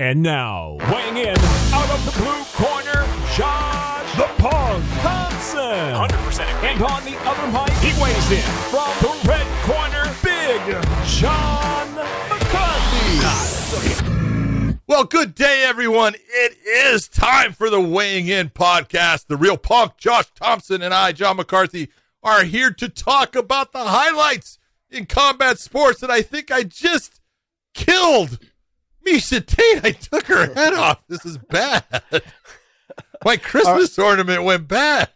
And now, weighing in out of the blue corner, Josh the Punk Thompson. 100% And on the other mic, he weighs in from the red corner, Big John McCarthy. Well, good day, everyone. It is time for the Weighing In podcast. The real punk, Josh Thompson, and I, John McCarthy, are here to talk about the highlights in combat sports that I think I just killed. Miesha Tate, I took her head off. This is bad. My Christmas ornament went bad.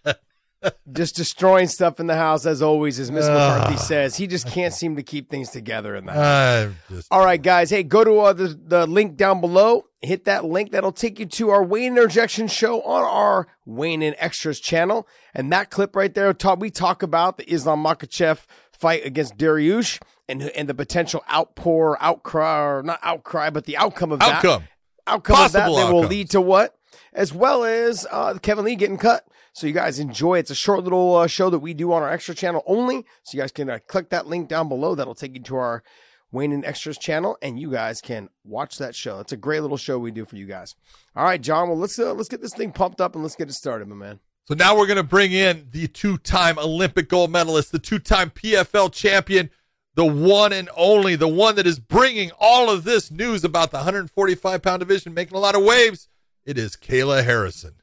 just destroying stuff in the house as always, as Miss Ah. McCarthy says. He just can't seem to keep things together in the house. Just All right, guys. Hey, go to uh, the, the link down below. Hit that link. That'll take you to our Wayne Interjection show on our Weighing In Extras channel. And that clip right there, we talk about the Islam Makhachev fight against Dariush and, and the potential outpour, outcry, or not outcry, but the outcome of that. outcome. outcome of that Possible that will lead to what? As well as uh, Kevin Lee getting cut. So you guys enjoy. It's a short little uh, show that we do on our extra channel only. So you guys can uh, click that link down below. That'll take you to our Weighing In Extras channel, and you guys can watch that show. It's a great little show we do for you guys. All right, John. Well, let's uh, let's get this thing pumped up and let's get it started, my man. So now we're going to bring in the two-time Olympic gold medalist, the two-time PFL champion, the one and only, the one that is bringing all of this news about the 145-pound division, making a lot of waves. It is Kayla Harrison.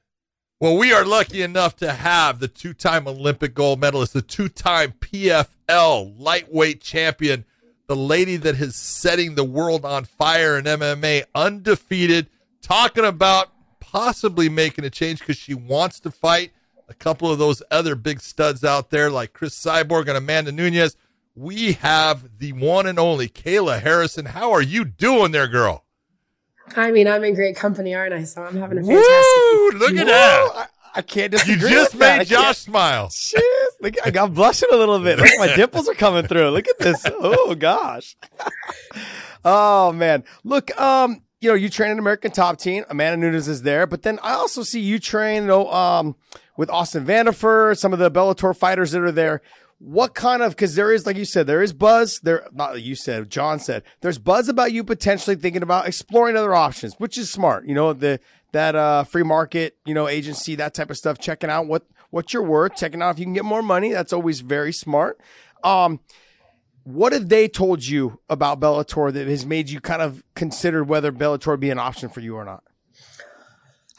Well, we are lucky enough to have the two-time Olympic gold medalist, the two-time PFL lightweight champion, the lady that is setting the world on fire in MMA, undefeated, talking about possibly making a change because she wants to fight a couple of those other big studs out there like Cris Cyborg and Amanda Nunes. We have the one and only Kayla Harrison. How are you doing there, girl? I mean, I'm in great company, aren't I? So I'm having a fantastic. Woo! Look at Whoa, that. I, I can't You just with made can't- Josh smile. Jeez, look, I got blushing a little bit. Look, my dimples are coming through. Look at this. Oh gosh. oh man. Look, um, you know, you train an American top team. Amanda Nunes is there, but then I also see you train, you know, um, with Austin Vanderford, some of the Bellator fighters that are there. What kind of because there is, like you said, there is buzz. There, not you said, John said, there's buzz about you potentially thinking about exploring other options, which is smart. You know, the that uh free market, you know, agency, that type of stuff, checking out what what you're worth, checking out if you can get more money. That's always very smart. Um, what have they told you about Bellator that has made you kind of consider whether Bellator be an option for you or not?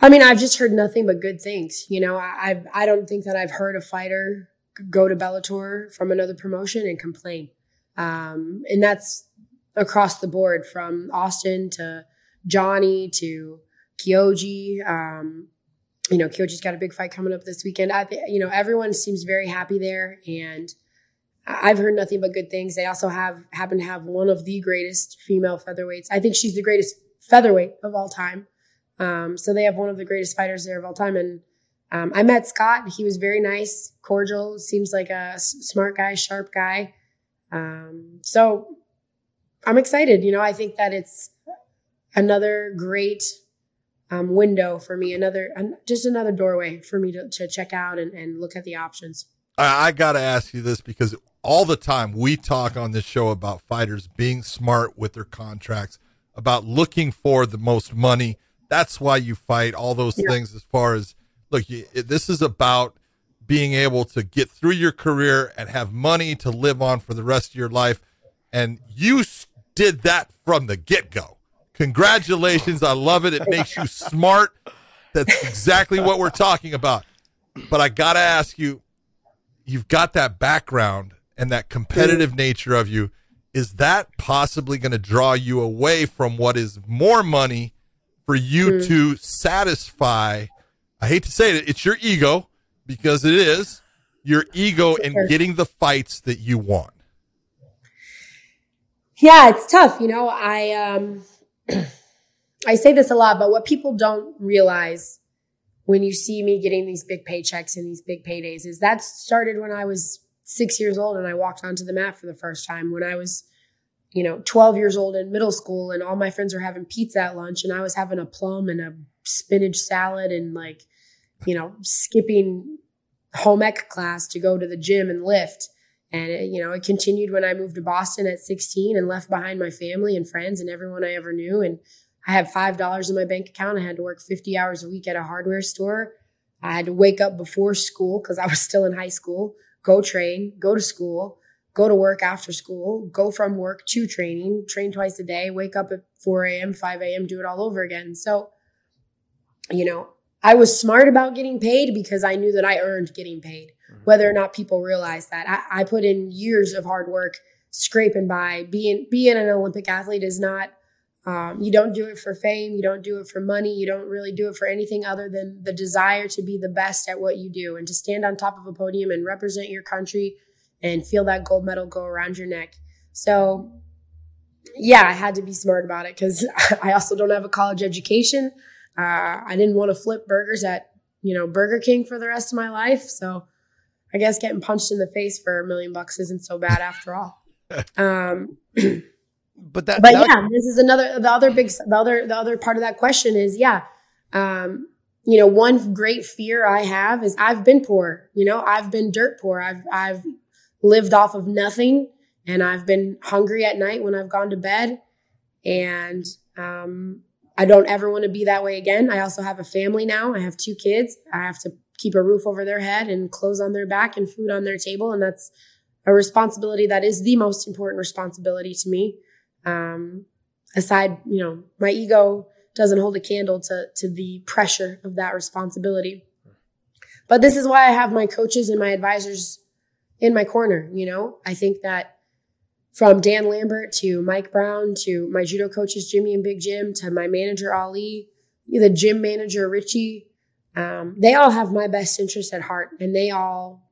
I mean, I've just heard nothing but good things. You know, I I've- I don't think that I've heard a fighter go to Bellator from another promotion and complain, um, and that's across the board from Austin to Johnny to Kyoji. Um, you know, Kyoji's got a big fight coming up this weekend. I you know everyone seems very happy there, and I've heard nothing but good things. They also have happen to have one of the greatest female featherweights. I think she's the greatest featherweight of all time. Um, so they have one of the greatest fighters there of all time. And um, I met Scott. He was very nice, cordial. Seems like a s- smart guy, sharp guy. Um, so I'm excited. You know, I think that it's another great um, window for me. Another, an, just another doorway for me to, to check out and, and look at the options. I, I got to ask you this because all the time we talk on this show about fighters being smart with their contracts, about looking for the most money. That's why you fight all those Yeah. things. As far as look, you, this is about being able to get through your career and have money to live on for the rest of your life. And you did that from the get go. Congratulations. I love it. It makes you smart. That's exactly what we're talking about. But I got to ask you, you've got that background and that competitive mm-hmm. nature of you. Is that possibly going to draw you away from what is more money for you mm. to satisfy? I hate to say it, it's your ego because it is your ego in getting the fights that you want. Yeah, it's tough. You know, I um I say this a lot, but what people don't realize when you see me getting these big paychecks and these big paydays is that started when I was six years old and I walked onto the mat for the first time. When I was, you know, 12 years old in middle school and all my friends were having pizza at lunch and I was having a plum and a spinach salad and like, you know, skipping home ec class to go to the gym and lift. And it, you know, it continued when I moved to Boston at 16 and left behind my family and friends and everyone I ever knew. And I had five dollars in my bank account. I had to work 50 hours a week at a hardware store. I had to wake up before school because I was still in high school, go train, go to school, go to work after school, go from work to training, train twice a day, wake up at 4 a.m., 5 a.m., do it all over again. So, you know, I was smart about getting paid because I knew that I earned getting paid, mm-hmm. whether or not people realize that. I, I put in years of hard work scraping by. Being being an Olympic athlete is not um, you don't do it for fame, you don't do it for money, you don't really do it for anything other than the desire to be the best at what you do and to stand on top of a podium and represent your country and feel that gold medal go around your neck. So, yeah, I had to be smart about it because I also don't have a college education. Uh, I didn't want to flip burgers at you know Burger King for the rest of my life. So, I guess getting punched in the face for a million bucks isn't so bad after all. Um, but that, but that, yeah, this is another the other big the other the other part of that question is yeah. Um, you know, one great fear I have is I've been poor. You know, I've been dirt poor. I've I've lived off of nothing and I've been hungry at night when I've gone to bed. And um, I don't ever want to be that way again. I also have a family now. I have two kids. I have to keep a roof over their head and clothes on their back and food on their table. And that's a responsibility that is the most important responsibility to me. Um, aside, you know, my ego doesn't hold a candle to, to the pressure of that responsibility. But this is why I have my coaches and my advisors in my corner. You know, I think that from Dan Lambert to Mike Brown to my judo coaches, Jimmy and Big Jim, to my manager, Ali, the gym manager, Richie, um, they all have my best interest at heart and they all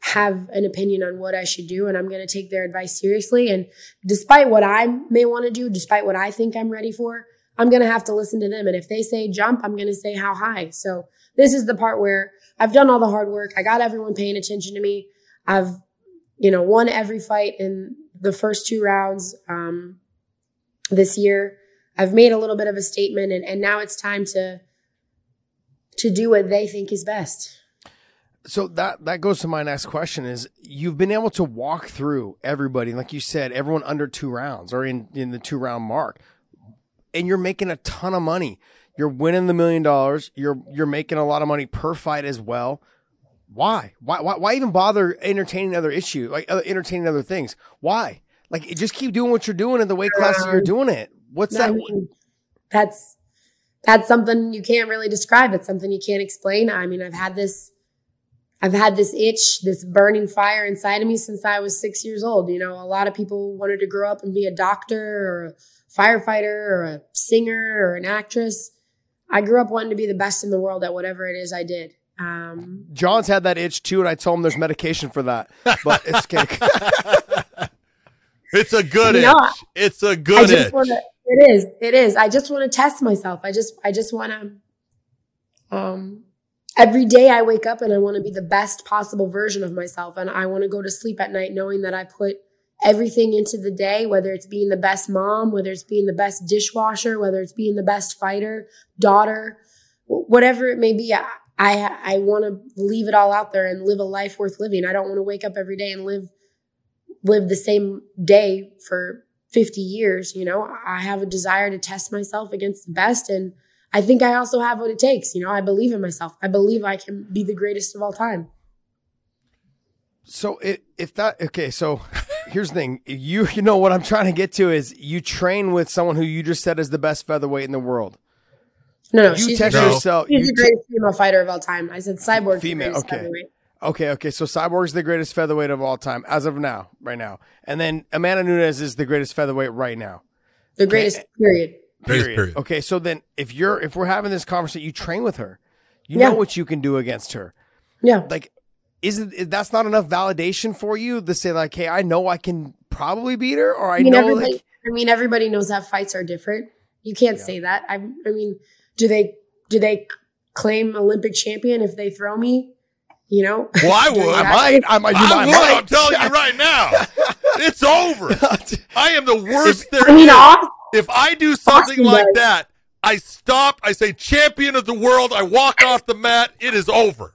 have an opinion on what I should do. And I'm going to take their advice seriously. And despite what I may want to do, despite what I think I'm ready for, I'm going to have to listen to them. And if they say jump, I'm going to say how high. So this is the part where I've done all the hard work. I got everyone paying attention to me. I've, you know, won every fight in the first two rounds um, this year. I've made a little bit of a statement, and, and now it's time to to do what they think is best. So that that goes to my next question: is you've been able to walk through everybody, like you said, everyone under two rounds or in in the two round mark, and you're making a ton of money. You're winning the million dollars. You're you're making a lot of money per fight as well. Why? Why? Why, why even bother entertaining other issues, like uh, entertaining other things? Why? Like, just keep doing what you're doing in the weight class you're doing it. What's that? I mean, that's that's something you can't really describe. It's something you can't explain. I mean, I've had this, I've had this itch, this burning fire inside of me since I was six years old. You know, a lot of people wanted to grow up and be a doctor or a firefighter or a singer or an actress. I grew up wanting to be the best in the world at whatever it is I did. Um, John's had that itch too, and I told him there's medication for that, but it's cake. it's a good you know, itch. It's a good itch. Wanna, it is. It is. I just want to test myself. I just. I just want to. Um, every day I wake up and I want to be the best possible version of myself, and I want to go to sleep at night knowing that I put everything into the day, whether it's being the best mom, whether it's being the best dishwasher, whether it's being the best fighter, daughter, whatever it may be. I, I, I want to leave it all out there and live a life worth living. I don't want to wake up every day and live, live the same day for 50 years. You know, I have a desire to test myself against the best. And I think I also have what it takes. You know, I believe in myself. I believe I can be the greatest of all time. So it, if that, okay, so here's the thing. You you know what I'm trying to get to is you train with someone who you just said is the best featherweight in the world. No, no, you she's, test the, yourself, she's the greatest t- female fighter of all time. I said cyborg. Female, okay. Okay, okay. So Cyborg's the greatest featherweight of all time as of now, right now. And then Amanda Nunes is the greatest featherweight right now. The greatest okay. period. Period. period. Okay, so then if you're if we're having this conversation, you train with her. You yeah. know what you can do against her. Yeah. Like is it that's not enough validation for you to say like, hey, I know I can probably beat her, or I, I mean, know like I mean everybody knows that fights are different. You can't yeah. say that. I I mean, do they do they claim Olympic champion if they throw me? You know? Well, I would. I might. I might. I might. I'm telling you right now, it's over. I am the worst if, there I mean, is. If I do something like does. that, I stop. I say champion of the world. I walk off the mat. It is over.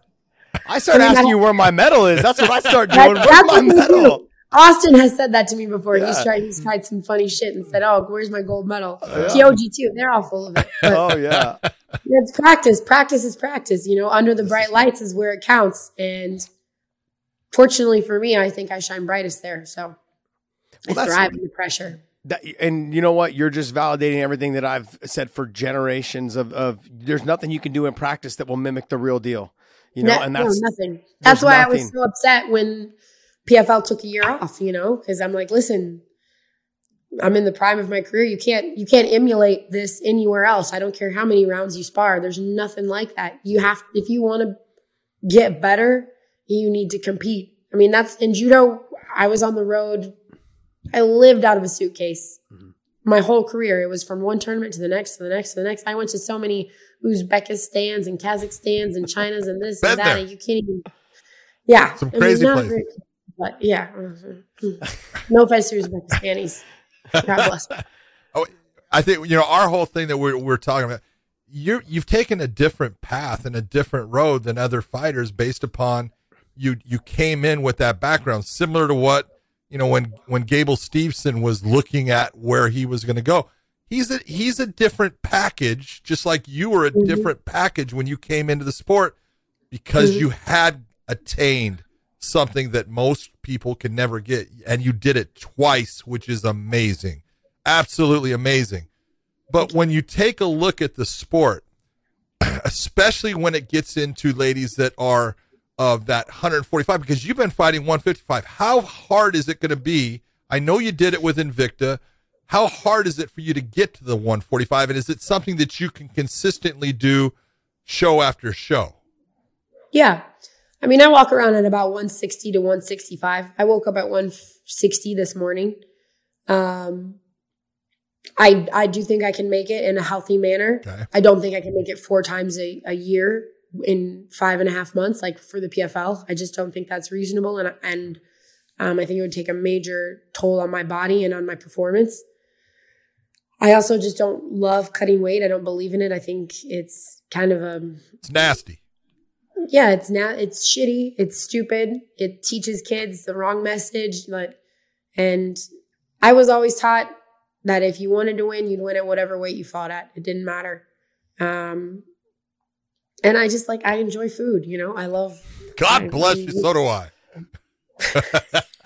I start I mean, asking you where my medal is. That's what I start doing. Where's my medal? Austin has said that to me before. Yeah. He's tried he's tried some funny shit and said, "Oh, where's my gold medal?" Oh, yeah. TOG too. They're all full of it. Oh yeah. it's practice. Practice is practice. You know, under the bright lights is where it counts. And fortunately for me, I think I shine brightest there. So Well, I thrive under pressure. That, and you know what? You're just validating everything that I've said for generations of, of there's nothing you can do in practice that will mimic the real deal. You know, No- and no, nothing. That's why I was so upset when PFL took a year off. You know, because I'm like, listen, I'm in the prime of my career. You can't you can't emulate this anywhere else. I don't care how many rounds you spar. There's nothing like that. You have if you want to get better, you need to compete. I mean, that's in judo. I was on the road. I lived out of a suitcase Mhm. my whole career. It was from one tournament to the next, to the next, to the next. I went to so many Uzbekistans and Kazakhstans and Chinas and this Been and that. there. And you can't even. Yeah, Some I mean, crazy not places. very- but yeah, mm-hmm. no offense to Uzbekistanis. God bless. them. Oh, I think you know our whole thing that we're we're talking about. You you've taken a different path and a different road than other fighters based upon you you came in with that background similar to what you know when when Gable Steveson was looking at where he was going to go. He's a he's a different package, just like you were a Mhm. different package when you came into the sport because Mhm. you had attained something that most people can never get, and you did it twice, which is amazing absolutely amazing. But when you take a look at the sport, especially when it gets into ladies that are of that 145, because you've been fighting 155, how hard is it going to be? I know you did it with Invicta. How hard is it for you to get to the 145? And is it something that you can consistently do show after show? Yeah. I mean, I walk around at about 160 to 165. I woke up at 160 this morning. Um, I I do think I can make it in a healthy manner. Okay. I don't think I can make it four times a, a year in five and a half months, like for the PFL. I just don't think that's reasonable, and and um, I think it would take a major toll on my body and on my performance. I also just don't love cutting weight. I don't believe in it. I think it's kind of a It's nasty. yeah, it's now it's shitty, it's stupid, it teaches kids the wrong message. Like, and I was always taught that if you wanted to win, you'd win at whatever weight you fought at. It didn't matter. Um, and I just like I enjoy food. You know, I love. God I- bless you. So do I.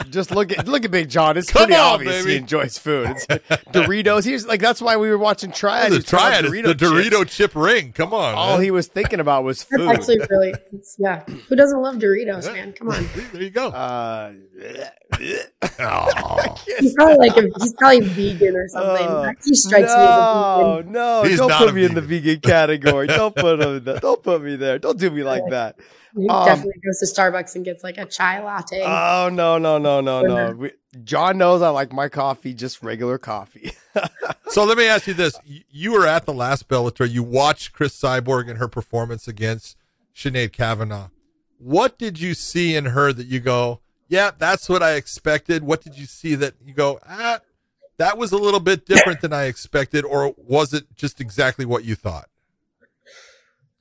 just look at look at Big John. It's Come pretty on, obvious baby. he enjoys food. It's Doritos. He's like that's why we were watching Triad. The He was talking triad about is the Dorito chips. chip ring. Come on. All man. he was thinking about was That's food. actually really, it's, yeah. Who doesn't love Doritos, man? Come on. There you go. uh, Aw. He's probably like a, he's probably vegan or something. Oh, he strikes me no, no, don't put a me in the vegan category. don't put him in the, don't put me there. Don't do me like that. He Um, definitely goes to Starbucks and gets like a chai latte. Oh no, no, no, no, no. We, John knows I like my coffee just regular coffee. So let me ask you this: You- You were at the last Bellator. You watched Cris Cyborg and her performance against Sinead Kavanagh. What did you see in her that you go, "Yeah, that's what I expected"? What did you see that you go, "Ah, that was a little bit different than I expected," or was it just exactly what you thought?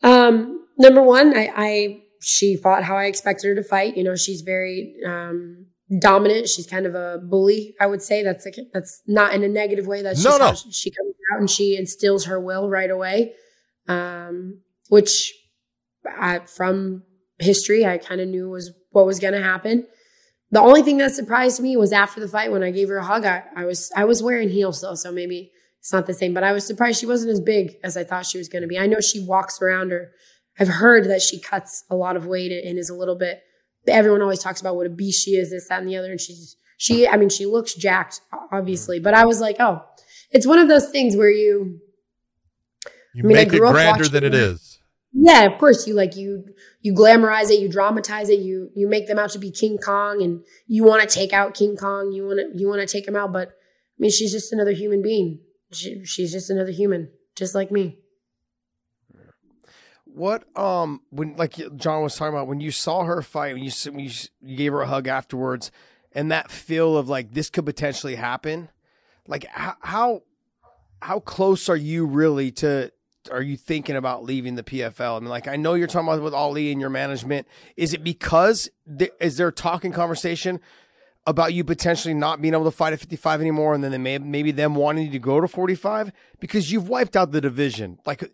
Um, number one, I, I she fought how I expected her to fight. You know, she's very um dominant. She's kind of a bully, I would say. That's like that's not in a negative way. That's No, just no. she, comes out and she instills her will right away. Um, which I, from history, I kind of knew was what was going to happen. The only thing that surprised me was after the fight when I gave her a hug. I, I was I was wearing heels though, so maybe it's not the same. But I was surprised she wasn't as big as I thought she was going to be. I know she walks around or I've heard that she cuts a lot of weight and is a little bit. Everyone always talks about what a beast she is, this, that, and the other. And she's she. I mean, she looks jacked, obviously. Mm-hmm. But I was like, oh, it's one of those things where you You I mean, make it grander than it is. yeah, of course. You like you you glamorize it, you dramatize it, you you make them out to be King Kong, and you want to take out King Kong. You want to you want to take him out, but I mean, she's just another human being. She, she's just another human, just like me. What um when like John was talking about when you saw her fight when you when you, gave her a hug afterwards and that feel of like this could potentially happen like how how, how close are you really to are you thinking about leaving the PFL? I mean like I know you're talking about with Ali and your management is it because th- is there a talking conversation about you potentially not being able to fight at 55 anymore and then they may, maybe them wanting you to go to 45 because you've wiped out the division. Like,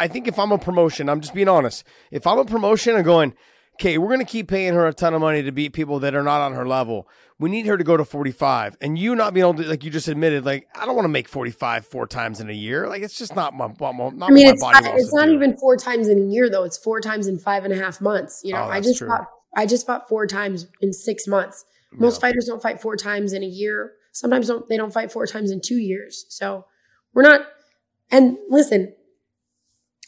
I think if I'm a promotion, I'm just being honest. If I'm a promotion and going, okay, we're going to keep paying her a ton of money to beat people that are not on her level. We need her to go to 45. And you not being able to, like you just admitted, like, I don't want to make 45 four times in a year. Like, it's just not my, not I mean, it's not, it's not even four times in a year, though. It's four times in five and a half months. You know, oh, I just fought, I just fought four times in six months. Most yeah. fighters don't fight four times in a year. Sometimes don't, they don't fight four times in two years. So we're not, and listen,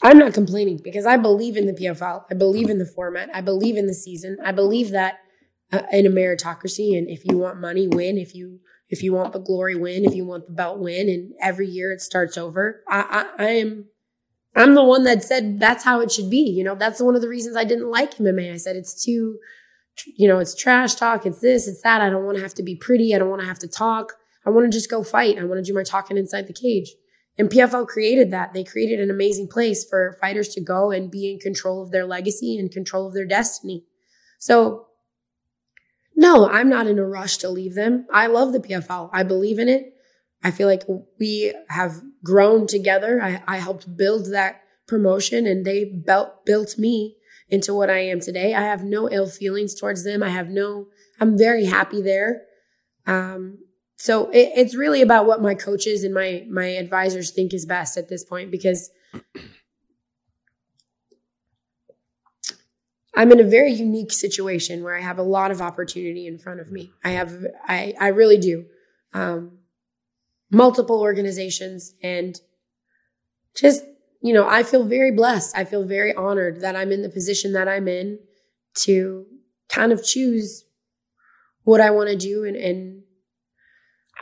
I'm not complaining because I believe in the PFL. I believe in the format. I believe in the season. I believe that uh, in a meritocracy, and if you want money, win. If you if you want the glory, win. If you want the belt, win. And every year it starts over. I, I, I am. I'm the one that said that's how it should be. You know, that's one of the reasons I didn't like MMA. I said it's too, you know, it's trash talk. It's this, it's that. I don't want to have to be pretty. I don't want to have to talk. I want to just go fight. I want to do my talking inside the cage. And PFL created that. They created an amazing place for fighters to go and be in control of their legacy and control of their destiny. So, no, I'm not in a rush to leave them. I love the PFL. I believe in it. I feel like we have grown together. I, I helped build that promotion and they built, built me into what I am today. I have no ill feelings towards them. I have no, I'm very happy there. Um, so it, it's really about what my coaches and my my advisors think is best at this point because I'm in a very unique situation where I have a lot of opportunity in front of me. I have I I really do. Um, multiple organizations and just you know, I feel very blessed. I feel very honored that I'm in the position that I'm in to kind of choose what I want to do and, and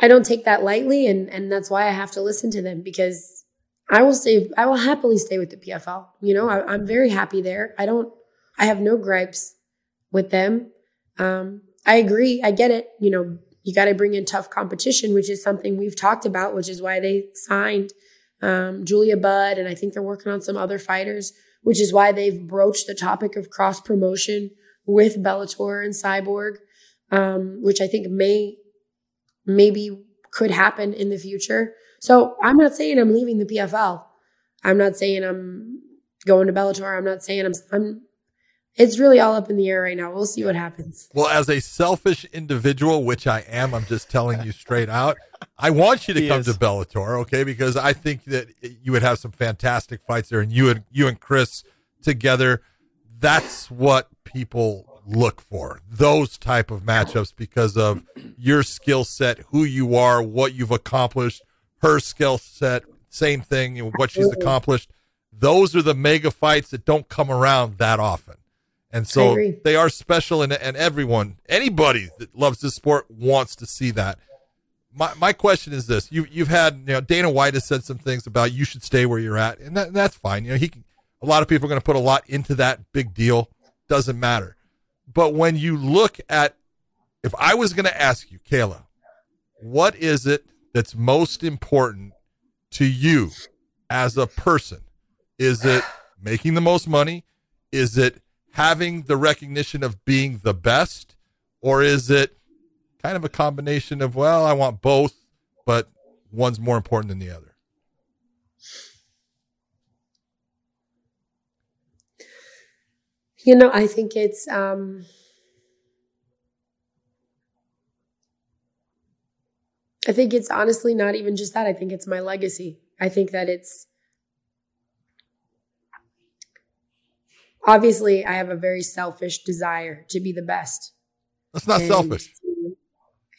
I don't take that lightly, and and that's why I have to listen to them because I will stay. I will happily stay with the PFL. You know, I, am very happy there. I don't. I have no gripes with them. Um, I agree. I get it. You know, you got to bring in tough competition, which is something we've talked about, which is why they signed um, Julia Budd, and I think they're working on some other fighters, which is why they've broached the topic of cross promotion with Bellator and Cyborg, um, which I think may maybe could happen in the future. So I'm not saying I'm leaving the PFL. I'm not saying I'm going to Bellator. I'm not saying I'm, I'm, it's really all up in the air right now. We'll see what happens. Well, as a selfish individual, which I am, I'm just telling you straight out, I want you to he come is. to Bellator, okay? Because I think that you would have some fantastic fights there, and you and you and Cris together. That's what people look for those type of matchups because of your skill set, who you are, what you've accomplished, her skill set, same thing, what she's accomplished. Those are the mega fights that don't come around that often. And so they are special and, and everyone, anybody that loves this sport wants to see that. My, my question is this. You, you've had, you know, Dana White has said some things about you should stay where you're at and, that, that's fine. You know, he, a lot of people are going to put a lot into that big deal. Doesn't matter. But when you look at, if I was going to ask you, Kayla, what is it that's most important to you as a person? Is it making the most money? Is it having the recognition of being the best? Or is it kind of a combination of, well, I want both, but one's more important than the other? You know, I think it's um I think it's honestly not even just that. I think it's my legacy. I think that it's obviously I have a very selfish desire to be the best. That's not and, selfish.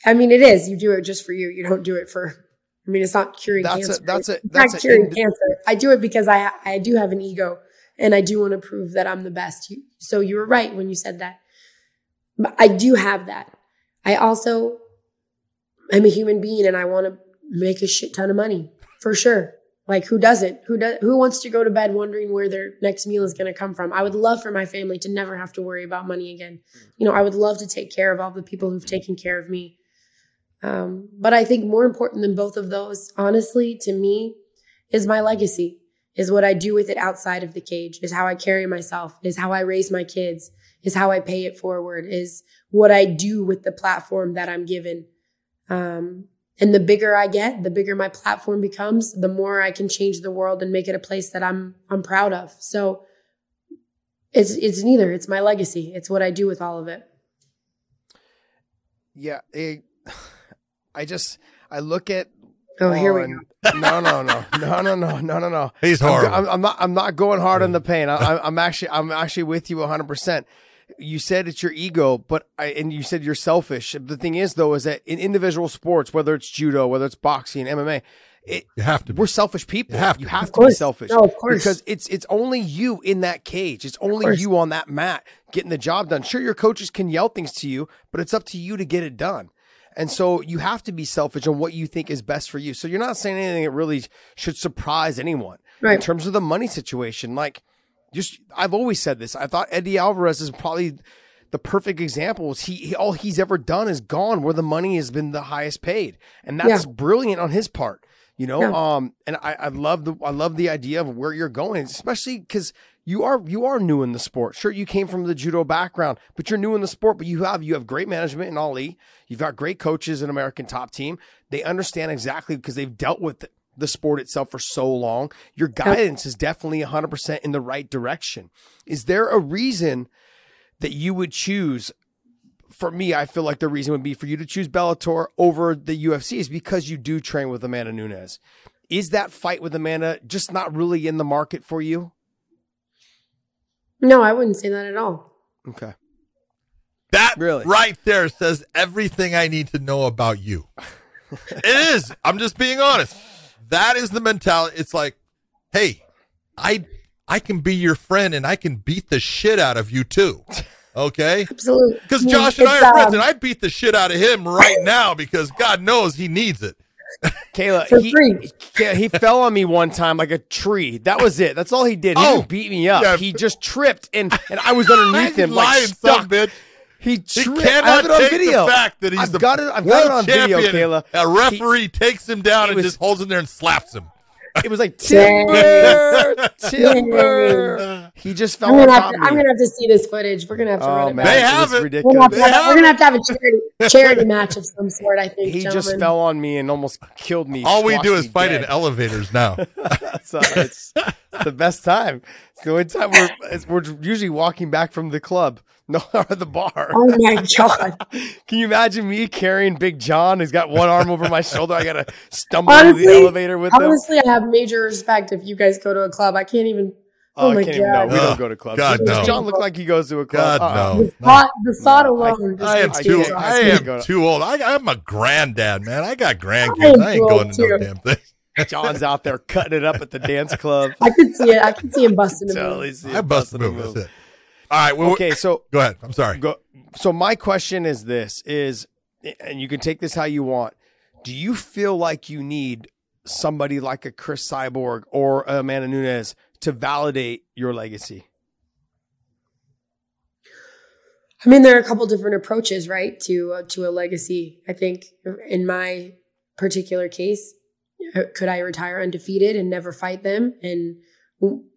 I mean, it is. You do it just for you. You don't do it for. I mean, it's not curing that's cancer. A, that's it. That's not curing cancer. I do it because I I do have an ego and I do want to prove that I'm the best. So you were right when you said that. But I do have that. I also am a human being and I want to make a shit ton of money for sure. Like who doesn't? Who does? Who wants to go to bed wondering where their next meal is going to come from? I would love for my family to never have to worry about money again. You know, I would love to take care of all the people who've taken care of me. Um, but I think more important than both of those, honestly, to me, is my legacy is what I do with it outside of the cage, is how I carry myself, is how I raise my kids, is how I pay it forward, is what I do with the platform that I'm given. Um, and the bigger I get, the bigger my platform becomes, the more I can change the world and make it a place that I'm I'm proud of. So it's it's neither. It's my legacy. It's what I do with all of it. Yeah, it, I just I look at Oh, here we go. No, no, no, no, no, no, no, no, no. He's horrible. I'm, I'm, not. I'm not going hard on the pain. I, I'm actually. I'm actually with you 100. percent You said it's your ego, but I and you said you're selfish. The thing is, though, is that in individual sports, whether it's judo, whether it's boxing, MMA, it, you have to. Be. We're selfish people. You have to, you have to be selfish. No, of course. Because it's it's only you in that cage. It's only you on that mat getting the job done. Sure, your coaches can yell things to you, but it's up to you to get it done. And so you have to be selfish on what you think is best for you. So you're not saying anything that really should surprise anyone right. in terms of the money situation. Like, just I've always said this. I thought Eddie Alvarez is probably the perfect example. He, he all he's ever done is gone where the money has been the highest paid, and that's yeah. brilliant on his part. You know, yeah. um, and I, I love the I love the idea of where you're going, especially because you are you are new in the sport. Sure, you came from the judo background, but you're new in the sport. But you have you have great management in Ali. You've got great coaches in American Top Team. They understand exactly because they've dealt with the sport itself for so long. Your guidance is definitely 100% in the right direction. Is there a reason that you would choose? For me, I feel like the reason would be for you to choose Bellator over the UFC is because you do train with Amanda Nunes. Is that fight with Amanda just not really in the market for you? No, I wouldn't say that at all. Okay. That really right there says everything I need to know about you. it is. I'm just being honest. That is the mentality. It's like, hey, I I can be your friend and I can beat the shit out of you too. Okay? Absolutely. Because Josh and I are friends um, and I'd beat the shit out of him right now because God knows he needs it. Kayla, he, he fell on me one time like a tree. That was it. That's all he did. He oh, beat me up. Yeah. He just tripped and and I was underneath him like stuck. bitch. He, tri- he cannot I have it on video. the fact that he's I've the got it. I've got it on video, Kayla. A referee he, takes him down and just holds him there and slaps him. It was like timber, timber. He just fell on top to, I'm gonna have to see this footage. We're gonna have to oh, run it. Man, they have it. Ridiculous. We're gonna, have, we're gonna have to have a charity, charity match of some sort. I think he gentlemen. just fell on me and almost killed me. All we do is fight dead. in elevators now. so it's, it's the best time. It's the only time we're we're usually walking back from the club. No, the bar. Oh my god! Can you imagine me carrying Big John? He's got one arm over my shoulder. I gotta stumble honestly, the elevator with honestly, him. Honestly, I have major respect if you guys go to a club. I can't even. Oh, oh my god! Even, no, we don't go to clubs. God, Does no. John look like he goes to a club? God, uh-uh. no. The thought, the thought no, alone. I, I am too. I, am too old. I, am a granddad, man. I got grandkids. I, I ain't going to no damn thing. John's out there cutting it up at the dance club. I could see it. I could see him busting a move. I busted a move. That's it. All right. Well, okay. So go ahead. I'm sorry. Go, so my question is this: is and you can take this how you want. Do you feel like you need somebody like a Cris Cyborg or a Amanda Nunes to validate your legacy? I mean, there are a couple different approaches, right, to uh, to a legacy. I think in my particular case, uh, could I retire undefeated and never fight them and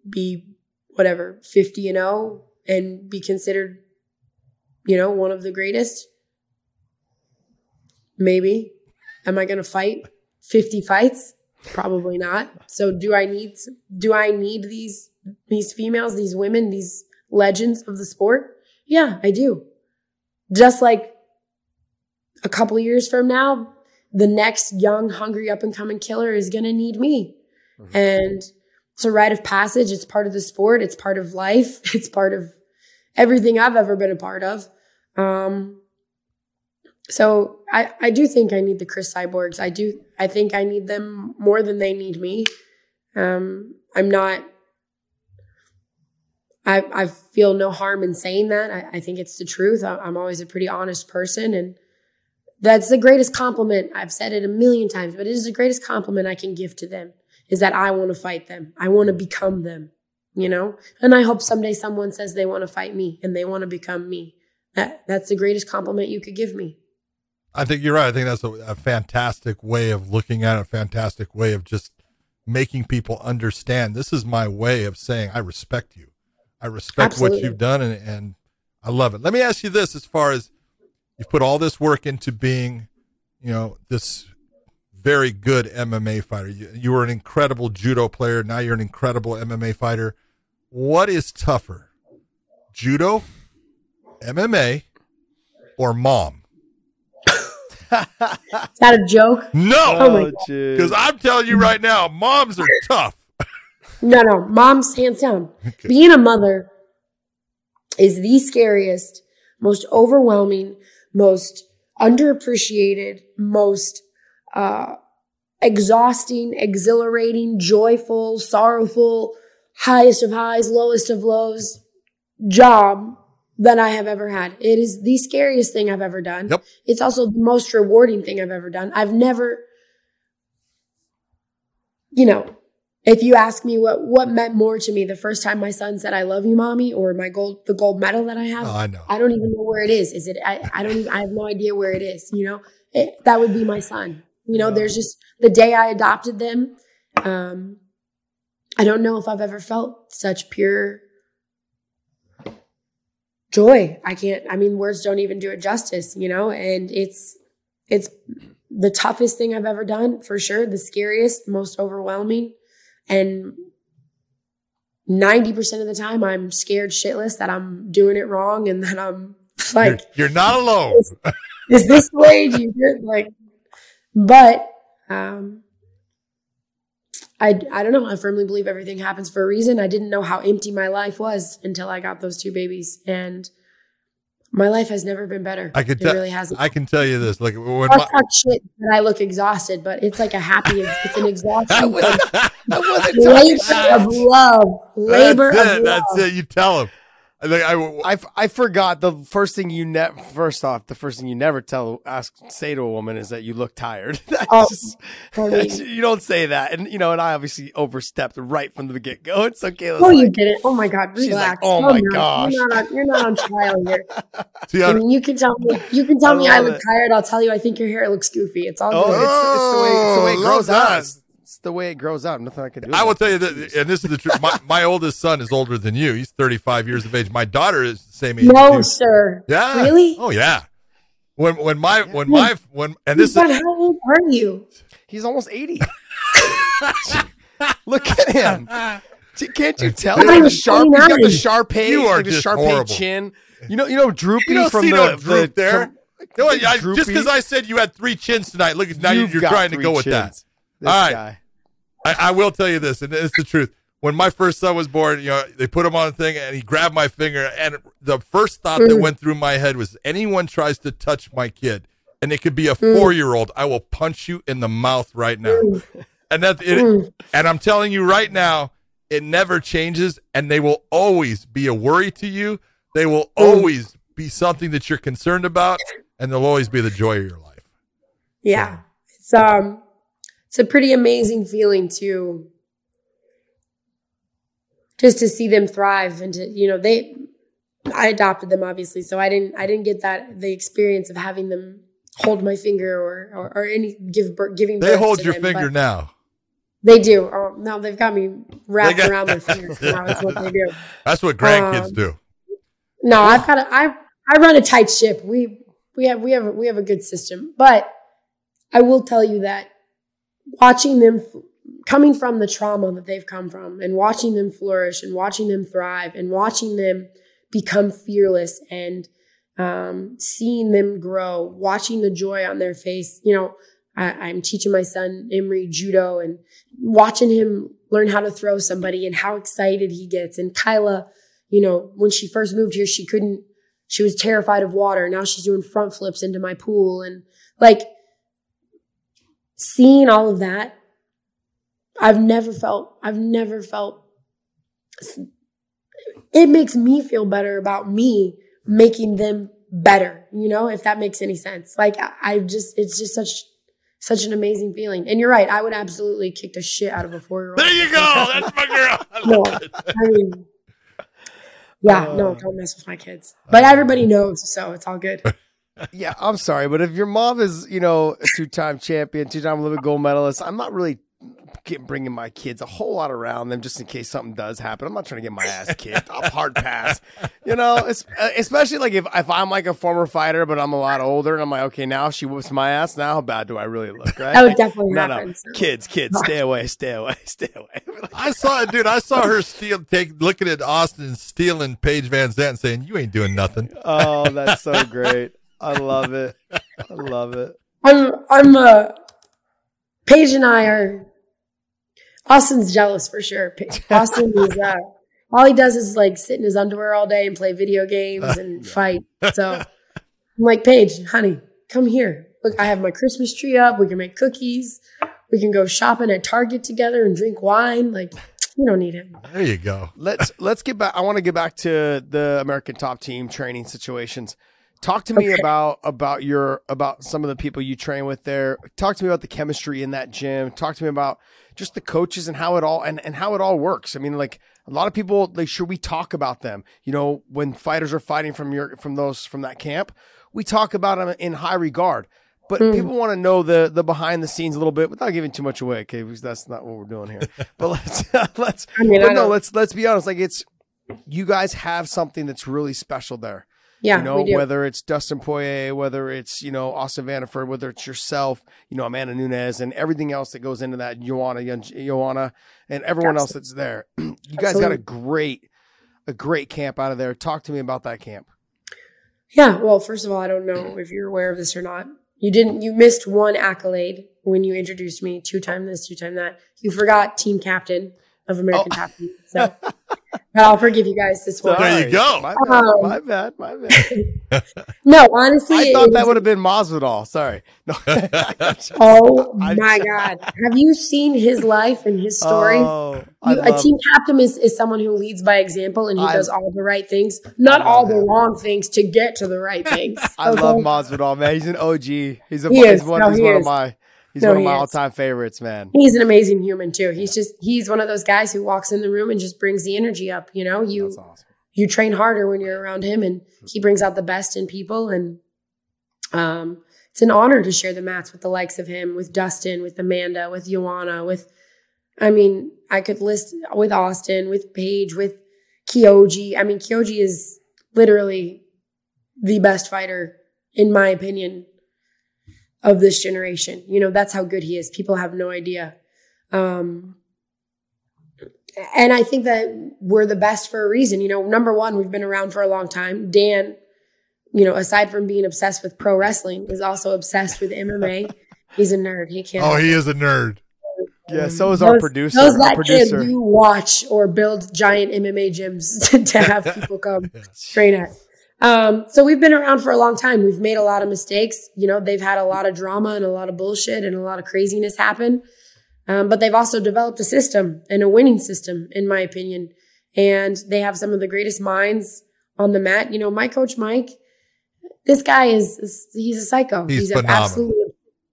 be whatever 50 and 0 and be considered, you know, one of the greatest? Maybe. Am I going to fight 50 fights? Probably not. So do I need do I need these these females, these women, these legends of the sport? Yeah, I do. Just like a couple years from now, the next young, hungry, up and coming killer is going to need me. Mm-hmm. And it's a rite of passage. It's part of the sport. It's part of life. It's part of everything I've ever been a part of. Um, so I, I do think I need the Cris Cyborgs. I do. I think I need them more than they need me. Um, I'm not. I I feel no harm in saying that. I, I think it's the truth. I, I'm always a pretty honest person, and that's the greatest compliment. I've said it a million times, but it is the greatest compliment I can give to them is that I want to fight them. I want to become them, you know? And I hope someday someone says they want to fight me and they want to become me. That that's the greatest compliment you could give me. I think you're right. I think that's a, a fantastic way of looking at it, a fantastic way of just making people understand this is my way of saying I respect you. I respect Absolutely. what you've done and, and I love it. Let me ask you this: as far as you've put all this work into being, you know, this very good MMA fighter. You, you were an incredible judo player. Now you're an incredible MMA fighter. What is tougher, judo, MMA, or mom? Is that a joke? No, Oh because I'm telling you right now, moms are tough. No, no, mom's hands down. Being a mother is the scariest, most overwhelming, most underappreciated, most uh, exhausting, exhilarating, joyful, sorrowful, highest of highs, lowest of lows job that I have ever had. It is the scariest thing I've ever done. Yep. It's also the most rewarding thing I've ever done. I've never, you know, if you ask me what what meant more to me the first time my son said "I love you, mommy" or my gold the gold medal that I have, Oh, I know. I don't even know where it is. Is it? I, I don't. Even, I have no idea where it is. You know, it, that would be my son. You know, there's just the day I adopted them. Um, I don't know if I've ever felt such pure joy. I can't. I mean, words don't even do it justice. You know, and it's it's the toughest thing I've ever done for sure. The scariest, most overwhelming, and. 90% of the time I'm scared shitless that I'm doing it wrong and that I'm like you're, you're not alone. is this the way do you do it? Like, but um, I I don't know. I firmly believe everything happens for a reason. I didn't know how empty my life was until I got those two babies, and my life has never been better. I it tell. really hasn't. I can tell you this. Like when I talk shit that I look exhausted, but it's like a happy. It's an I exhausting. wasn't, I wasn't labor of love. Labor that's of it. love. That's it. You tell him. I think I, I, f- I forgot the first thing you ne- first off the first thing you never tell ask say to a woman is that you look tired. That's Oh, just- I mean- that's- you don't say that, and you know, and I obviously overstepped right from the get go. It's okay. Oh, you didn't. Oh my God, She's relax. like, "Oh my no. gosh." You're not, on, you're not on trial here. see, I I, mean, you can tell me. You can tell I me I look it. tired. I'll tell you I think your hair looks goofy. It's all Oh, good. it's, it's the way it's the way it Oh, grows out. That. It's, it's the way it grows out. Nothing I can do. I will tell you that, and this is the truth. My, my oldest son is older than you. He's 35 years of age. My daughter is the same age. no, as sir. Yeah. Really? Oh yeah. When when my when my when and this But is how old are you? He's almost eighty. Look at him. Can't you tell? I'm He's got the sharp. He's got the 29. Shar Pei. You are like the just Shar Pei horrible. chin. You know. You know droopy you don't from see the no droop the, there. com- No, I, just because I said you had three chins tonight, look, now You've you're trying to three go with that. This All right. guy. I, I will tell you this, and it's the truth. When my first son was born, you know, they put him on a thing, and he grabbed my finger, and the first thought that Mm. went through my head was, anyone tries to touch my kid, and it could be a Mm. four-year-old, I will punch you in the mouth right now. And that, it, Mm. and I'm telling you right now, it never changes, and they will always be a worry to you. They will Mm. always be something that you're concerned about, and they'll always be the joy of your life. Yeah, it's um, it's a pretty amazing feeling to just to see them thrive and to you know they. I adopted them obviously, so I didn't I didn't get that the experience of having them hold my finger or or, or any give birth, giving. They hold your them, finger now. They do. Oh no, they've got me wrapped got- around their fingers now. Is what they do. That's what grandkids Um, do. No, I've got a, I I run a tight ship. We we have we have we have a good system, but I will tell you that watching them f- coming from the trauma that they've come from, and watching them flourish, and watching them thrive, and watching them become fearless, and um, seeing them grow, watching the joy on their face. You know, I, I'm teaching my son Emery judo, and watching him learn how to throw somebody, and how excited he gets, and Kyla you know, when she first moved here, she couldn't, she was terrified of water. Now she's doing front flips into my pool. And like seeing all of that, I've never felt, I've never felt, it makes me feel better about me making them better, you know, if that makes any sense. Like I, I just, it's just such, such an amazing feeling. And you're right. I would absolutely kick the shit out of a four year old. There you go. That's my girl. I No. I mean, yeah, no, Uh, don't mess with my kids. But everybody knows, so it's all good. Yeah, I'm sorry, but if your mom is, you know, a two-time champion, two-time Olympic gold medalist, I'm not really bringing my kids a whole lot around them just in case something does happen. I'm not trying to get my ass kicked. I'll hard pass, you know. It's, uh, especially like if if I'm like a former fighter, but I'm a lot older, and I'm like, okay, now she whoops my ass. Now how bad do I really look? Right? That would definitely no, happen. no, so. kids, kids, stay away, stay away, stay away. I saw it, dude. I saw her steal, take, looking at Austin stealing Paige VanZant and saying, "You ain't doing nothing." oh, that's so great. I love it. I love it. I'm I'm uh Paige and I are Austin's jealous for sure. Austin is uh all he does is like sit in his underwear all day and play video games and fight. So I'm like, Paige, honey, come here. Look, I have my Christmas tree up. We can make cookies. We can go shopping at Target together and drink wine. Like, you don't need him. There you go. let's let's get back. I want to get back to the American Top Team training situations. Talk to me Okay. about about your about some of the people you train with there. Talk to me about the chemistry in that gym. Talk to me about just the coaches and how it all and, and how it all works. I mean, like a lot of people, like should we talk about them? You know, when fighters are fighting from your from those from that camp, we talk about them in high regard. But Mm. people want to know the the behind the scenes a little bit without giving too much away, okay? Because that's not what we're doing here. But let's let's I mean, but no, let's let's be honest. Like it's you guys have something that's really special there. Yeah, you know, whether it's Dustin Poirier, whether it's you know Austin Vanderford, whether it's yourself, you know Amanda Nunes, and everything else that goes into that, Joanna, Joanna, and everyone else that's there. you guys got a great, a great camp out of there. Talk to me about that camp. Yeah. Well, first of all, I don't know if you're aware of this or not. You didn't, you missed one accolade when you introduced me two time this, two time that. You forgot team captain of American Oh. Top So I'll forgive you guys this one. There you go. My bad. Um, my bad. My bad. No, honestly, I thought was- that would have been Masvidal. Sorry. No. Oh I- my God. Have you seen his life and his story? Oh, You- a love- team captain is, is someone who leads by example and he I- does all the right things, not I love all the wrong things to get to the right things. I okay? love Masvidal, man. He's an OG. He's a He he's is. one, No, he's he one of my he's No, one of my all time favorites, man. He's an amazing human too. He's just he's one of those guys who walks in the room and just brings the energy up. You know, you awesome. you train harder when you're around him, and he brings out the best in people. And um, it's an honor to share the mats with the likes of him, with Dustin, with Amanda, with Joanna, with I mean, I could list with Austin, with Paige, with Kyoji. I mean, Kyoji is literally the best fighter, in my opinion, of this generation. You know, that's how good he is. People have no idea. Um, and I think that we're the best for a reason. You know, number one, we've been around for a long time. Dan, you know, aside from being obsessed with pro wrestling, is also obsessed with MMA. He's a nerd. He can't. Oh, he is a nerd. Yeah, so is our producer. Those Our that producer. kid do watch or build giant MMA gyms to, to have people come train at. Um, so we've been around for a long time. We've made a lot of mistakes. You know, they've had a lot of drama and a lot of bullshit and a lot of craziness happen. Um, but they've also developed a system and a winning system, in my opinion. And they have some of the greatest minds on the mat. You know, my coach Mike, this guy is, is he's a psycho. He's phenomenal. absolutely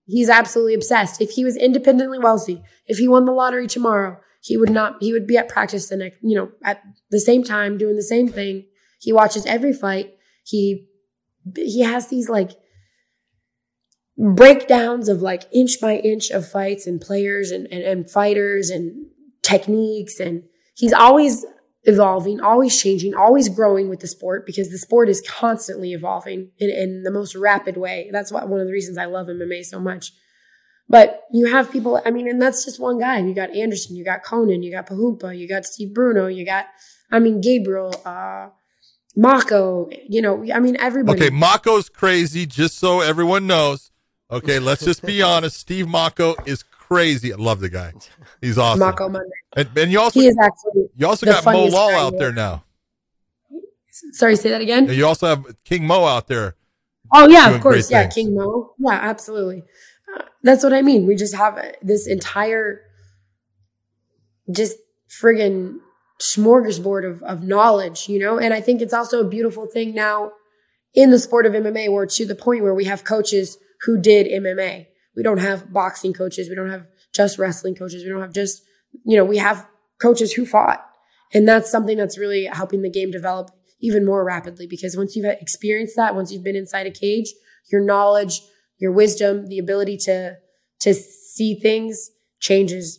he's absolutely obsessed. If he was independently wealthy, if he won the lottery tomorrow, he would not he would be at practice the next, you know, at the same time doing the same thing. He watches every fight. He he has these like breakdowns of like inch by inch of fights and players and, and, and fighters and techniques and he's always evolving, always changing, always growing with the sport because the sport is constantly evolving in, in the most rapid way. That's what one of the reasons I love MMA so much. But you have people, I mean, and that's just one guy. You got Anderson, you got Conan, you got Parrumpa, you got Steve Bruno, you got, I mean, Gabriel, uh, Mocco, you know, I mean, everybody. Okay, Mocco's crazy, just so everyone knows. Okay, let's just be honest. Steve Mocco is crazy. I love the guy. He's awesome. Mocco Monday. And, and you also He is actually, you also got Mo Law out there now. sorry, say that again. And you also have King Mo out there. Oh yeah, of course. Yeah, things. King Mo. Yeah, absolutely. Uh, that's what I mean. We just have this entire, just friggin' smorgasbord of of knowledge, you know. And I think it's also a beautiful thing now in the sport of MMA, where to the point where we have coaches who did MMA. We don't have boxing coaches. We don't have just wrestling coaches. We don't have just, you know, we have coaches who fought. And that's something that's really helping the game develop even more rapidly because once you've experienced that, once you've been inside a cage, your knowledge, your wisdom, the ability to to see things changes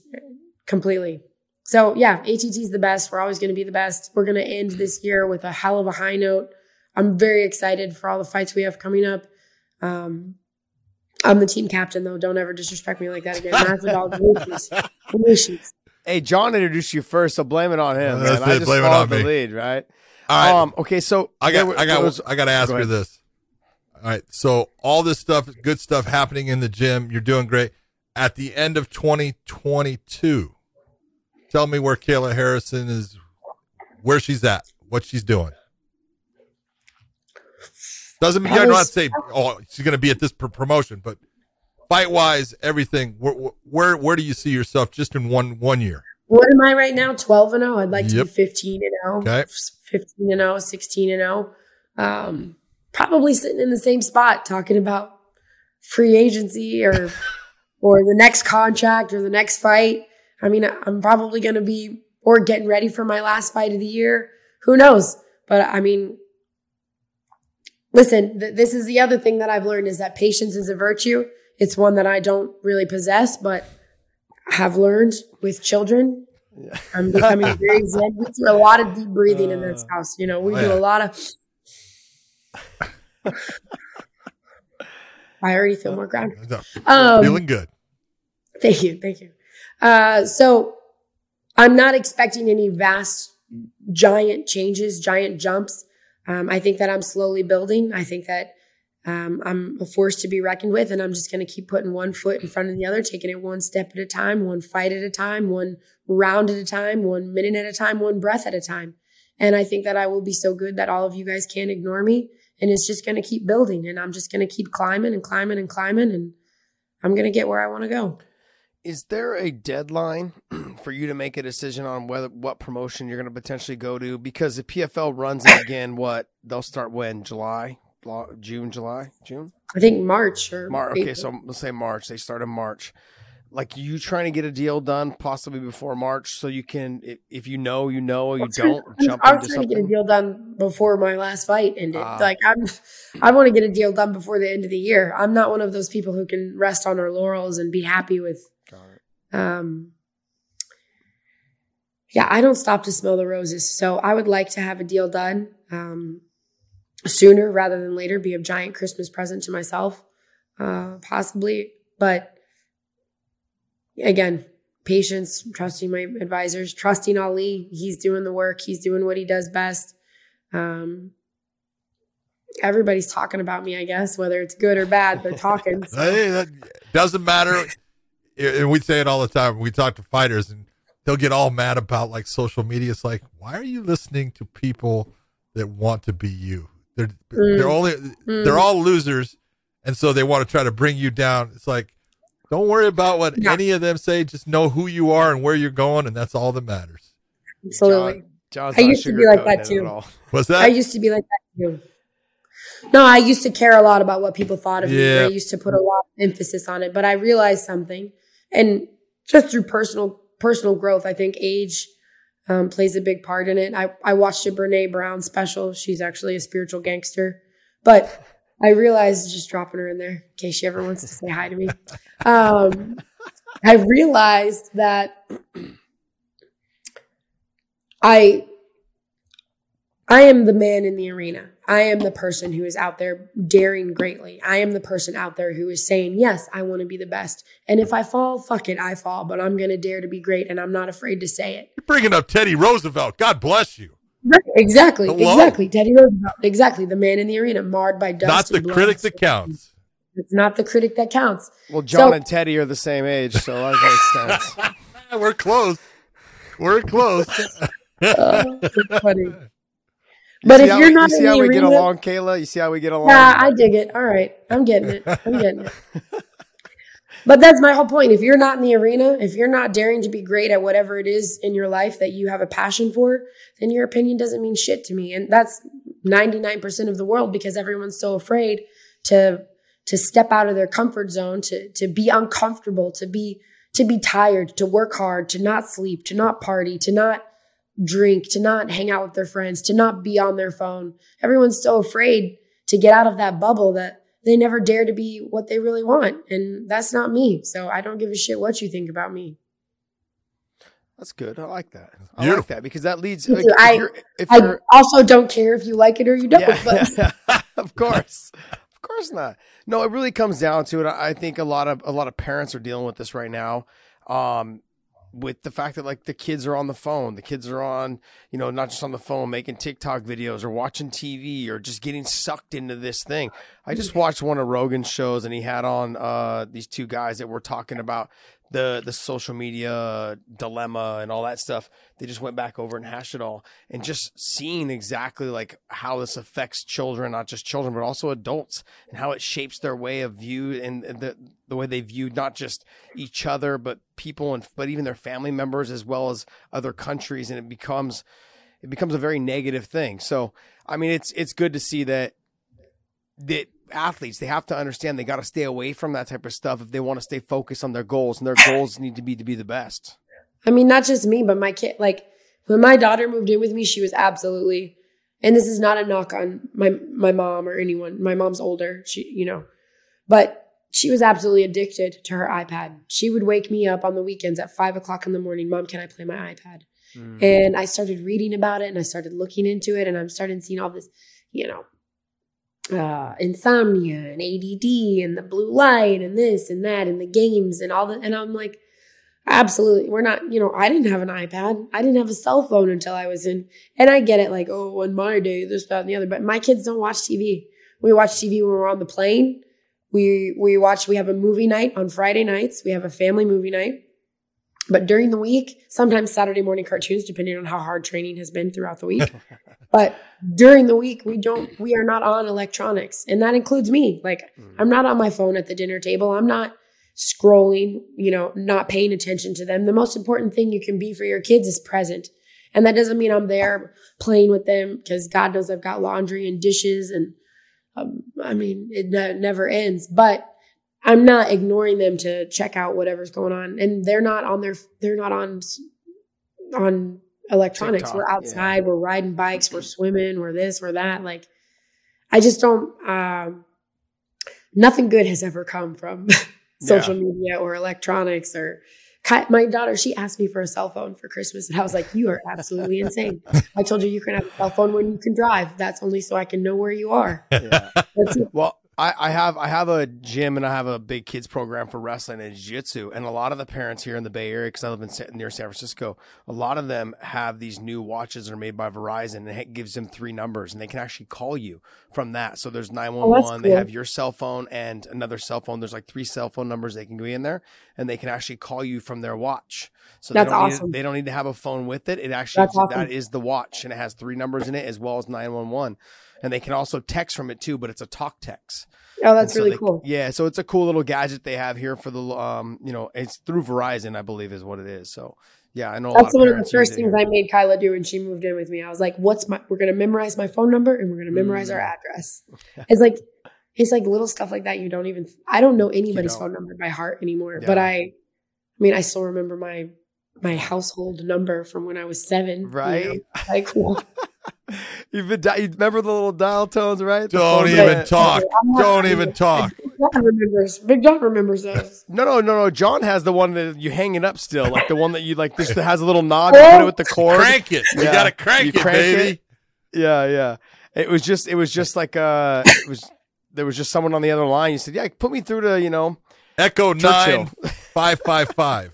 completely. So yeah, ATT is the best. We're always going to be the best. We're going to end this year with a hell of a high note. I'm very excited for all the fights we have coming up. Um, I'm the team captain though. Don't ever disrespect me like that again. Hey, John introduced you first, so blame it on him. man. I just blame followed the me. lead, right? All right. Um, okay, so I got, I got, was, I got to ask you this. All right, so all this stuff, good stuff happening in the gym. You're doing great. At the end of 2022, tell me where Kayla Harrison is, where she's at, what she's doing. Doesn't mean I don't say, oh, she's going to be at this promotion, but fight wise, everything. Where, where where do you see yourself just in one one year? What am I right now? Twelve and zero. Oh? I'd like to be fifteen and zero. Oh. Okay. Fifteen and 0, 16 and zero. Um, probably sitting in the same spot talking about free agency or or the next contract or the next fight. I mean, I'm probably going to be or getting ready for my last fight of the year. Who knows? But I mean, listen, th- this is the other thing that I've learned is that patience is a virtue. It's one that I don't really possess, but have learned with children. Yeah. I'm becoming very zen. We do a lot of deep breathing uh, in this uh, house. You know, we oh, do yeah. a lot of. I already feel more grounded. Um, feeling good. Thank you, thank you. Uh, so, I'm not expecting any vast, giant changes, giant jumps. Um, I think that I'm slowly building. I think that um, I'm a force to be reckoned with, and I'm just going to keep putting one foot in front of the other, taking it one step at a time, one fight at a time, one round at a time, one minute at a time, one breath at a time. And I think that I will be so good that all of you guys can't ignore me. And it's just going to keep building, and I'm just going to keep climbing and climbing and climbing, and I'm going to get where I want to go. Is there a deadline for you to make a decision on whether what promotion you're going to potentially go to? Because the PFL runs it again, what they'll start when July, June, July, June. I think March or March. Okay, so let's say March. They start in March. Like you trying to get a deal done possibly before March, so you can, if you know, you know, you don't jump. I was trying something. to get a deal done before my last fight ended. Uh, like I'm, I want to get a deal done before the end of the year. I'm not one of those people who can rest on our laurels and be happy with. Um, yeah, I don't stop to smell the roses. So I would like to have a deal done. Um, sooner rather than later be a giant Christmas present to myself, uh, possibly. But again, patience, trusting my advisors, trusting Ali. He's doing the work, he's doing what he does best. Um, everybody's talking about me, I guess, whether it's good or bad, they're talking. So. hey, that doesn't matter. And we say it all the time. We talk to fighters and they'll get all mad about like social media. It's like, why are you listening to people that want to be you? They're mm. they're only mm. they're all losers, and so they want to try to bring you down. It's like, don't worry about what yeah. any of them say. Just know who you are and where you're going, and that's all that matters. Absolutely. John, I used to be like that too. What's that? I used to be like that too. No, I used to care a lot about what people thought of yeah. me. I used to put a lot of emphasis on it, but I realized something, and just through personal personal growth, I think age um, plays a big part in it. I, I watched a Brene Brown special. She's actually a spiritual gangster, but I realized just dropping her in there in case she ever wants to say hi to me. Um, I realized that I I am the man in the arena. I am the person who is out there daring greatly. I am the person out there who is saying, Yes, I want to be the best. And if I fall, fuck it, I fall, but I'm going to dare to be great and I'm not afraid to say it. You're bringing up Teddy Roosevelt. God bless you. exactly. Hello? Exactly. Teddy Roosevelt. Exactly. The man in the arena, marred by dust. Not the critic that counts. It's not the critic that counts. Well, John so, and Teddy are the same age, so that makes sense. We're close. We're close. oh, funny. But if you're not, you see how we arena, get along, Kayla. You see how we get along. Yeah, I dig it. All right, I'm getting it. I'm getting it. but that's my whole point. If you're not in the arena, if you're not daring to be great at whatever it is in your life that you have a passion for, then your opinion doesn't mean shit to me. And that's 99% of the world because everyone's so afraid to to step out of their comfort zone, to to be uncomfortable, to be to be tired, to work hard, to not sleep, to not party, to not drink, to not hang out with their friends, to not be on their phone. Everyone's so afraid to get out of that bubble that they never dare to be what they really want. And that's not me. So I don't give a shit what you think about me. That's good. I like that. I Beautiful. like that because that leads. Like, if I, if I also don't care if you like it or you don't. Yeah, of course, of course not. No, it really comes down to it. I think a lot of a lot of parents are dealing with this right now. Um, with the fact that like the kids are on the phone, the kids are on, you know, not just on the phone making TikTok videos or watching TV or just getting sucked into this thing. I just watched one of Rogan's shows and he had on uh, these two guys that were talking about the the social media dilemma and all that stuff. They just went back over and hashed it all, and just seeing exactly like how this affects children, not just children but also adults, and how it shapes their way of view and the the way they view not just each other but people and but even their family members as well as other countries, and it becomes it becomes a very negative thing. So I mean, it's it's good to see that that athletes they have to understand they got to stay away from that type of stuff if they want to stay focused on their goals and their goals need to be to be the best. I mean not just me but my kid like when my daughter moved in with me she was absolutely and this is not a knock on my my mom or anyone my mom's older she you know but she was absolutely addicted to her ipad. She would wake me up on the weekends at five o'clock in the morning mom can i play my ipad? Mm. and i started reading about it and i started looking into it and i'm starting seeing all this you know uh, insomnia and ADD and the blue light and this and that and the games and all that. And I'm like, absolutely. We're not, you know, I didn't have an iPad. I didn't have a cell phone until I was in, and I get it like, oh, in my day, this, that, and the other. But my kids don't watch TV. We watch TV when we're on the plane. We, we watch, we have a movie night on Friday nights. We have a family movie night. But during the week, sometimes Saturday morning cartoons, depending on how hard training has been throughout the week. but during the week, we don't, we are not on electronics. And that includes me. Like, mm. I'm not on my phone at the dinner table. I'm not scrolling, you know, not paying attention to them. The most important thing you can be for your kids is present. And that doesn't mean I'm there playing with them because God knows I've got laundry and dishes and, um, I mean, it ne- never ends. But I'm not ignoring them to check out whatever's going on. And they're not on their they're not on on electronics. TikTok, we're outside, yeah. we're riding bikes, we're swimming, we're this, we're that. Like I just don't um nothing good has ever come from social yeah. media or electronics or my daughter, she asked me for a cell phone for Christmas, and I was like, "You are absolutely insane." I told you you can have a cell phone when you can drive. That's only so I can know where you are. Yeah. well, I, I have I have a gym and I have a big kids program for wrestling and jiu-jitsu and a lot of the parents here in the Bay Area because I live in near San Francisco a lot of them have these new watches that are made by Verizon and it gives them three numbers and they can actually call you from that so there's 911 oh, cool. they have your cell phone and another cell phone there's like three cell phone numbers they can go in there and they can actually call you from their watch so That's they don't awesome. need, they don't need to have a phone with it it actually awesome. that is the watch and it has three numbers in it as well as 911 and they can also text from it too, but it's a talk text. Oh, that's so really they, cool. Yeah, so it's a cool little gadget they have here for the um, you know, it's through Verizon, I believe, is what it is. So yeah, I know. That's of one of the first things I made Kyla do when she moved in with me. I was like, "What's my? We're gonna memorize my phone number and we're gonna memorize mm. our address." It's like it's like little stuff like that. You don't even. I don't know anybody's phone number by heart anymore. Yeah. But I, I mean, I still remember my my household number from when I was seven. Right. You know? Like, cool. You've been you remember the little dial tones, right? Don't even talk. Don't even talk. Big John remembers. Big John remembers those. No, no, no, no. John has the one that you hang it up still, like the one that you like. This has a little knob. You put it with the cord. Crank it. You gotta crank you it, crank baby. It. Yeah, yeah. It was just. It was just like uh. It was. There was just someone on the other line. You said, "Yeah, put me through to you know." Echo nine five five five.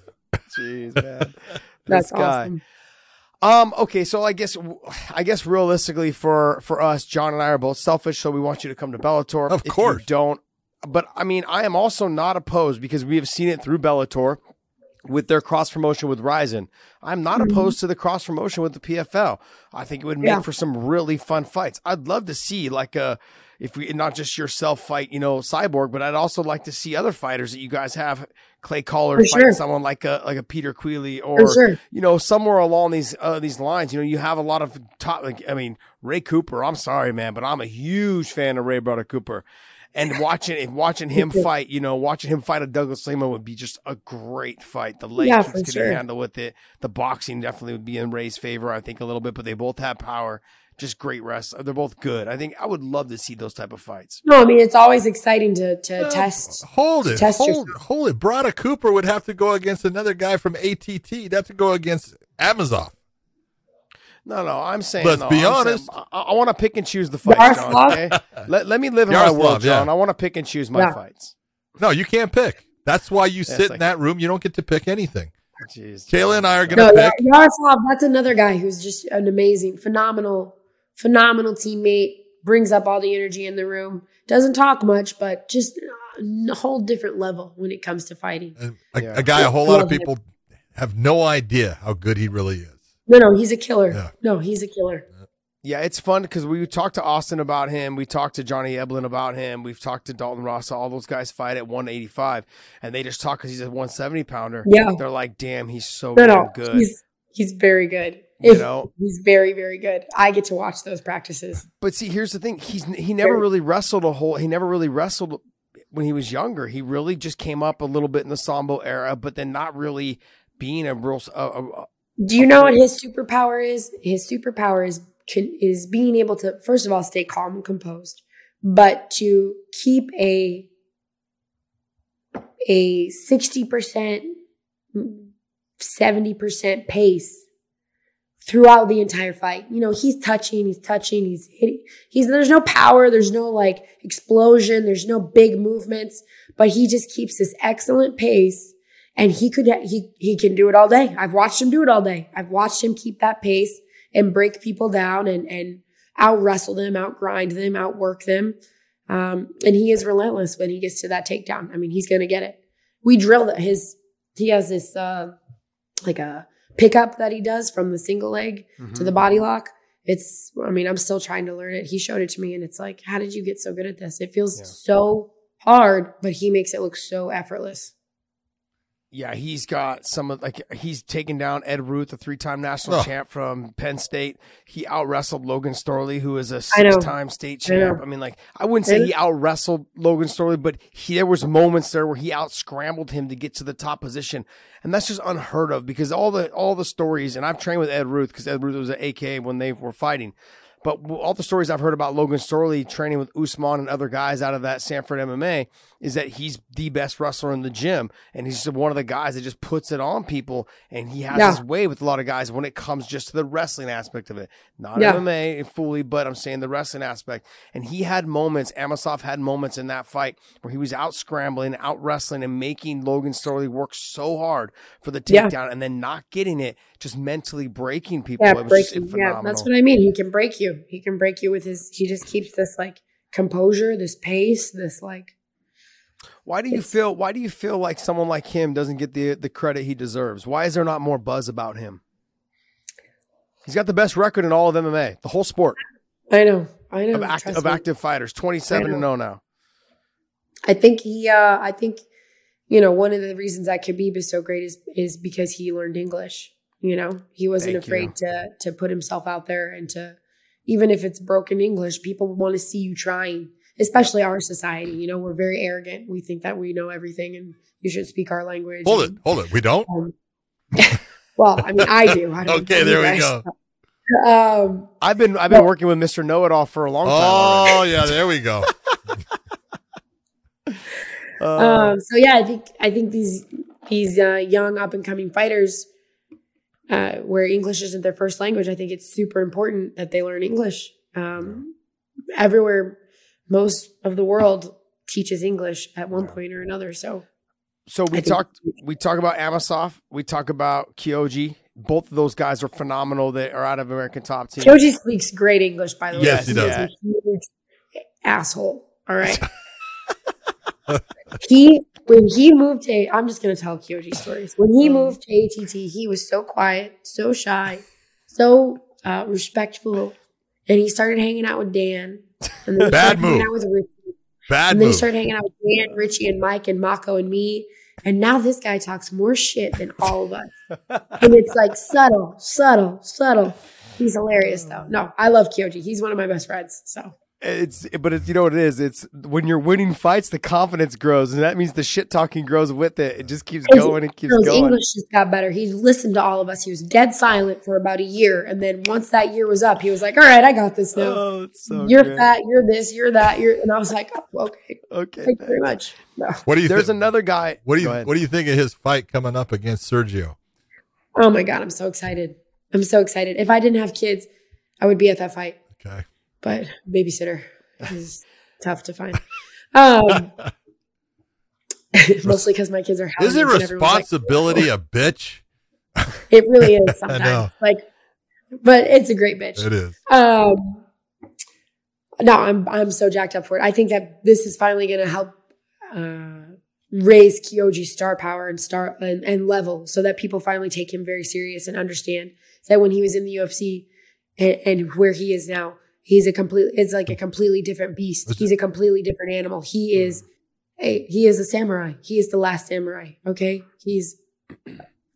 Jeez, man. That's guy. awesome. Um. Okay. So I guess, I guess realistically for for us, John and I are both selfish. So we want you to come to Bellator. Of if course. don't. But I mean, I am also not opposed because we have seen it through Bellator with their cross promotion with Rizin. I'm not mm-hmm. opposed to the cross promotion with the PFL. I think it would make yeah. for some really fun fights. I'd love to see like a if we not just yourself fight, you know, Cyborg, but I'd also like to see other fighters that you gught have Clay Collard For fight sure. someone like a like a Peter Queally or sure. you know somewhere along these uh, these lines. You know, you have a lot of top. Like I mean, Ray Cooper. I'm sorry, man, but I'm a huge fan of Ray Brother Cooper. And watching watching him fight, you know, watching him fight a Douglas Lima would be just a great fight. The leg Yeah, kicks could sure. handle with it. The boxing definitely would be in Ray's favor, I think, a little bit. But they both have power. Just great wrestlers. They're both good. I think I would love to see those type of fights. No, I mean it's always exciting to to uh, test. Hold it, Test hold, hold it. Brada Cooper would have to go against another guy from ATT. He'd have to go against Amosov. No, no, I'm saying. Let's no, be I'm honest. saying- I, want to pick and choose the fights, John. Okay? let, let me live in my world, John. yeah. I want to pick and choose my Yeah. fights. No, you can't pick. That's why you sit in that room. You don't get to pick anything. Jeez. Kayla and I are going to Yar- pick. Yaroslav, that's another guy who's just an amazing, phenomenal, phenomenal teammate. Brings up all the energy in the room. Doesn't talk much, but just a whole different level when it comes to fighting. And A, Yeah. a guy a whole lot of Love him. people have no idea how good he really is. No, no, he's a killer. Yeah. No, he's a killer. Yeah, it's fun because we talked to Austin about him. We talked to Johnny Eblen about him. We've talked to Dalton Ross. All those guys fight at 185, and they just talk because he's a 170 pounder. Yeah. They're like, damn, he's so No, damn no, good. he's he's very good. You know? he's very, very good. I get to watch those practices. But see, here's the thing: he's he never really wrestled a whole. He never really wrestled when he was younger. He really just came up a little bit in the sambo era, but then not really being a real. A, a, a- Do you know what his superpower is? His superpower is can, is being able to first of all stay calm and composed, but to keep a a sixty percent, seventy percent pace throughout the entire fight. You know, he's touching, he's touching, he's hitting. He's there's no power, there's no like explosion, there's no big movements, but he just keeps this excellent pace and he could he he can do it all day. I've watched him do it all day. I've watched him keep that pace and break people down and and out wrestle them, out grind them, outwork them. Um, and he is relentless when he gets to that takedown. I mean, he's gonna get it. We drill that his he has this uh like a pickup that he does from the single leg to the mm-hmm. body lock. It's I mean, I'm still trying to learn it. He showed it to me and it's like, how did you get so good at this? It feels Yeah. so hard, but he makes it look so effortless. Yeah, he's got some of like he's taken down Ed Ruth, a three-time national Oh. champ from Penn State. He out wrestled Logan Storley, who is a six-time state champ. I, mean, like I wouldn't say he out wrestled Logan Storley, but he, there was moments there where he out scrambled him to get to the top position, and that's just unheard of because all the all the stories. And I've trained with Ed Ruth because Ed Ruth was at AK when they were fighting. But all the stories I've heard about Logan Storley training with Usman and other guys out of that Sanford MMA is that he's the best wrestler in the gym. And he's just one of the guys that just puts it on people. And he has Yeah. his way with a lot of guys when it comes just to the wrestling aspect of it. Not Yeah. MMA fully, but I'm saying the wrestling aspect. And he had moments, Amosov had moments in that fight where he was out scrambling, out wrestling, and making Logan Storley work so hard for the Yeah. takedown and then not getting it, just mentally breaking people. Yeah, it was breaking. Yeah, that's what I mean. He can break you. He can break you with his. He just keeps this like composure, this pace, this like. Why do you feel? Why do you feel like someone like him doesn't get the the credit he deserves? Why is there not more buzz about him? He's got the best record in all of MMA, the whole sport I know. I know. of, act, of active fighters, twenty seven and zero now. I think he. uh I think, you know, one of the reasons that Khabib is so great is is because he learned English. You know, he wasn't Thank afraid to to put himself out there and to, even if it's broken English, people want to see you trying. Especially our society. You know, we're very arrogant. We think that we know everything and you should speak our language. Hold it, hold it. We don't. Um, well, I mean, I do. I don't Okay, know there we go. guys. Um, I've been I've been working with Mister Know It All for a long time. already. Oh yeah, there we go. Uh, um, so yeah, I think I think these these uh, young up and coming fighters, uh, where English isn't their first language, I think it's super important that they learn English. Um, everywhere, most of the world teaches English at one point or another. So so we I think- talked we talk about Amosov, we talk about Kyoji. Both of those guys are phenomenal. That are out of American Top Team. Kyoji speaks great English, by the way. Yes, he does. Yeah. He's a huge asshole. All right. he when he moved to I'm just gonna tell Kyoji stories. When he moved to ATT, he was so quiet, so shy, so uh, respectful, and he started hanging out with Dan. And then he Bad move. out with Richie, Bad and move. started hanging out with Dan, Richie, and Mike, and Mocco, and me. And now this guy talks more shit than all of us. and it's like subtle, subtle, subtle. He's hilarious though. No, I love Kyoji. He's one of my best friends. So It's but it's you know what it is. It's when you're winning fights, the confidence grows, and that means the shit talking grows with it. It just keeps His- going and keeps His going. English just got better. He listened to all of us. He was dead silent for about a year, and then once that year was up, he was like, "All right, I got this now. Oh, it's so you're good. fat. You're this. You're that. You're." And I was like, oh, "Okay, Okay, thank you very much." No. What do you There's think? another guy. what do you What do you think of his fight coming up against Sergio? Oh my god, I'm so excited. I'm so excited. If I didn't have kids, I would be at that fight. Okay. But babysitter is tough to find. Um, mostly because my kids are. Isn't Howard's and everyone's like, responsibility a bitch? It really is sometimes. know. Like, but it's a great bitch. It is. Um, no, I'm I'm so jacked up for it. I think that this is finally going to help uh, raise Kyoji's star power and star and, and level, so that people finally take him very serious and understand that when he was in the UFC and, and where he is now, he's a complete. It's like a completely different beast. He's a completely different animal. He is a he is a samurai. He is the last samurai. Okay, he's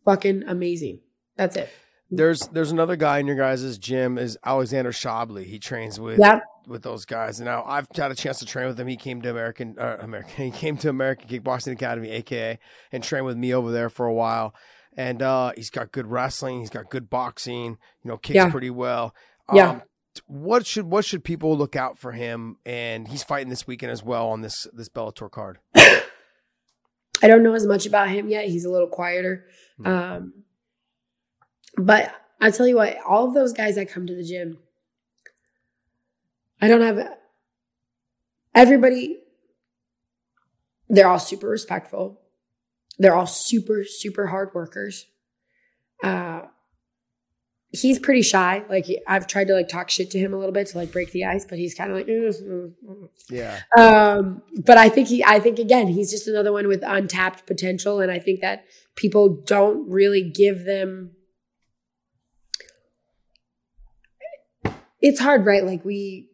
fucking amazing. That's it. There's there's another guy in your guys' gym is Alexander Shabliy. He trains with Yep. with those guys. And now I've had a chance to train with him. He came to American uh, American he came to American Kickboxing Academy, aka, and trained with me over there for a while. And uh, he's got good wrestling. He's got good boxing. You know, kicks Yeah. pretty well. Yeah. What should what should people look out for him? And he's fighting this weekend as well on this this Bellator card. I don't know as much about him yet. He's a little quieter. Hmm. Um, but I tell you what, all of those guys that come to the gym, I don't have everybody, they're all super respectful. They're all super, super hard workers. Uh, he's pretty shy. Like I've tried to like talk shit to him a little bit to like break the ice, but he's kind of like, "Mm, mm, mm." Yeah. Um, but I think he, I think again, he's just another one with untapped potential, and I think that people don't really give them. It's hard, right? Like we,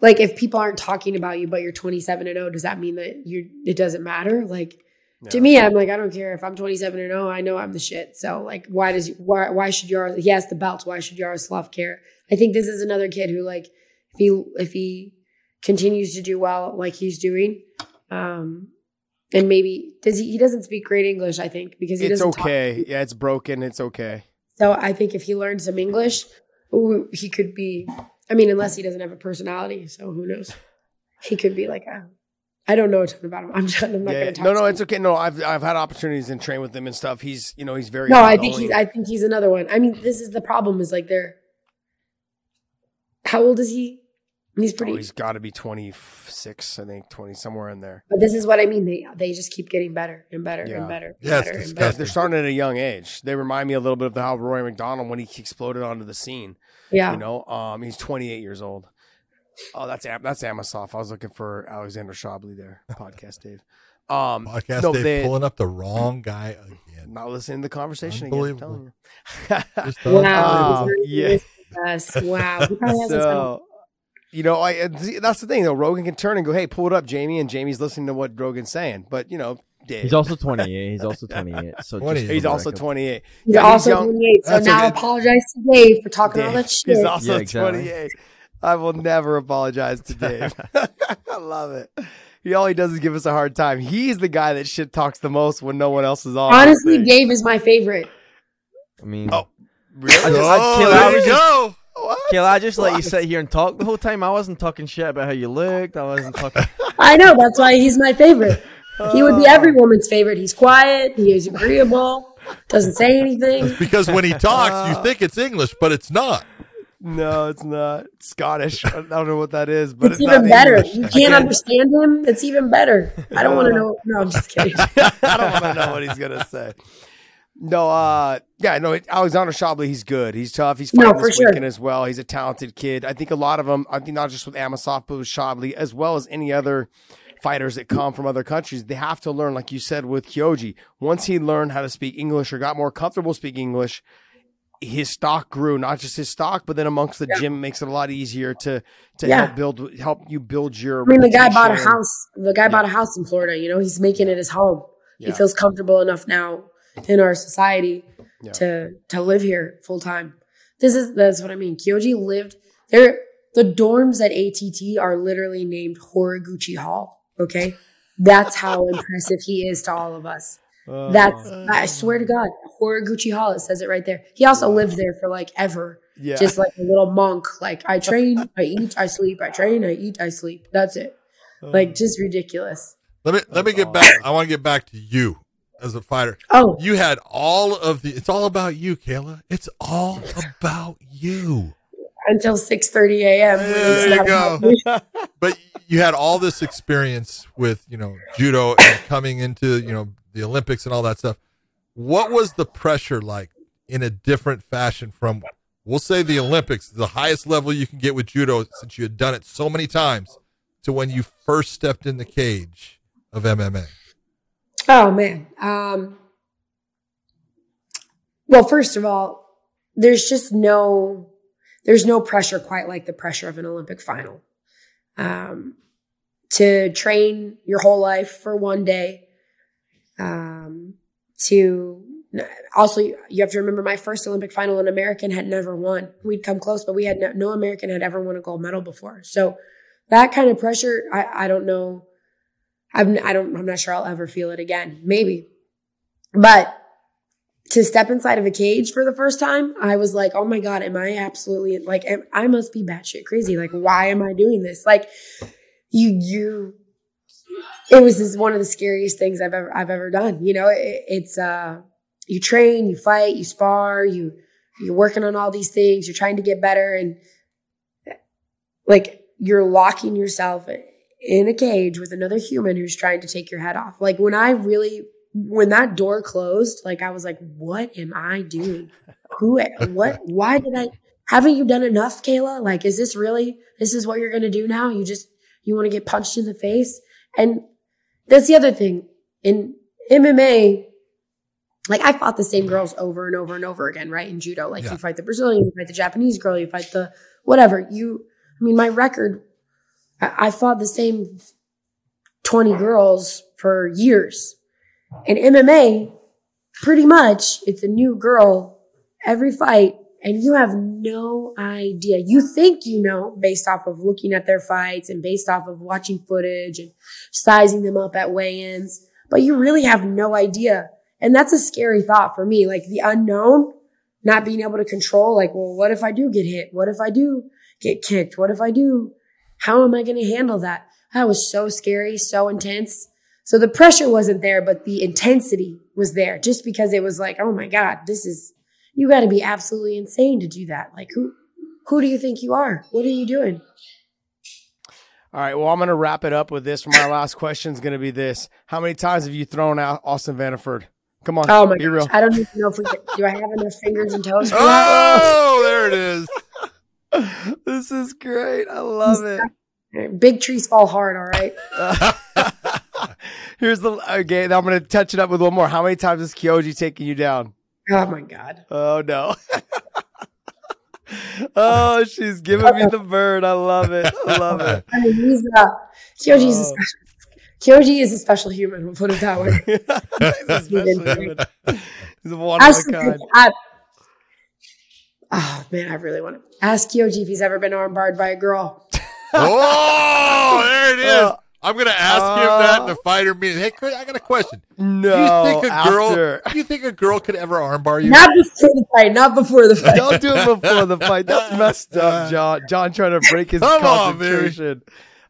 like if people aren't talking about you, but you're 27 and 0, does that mean that you it doesn't matter? Like to me, I'm like, I don't care if I'm 27 and 0, I know I'm the shit. So like, why does why why should Yaroslav? He has the belt. Why should Yaroslav care? I think this is another kid who like if he if he continues to do well like he's doing, um, and maybe does he? He doesn't speak great English, I think, because he It's doesn't. talk- okay. Yeah, it's broken. It's okay. so I think if he learns some English, ooh, he could be. I mean, unless he doesn't have a personality, so who knows? He could be like a. I don't know a ton about him. I'm, not- I'm not Yeah, going to talk. no, no, to it's okay. No, I've I've had opportunities and train with him and stuff. He's you know he's very No, I think outgoing. he's. I think he's another one. I mean, this is the problem. Is like they're. How old is he? He's pretty. Oh, he's got to be 26, I think, 20, somewhere in there. but this is what I mean. They they just keep getting better and better Yeah. and better. And Yeah, better and better. They're starting at a young age. They remind me a little bit of how Rory MacDonald when he exploded onto the scene. Yeah. You know, um, he's 28 years old. Oh, that's Am- that's Amosov. I was looking for Alexander Shabliy there. Podcast Dave. Um, Podcast no, Dave they- pulling up the wrong guy again. not listening to the conversation again. I'm telling you. Wow. unbelievable. yeah. Yes. Wow. He probably has his own- so, you know, I that's the thing though. Rogan can turn and go, "Hey, pull it up, Jamie," and Jamie's listening to what Rogan's saying. But you know, Dave, He's also 28. He's also 28. So 20. just he's also 28. He's Yeah, also young. 28. So That's now okay. apologize to Dave for talking all Dave, that shit. He's also Yeah, exactly. 28. I will never apologize to Dave. I love it. He all he does is give us a hard time. He's the guy that shit talks the most when no one else is on. Honestly, Dave is my favorite. I mean, Oh. really? I just- oh, Kill, there I you just- go. What? Kill, I just let you sit here and talk the whole time. I wasn't talking shit about how you looked. I wasn't talking. I know. That's why he's my favorite. He would be Oh. every woman's favorite. He's quiet. He is agreeable. Doesn't say anything. Because when he talks, you uh. think it's English, but it's not. No, it's not It's Scottish. I don't know what that is, but It's, it's, even better. English. You I can't understand him. It's even better. I don't want to know. No, I'm just kidding. I don't want to know what he's gonna say. No, uh, yeah, no. it- Alexander Shabliy, he's good. He's tough. He's No, fighting for this sure. weekend as well. He's a talented kid. I think a lot of them. I think not just with Amosov, but with Shabliy, as well as any other fighters that come from other countries. They have to learn, like you said, with Kyoji. Once he learned how to speak English or got more comfortable speaking English, his stock grew. Not just his stock, but then amongst the gym, it makes it a lot easier to to Yeah. help build help you build your. I mean, the guy bought a house. The guy bought a house in Florida. You know, he's making it his home. He feels comfortable enough now in our society Yeah. to to live here full time. This is that's what I mean. Kyoji lived there. the dorms at ATT are literally named Horiguchi Hall. Okay. That's how impressive he is to all of us. That's, Oh. I swear to God, Horiguchi Hall, it says it right there. He also lived there for like ever, yeah. just like a little monk. Like, I train, I eat, I sleep, I train, I eat, I sleep. That's it. Like, oh. just ridiculous. Let me let me That's get back. I want to get back to you as a fighter. Oh, You had all of the. It's all about you, Kayla. It's all about you. until 6.30 a.m. There you go. But you had all this experience with you know judo and coming into you know the Olympics and all that stuff. What was the pressure like in a different fashion from we'll say the Olympics, the highest level you can get with judo since you had done it so many times, to when you first stepped in the cage of MMA? Oh man. Um, well, first of all, there's just no there's no pressure quite like the pressure of an Olympic final. Um, to train your whole life for one day. Um, to also you have to remember my first Olympic final, an American had never won. We'd come close, but we had no, no American had ever won a gold medal before. So that kind of pressure, I, I don't know. I'm I don't I'm not sure I'll ever feel it again. Maybe. But to step inside of a cage for the first time, I was like, "Oh my god, am I absolutely like am, I must be batshit crazy? Like, why am I doing this? Like, you you." It was one of the scariest things I've ever I've ever done. You know, it, it's uh, you train, you fight, you spar, you you're working on all these things, you're trying to get better, and like you're locking yourself in a cage with another human who's trying to take your head off. Like when I really, when that door closed, like I was like, what am I doing? Who, what, why did I, haven't you done enough, Kayla? Like, is this really, this is what you're going to do now? You just, you want to get punched in the face? And that's the other thing in MMA. Like I fought the same girls over and over and over again, right? In judo, like Yeah. you fight the Brazilian, you fight the Japanese girl, you fight the whatever. You, I mean, my record I, I fought the same 20 girls for years. In MMA, pretty much it's a new girl every fight, and you have no idea. You think you know based off of looking at their fights and based off of watching footage and sizing them up at weigh ins, but you really have no idea. And that's a scary thought for me. Like the unknown, not being able to control, like, well, what if I do get hit? What if I do get kicked? What if I do? How am I going to handle that? That was so scary, so intense. So the pressure wasn't there, but the intensity was there just because it was like, oh my God, this is, you got to be absolutely insane to do that. Like, who, who do you think you are? What are you doing? All right. Well, I'm going to wrap it up with this. My last question is going to be this: How many times have you thrown out Austin Vanderford? Come on, Oh my be gosh. real. I don't even know if we get, do I have enough fingers and toes for that? Oh, there it is. this is great. I love it. Big trees fall hard, all right? Here's the okay. I'm going to touch it up with one more. How many times has Kyoji taken you down? Oh my God. Oh no. oh, she's giving me the bird. I love it. I love it. I mean, he's, uh, Kyoji is a Oh. special, Kyoji is a special human. We'll put it that way. He's a special human. He's a one I of a kind. I- oh man, I really want to ask Kyoji if he's ever been armbarred by a girl. Oh, there it is. Uh, I'm gonna ask him that in the fighter meeting. Hey, Chris, I got a question. No, do you think a girl? after. Do you think a girl could ever armbar you? Not before the fight. Not before the fight. Don't do it before the fight. That's messed up, John. John trying to break his Come on, baby. concentration.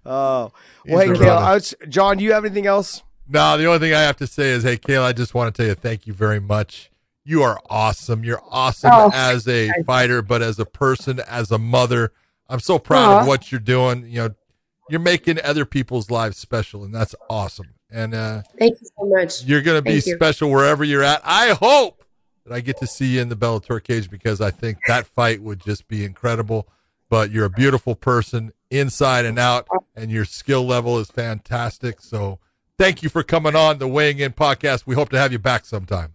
Oh, He's well, hey, a Kayla. I was, John, do you have anything else? No, the only thing I have to say is, hey, Kayla, I just want to tell you thank you very much. You are awesome. You're awesome Oh, as a fighter, but as a person, as a mother, I'm so proud of what you're doing. You know, you're making other people's lives special, and that's awesome. And uh, Thank you so much. you're going to be you. special wherever you're at. I hope that I get to see you in the Bellator cage because I think that fight would just be incredible. But you're a beautiful person inside and out, and your skill level is fantastic. So thank you for coming on the Weighing In podcast. We hope to have you back sometime.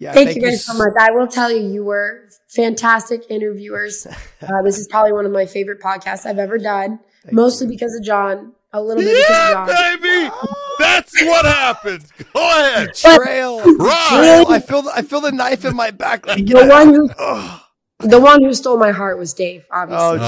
Yeah, Thank, you guys so much. I will tell you, you were fantastic interviewers. Uh, this is probably one of my favorite podcasts I've ever done, mostly because of John, a little bit because of John. baby. That's what happened. Go ahead. Trail. Right. Trail. I feel the, I feel the knife in my back. Like, The one who Ugh. The one who stole my heart was Dave, obviously. Oh, Oh,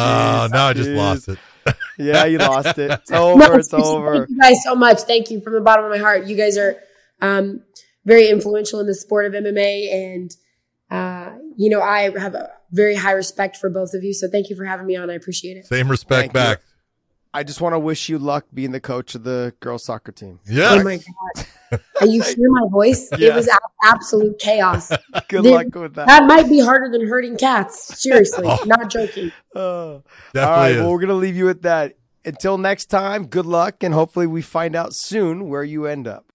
Jeez, now I just lost it. Yeah, you lost it. It's No, over. It's over. Thank you guys so much. Thank you from the bottom of my heart. You guys are um, very influential in the sport of MMA, and uh, you know I have a very high respect for both of you. So thank you for having me on. I appreciate it. Same respect Thank you. Back. I just want to wish you luck being the coach of the girls soccer team. Yeah. Oh my god! And you hear my voice? It was a- absolute chaos. Good Dude, luck with that. That might be harder than herding cats. Seriously, Oh. not joking. Oh. All Definitely right, is. well, we're gonna leave you with that. Until next time, good luck, and hopefully we find out soon where you end up.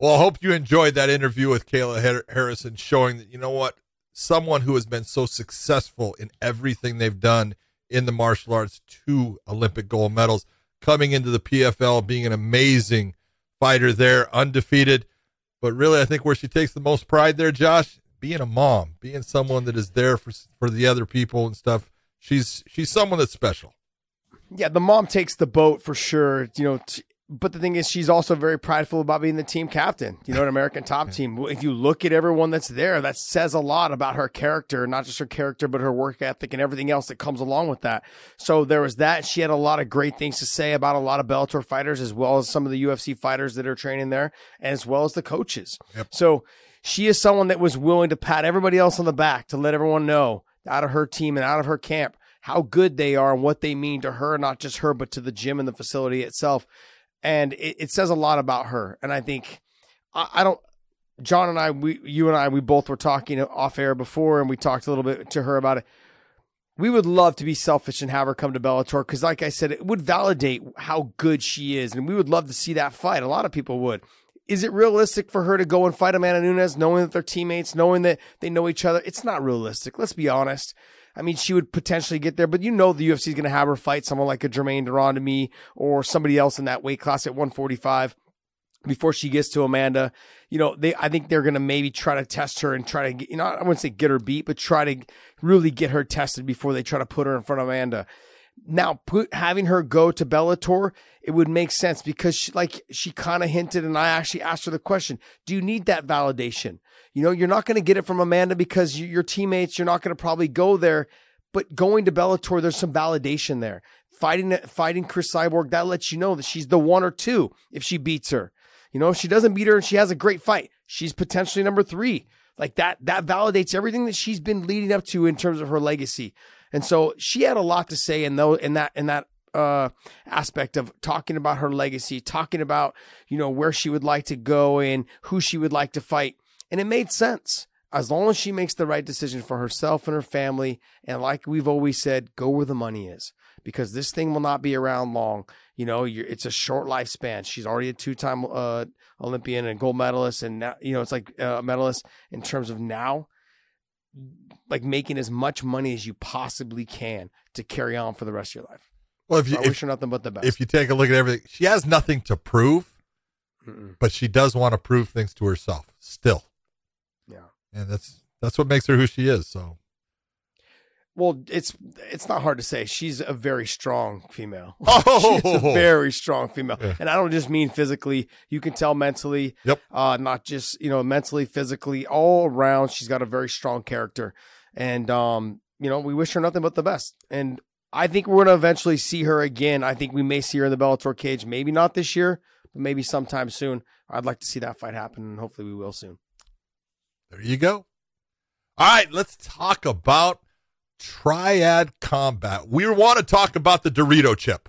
Well, I hope you enjoyed that interview with Kayla Har- Harrison, showing that, you know what, someone who has been so successful in everything they've done in the martial arts, two Olympic gold medals, coming into the PFL, being an amazing fighter there, undefeated. But really, I think where she takes the most pride there, Josh, being a mom, being someone that is there for for the other people and stuff. She's she's someone that's special. Yeah, the mom takes the boat for sure. You know, t- but the thing is, she's also very prideful about being the team captain. You know, an American top team. If you look at everyone that's there, that says a lot about her character, not just her character, but her work ethic and everything else that comes along with that. So there was that. She had a lot of great things to say about a lot of Bellator fighters, as well as some of the UFC fighters that are training there, as well as the coaches. Yep. So she is someone that was willing to pat everybody else on the back to let everyone know out of her team and out of her camp how good they are and what they mean to her, not just her, but to the gym and the facility itself. And it, it says a lot about her. And I think I, I don't. John and I, we, you and I, we both were talking off air before, and we talked a little bit to her about it. We would love to be selfish and have her come to Bellator because, like I said, it would validate how good she is, and we would love to see that fight. A lot of people would. Is it realistic for her to go and fight Amanda Nunes, knowing that they're teammates, knowing that they know each other? It's not realistic. Let's be honest. I mean, she would potentially get there, but you know the UFC is going to have her fight someone like a Germaine de Randamie or somebody else in that weight class at 145 before she gets to Amanda. You know, they I think they're going to maybe try to test her and try to get, you know, I wouldn't say get her beat, but try to really get her tested before they try to put her in front of Amanda. Now, put having her go to Bellator, it would make sense because she, like she kind of hinted, and I actually asked her the question: Do you need that validation? You know, you're not going to get it from Amanda because you, your teammates. You're not going to probably go there, but going to Bellator, there's some validation there. Fighting, fighting Cris Cyborg, that lets you know that she's the one or two if she beats her. You know, if she doesn't beat her and she has a great fight, she's potentially number three. Like that, that validates everything that she's been leading up to in terms of her legacy. And so she had a lot to say in though in that in that uh, aspect of talking about her legacy, talking about you know where she would like to go and who she would like to fight, and it made sense as long as she makes the right decision for herself and her family. And like we've always said, go where the money is because this thing will not be around long. You know, you're, it's a short lifespan. She's already a two-time uh, Olympian and gold medalist, and now you know it's like uh, a medalist in terms of now like making as much money as you possibly can to carry on for the rest of your life. Well, if you I if, wish her nothing but the best. if you take a look at everything, she has nothing to prove, Mm-mm. but she does want to prove things to herself still. And that's that's what makes her who she is. So Well, it's it's not hard to say. She's a very strong female. Oh! She's a very strong female, Yeah. and I don't just mean physically. You can tell mentally. Yep. Uh, not just you know mentally, physically, all around. She's got a very strong character, and um, you know, we wish her nothing but the best. And I think we're gonna eventually see her again. I think we may see her in the Bellator cage. Maybe not this year, but maybe sometime soon. I'd like to see that fight happen, and hopefully we will soon. There you go. All right, let's talk about Triad Combat. We want to talk about the Dorito chip.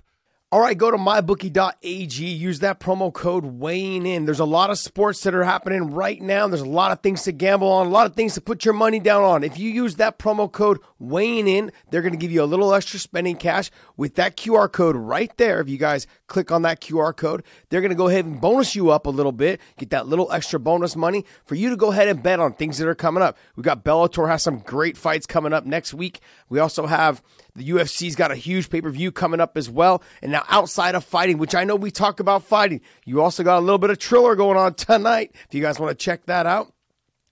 All right, go to mybookie.ag. Use that promo code weighing in. There's a lot of sports that are happening right now. There's a lot of things to gamble on, a lot of things to put your money down on. If you use that promo code weighing in, they're going to give you a little extra spending cash with that QR code right there. If you guys click on that QR code, they're going to go ahead and bonus you up a little bit, get that little extra bonus money for you to go ahead and bet on things that are coming up. We got Bellator has some great fights coming up next week. We also have the UFC's got a huge pay per view coming up as well. And now, outside of fighting, which I know we talk about fighting, you also got a little bit of Triller going on tonight. If you guys want to check that out,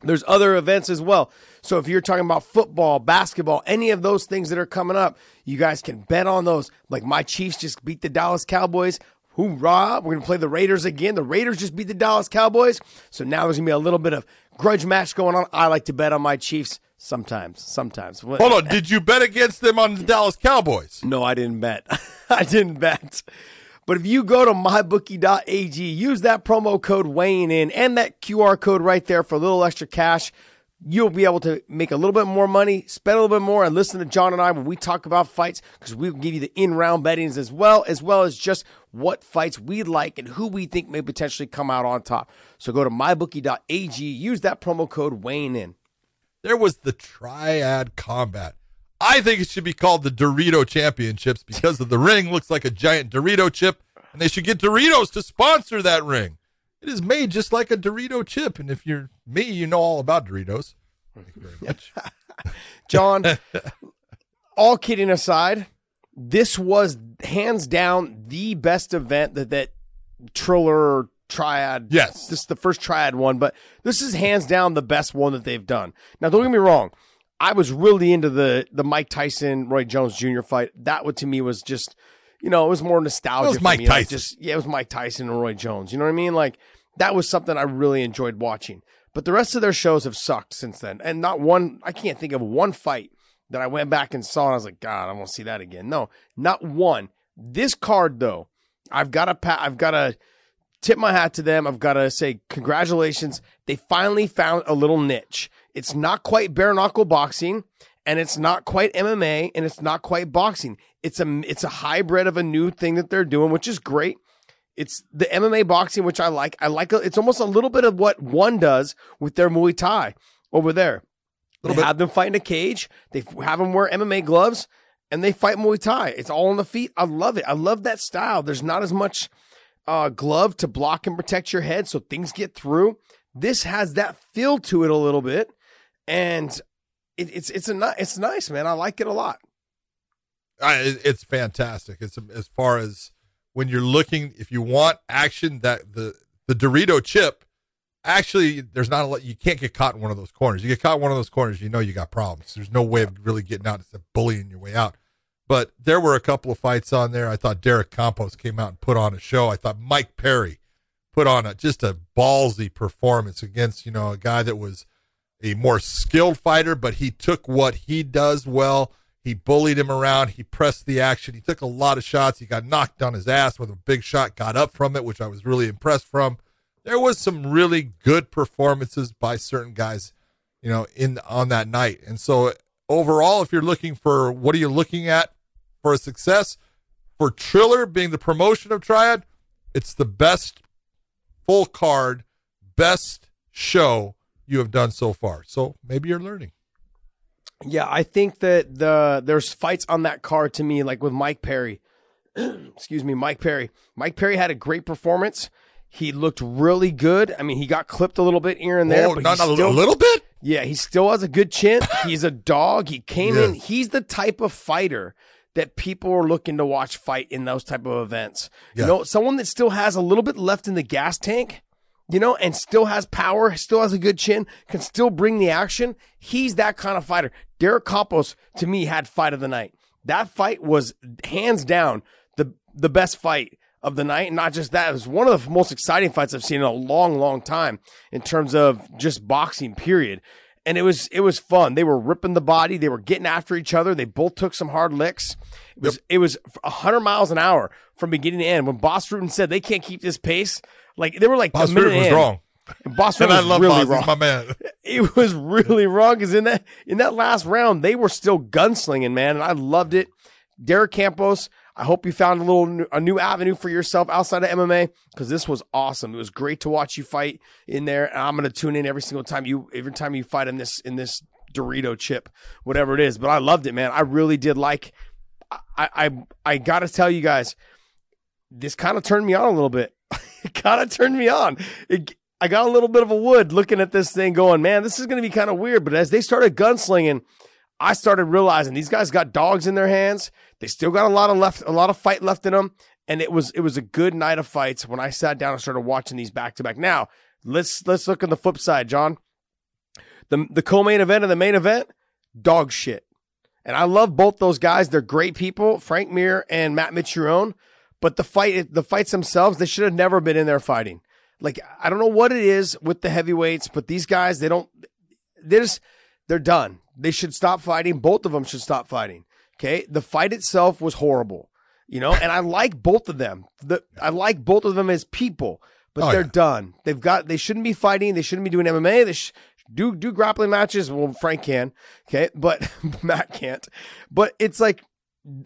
there's other events as well. So if you're talking about football, basketball, any of those things that are coming up, you guys can bet on those. Like my Chiefs just beat the Dallas Cowboys. Hoorah! We're gonna play the Raiders again. The Raiders just beat the Dallas Cowboys. So now there's gonna be a little bit of grudge match going on. I like to bet on my Chiefs. Sometimes, sometimes. Hold on. Did you bet against them on the Dallas Cowboys? No, I didn't bet. I didn't bet. But if you go to mybookie.ag, use that promo code weighing in and that QR code right there for a little extra cash, you'll be able to make a little bit more money, spend a little bit more, and listen to John and I when we talk about fights because we will give you the in-round bettings as well, as well as just what fights we like and who we think may potentially come out on top. So go to mybookie.ag, use that promo code weighing in. There was the triad combat. I think it should be called the Dorito Championships because of the ring looks like a giant Dorito chip, and they should get Doritos to sponsor that ring. It is made just like a Dorito chip, and if you're me, you know all about Doritos. Thank you very much. John, all kidding aside, this was hands down the best event that that Triller Triad. Yes. this is the first Triad one, but this is hands down the best one that they've done. Now, don't get me wrong. I was really into the the Mike Tyson Roy Jones Jr. fight. That one to me was just, you know, it was more nostalgia. It was for Mike me. Like, Tyson. just yeah, it was Mike Tyson and Roy Jones. You know what I mean? Like that was something I really enjoyed watching. But the rest of their shows have sucked since then, and not one. I can't think of one fight that I went back and saw and I was like, God, I want to see that again. No, not one. This card though, I've got to pat. I've got to tip my hat to them. I've got to say congratulations. They finally found a little niche. It's not quite bare knuckle boxing, and it's not quite MMA, and it's not quite boxing. It's a it's a hybrid of a new thing that they're doing, which is great. It's the MMA boxing, which I like. I like. It's almost a little bit of what one does with their Muay Thai over there. They bit. have them fight in a cage. They have them wear MMA gloves, and they fight Muay Thai. It's all on the feet. I love it. I love that style. There's not as much uh, glove to block and protect your head, so things get through. This has that feel to it a little bit, and it, it's it's a it's nice, man. I like it a lot. I, it's fantastic. It's as far as when you're looking, if you want action, that the the Dorito chip, actually, there's not a lot. You can't get caught in one of those corners. You get caught in one of those corners, you know you got problems. There's no way of really getting out. It's a bullying your way out. But there were a couple of fights on there. I thought Derek Campos came out and put on a show. I thought Mike Perry put on a just a ballsy performance against you know a guy that was a more skilled fighter, but he took what he does well. He bullied him around. He pressed the action. He took a lot of shots. He got knocked on his ass with a big shot, got up from it, which I was really impressed from. There was some really good performances by certain guys, you know, in on that night. And so overall, if you're looking for what are you looking at for a success, for Triller being the promotion of Triad, it's the best full card, best show you have done so far. So maybe you're learning. Yeah, I think that the there's fights on that card to me, like with Mike Perry. Excuse me, Mike Perry. Mike Perry had a great performance. He looked really good. I mean, he got clipped a little bit here and there, oh, but not a still, little bit. yeah, he still has a good chin. He's a dog. He came in. He's the type of fighter that people are looking to watch fight in those type of events. Yeah. You know, someone that still has a little bit left in the gas tank, you know, and still has power, still has a good chin, can still bring the action. He's that kind of fighter. Derek Campos, to me, had fight of the night. That fight was hands down the the best fight of the night. And not just that, it was one of the most exciting fights I've seen in a long, long time in terms of just boxing, period. And it was it was fun. They were ripping the body, they were getting after each other. They both took some hard licks. It was it was hundred miles an hour from beginning to end. When Bas Rutten said they can't keep this pace, like they were like Bas was in. wrong. And Bas And Rutten I was love really Bas. wrong my man. it was really wrong because in that in that last round they were still gunslinging, man, and I loved it. Derek Campos, I hope you found a little a new avenue for yourself outside of MMA because this was awesome. It was great to watch you fight in there, and I'm gonna tune in every single time you every time you fight in this in this Dorito chip, whatever it is. But I loved it, man. I really did like. I I I gotta tell you guys, this kind of turned me on a little bit. it kind of turned me on. It, I got a little bit of a wood looking at this thing, going, man, this is going to be kind of weird. But as they started gunslinging, I started realizing these guys got dogs in their hands. They still got a lot of left, a lot of fight left in them, and it was it was a good night of fights when I sat down and started watching these back to back. Now let's let's look on the flip side, John. The the co-main event and the main event, dog shit. And I love both those guys. They're great people, Frank Mir and Matt Mitrione. But the fight, the fights themselves, they should have never been in there fighting. Like I don't know what it is with the heavyweights, but these guys, they don't. They're just they're done. They should stop fighting. Both of them should stop fighting. Okay. The fight itself was horrible, you know, and I like both of them. The, I like both of them as people, but Oh, they're yeah. done. They've got, they shouldn't be fighting. They shouldn't be doing MMA. They sh- do, do grappling matches. Well, Frank can. Okay. But Matt can't. But it's like,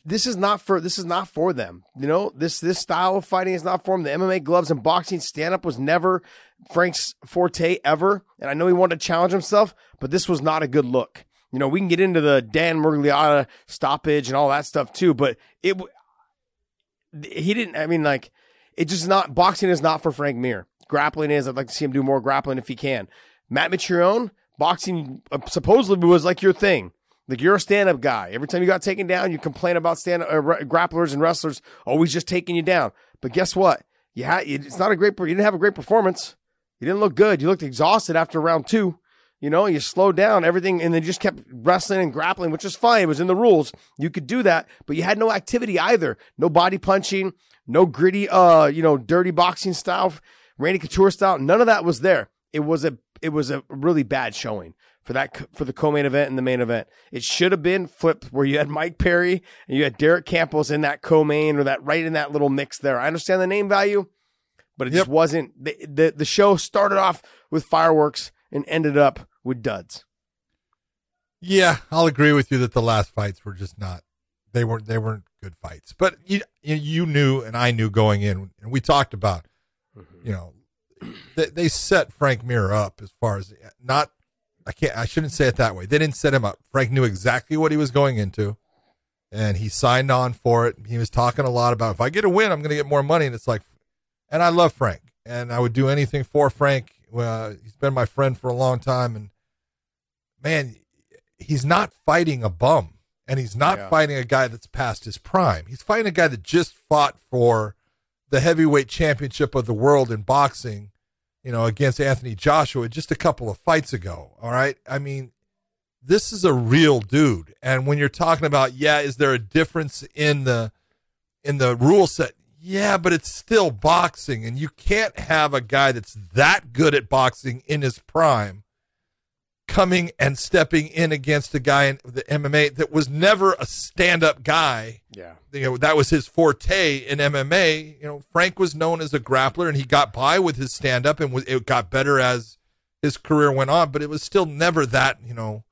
this is not for this is not for them. You know, this this style of fighting is not for them. The MMA gloves and boxing stand up was never Frank's forte ever. And I know he wanted to challenge himself, but this was not a good look. You know, we can get into the Dan Miragliotta stoppage and all that stuff too, but it he didn't. I mean, like it just not boxing is not for Frank Mir. Grappling is. I'd like to see him do more grappling if he can. Matt Mitrione, boxing uh, supposedly was like your thing. Like you're a stand-up guy. Every time you got taken down, you complain about stand uh, grapplers and wrestlers always just taking you down. But guess what? You had it's not a great. You didn't have a great performance. You didn't look good. You looked exhausted after round two. You know, you slowed down everything, and then just kept wrestling and grappling, which is fine. It was in the rules. You could do that, but you had no activity either. No body punching, no gritty, uh, you know, dirty boxing style, Randy Couture style. None of that was there. It was a it was a really bad showing for that for the co-main event and the main event. It should have been flipped where you had Mike Perry and you had Derek Campos in that co-main or that right in that little mix there. I understand the name value, but it Yep. just wasn't the, the the show started off with fireworks and ended up with duds. Yeah, I'll agree with you that the last fights were just not they weren't they weren't good fights. But you you- knew and I knew going in and we talked about mm-hmm. you know they, they set Frank Mir up as far as not I can't I shouldn't say it that way. They didn't set him up. Frank knew exactly what he was going into and he signed on for it. He was talking a lot about if I get a win, I'm going to get more money and it's like and I love Frank and I would do anything for Frank. Uh, he's been my friend for a long time and man, he's not fighting a bum and he's not Yeah. fighting a guy that's past his prime. He's fighting a guy that just fought for the heavyweight championship of the world in boxing, you know, against Anthony Joshua just a couple of fights ago. All right. I mean, this is a real dude. And when you're talking about, yeah, is there a difference in the in the rule set? Yeah, but it's still boxing, and you can't have a guy that's that good at boxing in his prime coming and stepping in against a guy in the MMA that was never a stand-up guy. Yeah. You know, that was his forte in MMA. You know, Frank was known as a grappler, and he got by with his stand-up, and it got better as his career went on. But it was still never that you know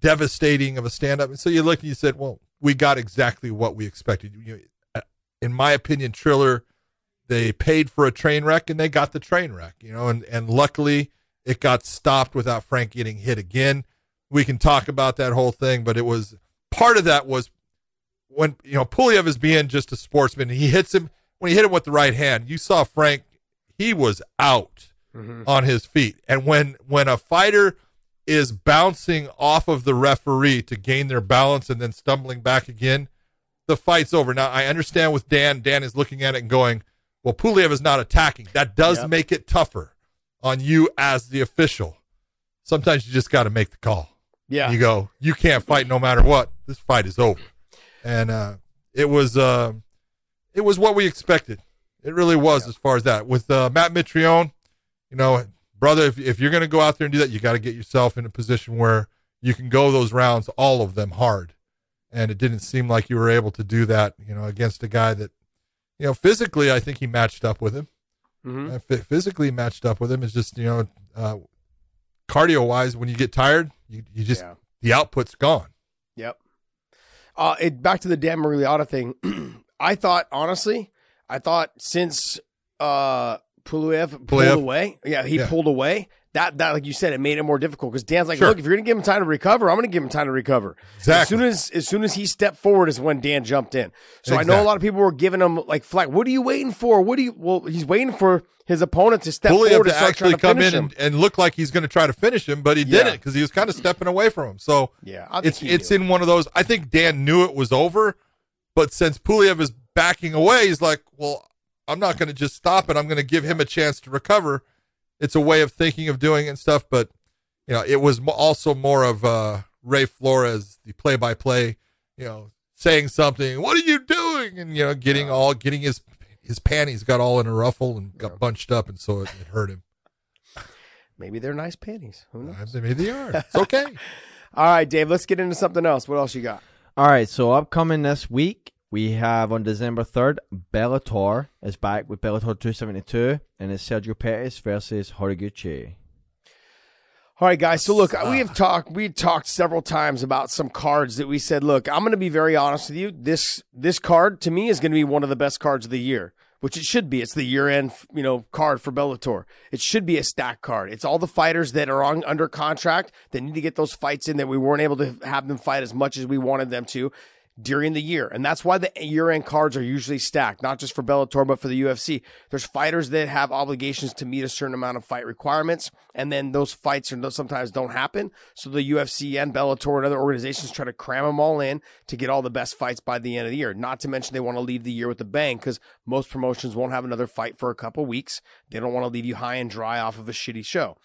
devastating of a stand-up. And so you looked and you said, "Well, we got exactly what we expected." You, uh, in my opinion, Triller, they paid for a train wreck, and they got the train wreck. You know, and and luckily it got stopped without Frank getting hit again. We can talk about that whole thing, but it was part of that was when you know Pulev is being just a sportsman. He hits him when he hit him with the right hand. You saw Frank; he was out mm-hmm. on his feet. And when when a fighter is bouncing off of the referee to gain their balance and then stumbling back again, the fight's over. Now I understand with Dan. Dan is looking at it and going, "Well, Pulev is not attacking. That does Yep. make it tougher on you as the official. Sometimes you just got to make the call." Yeah. you go you can't fight no matter what. This fight is over. And uh it was uh it was what we expected. It really was as far as that. With uh matt mitrione you know brother if, if you're going to go out there and do that you got to get yourself in a position where you can go those rounds all of them hard. And it didn't seem like you were able to do that you know against a guy that you know physically i think he matched up with him Mhm. uh, phy- physically matched up with him. It's just you know, uh, cardio wise, when you get tired, you you just Yeah. the output's gone. Yep. Uh, it, back to the Dan Miragliotta thing. I thought, honestly, I thought since uh, Pulev pulled away, yeah, he Yeah. pulled away. That, that, like you said, it made it more difficult because Dan's like, Sure. look, if you're gonna give him time to recover, I'm gonna give him time to recover. Exactly. As soon as, as soon as he stepped forward is when Dan jumped in. So I know a lot of people were giving him like flack. What are you waiting for? What do you? Well, he's waiting for his opponent to step Pulev forward to start actually to come in and, and look like he's going to try to finish him, but he Yeah. didn't because he was kind of stepping away from him. So Yeah, it's it's in one of those. I think Dan knew it was over, but since Pulev is backing away, he's like, well, I'm not going to just stop it. I'm going to give him a chance to recover. It's a way of thinking of doing it and stuff, but you know, it was also more of uh, Ray Flores, the play-by-play, you know, saying something. What are you doing? And you know, getting all getting his his panties got all in a ruffle and got bunched up, and so it, it hurt him. Maybe they're nice panties. Who knows? Maybe they are. It's okay. All right, Dave, let's get into something else. What else you got? All right, so upcoming this week, we have on December 3rd, Bellator is back with Bellator 272, and it's Sergio Pettis versus Horiguchi. All right, guys. So look, ah. we have talked. We talked several times about some cards that we said, look, I'm going to be very honest with you. This this card to me is going to be one of the best cards of the year, which it should be. It's the year end, you know, card for Bellator. It should be a stack card. It's all the fighters that are on under contract that need to get those fights in that we weren't able to have them fight as much as we wanted them to during the year. And that's why the year end cards are usually stacked, not just for Bellator, but for the UFC. There's fighters that have obligations to meet a certain amount of fight requirements, and then those fights are, sometimes don't happen. So the UFC and Bellator and other organizations try to cram them all in to get all the best fights by the end of the year. Not to mention they want to leave the year with a bang because most promotions won't have another fight for a couple weeks. They don't want to leave you high and dry off of a shitty show.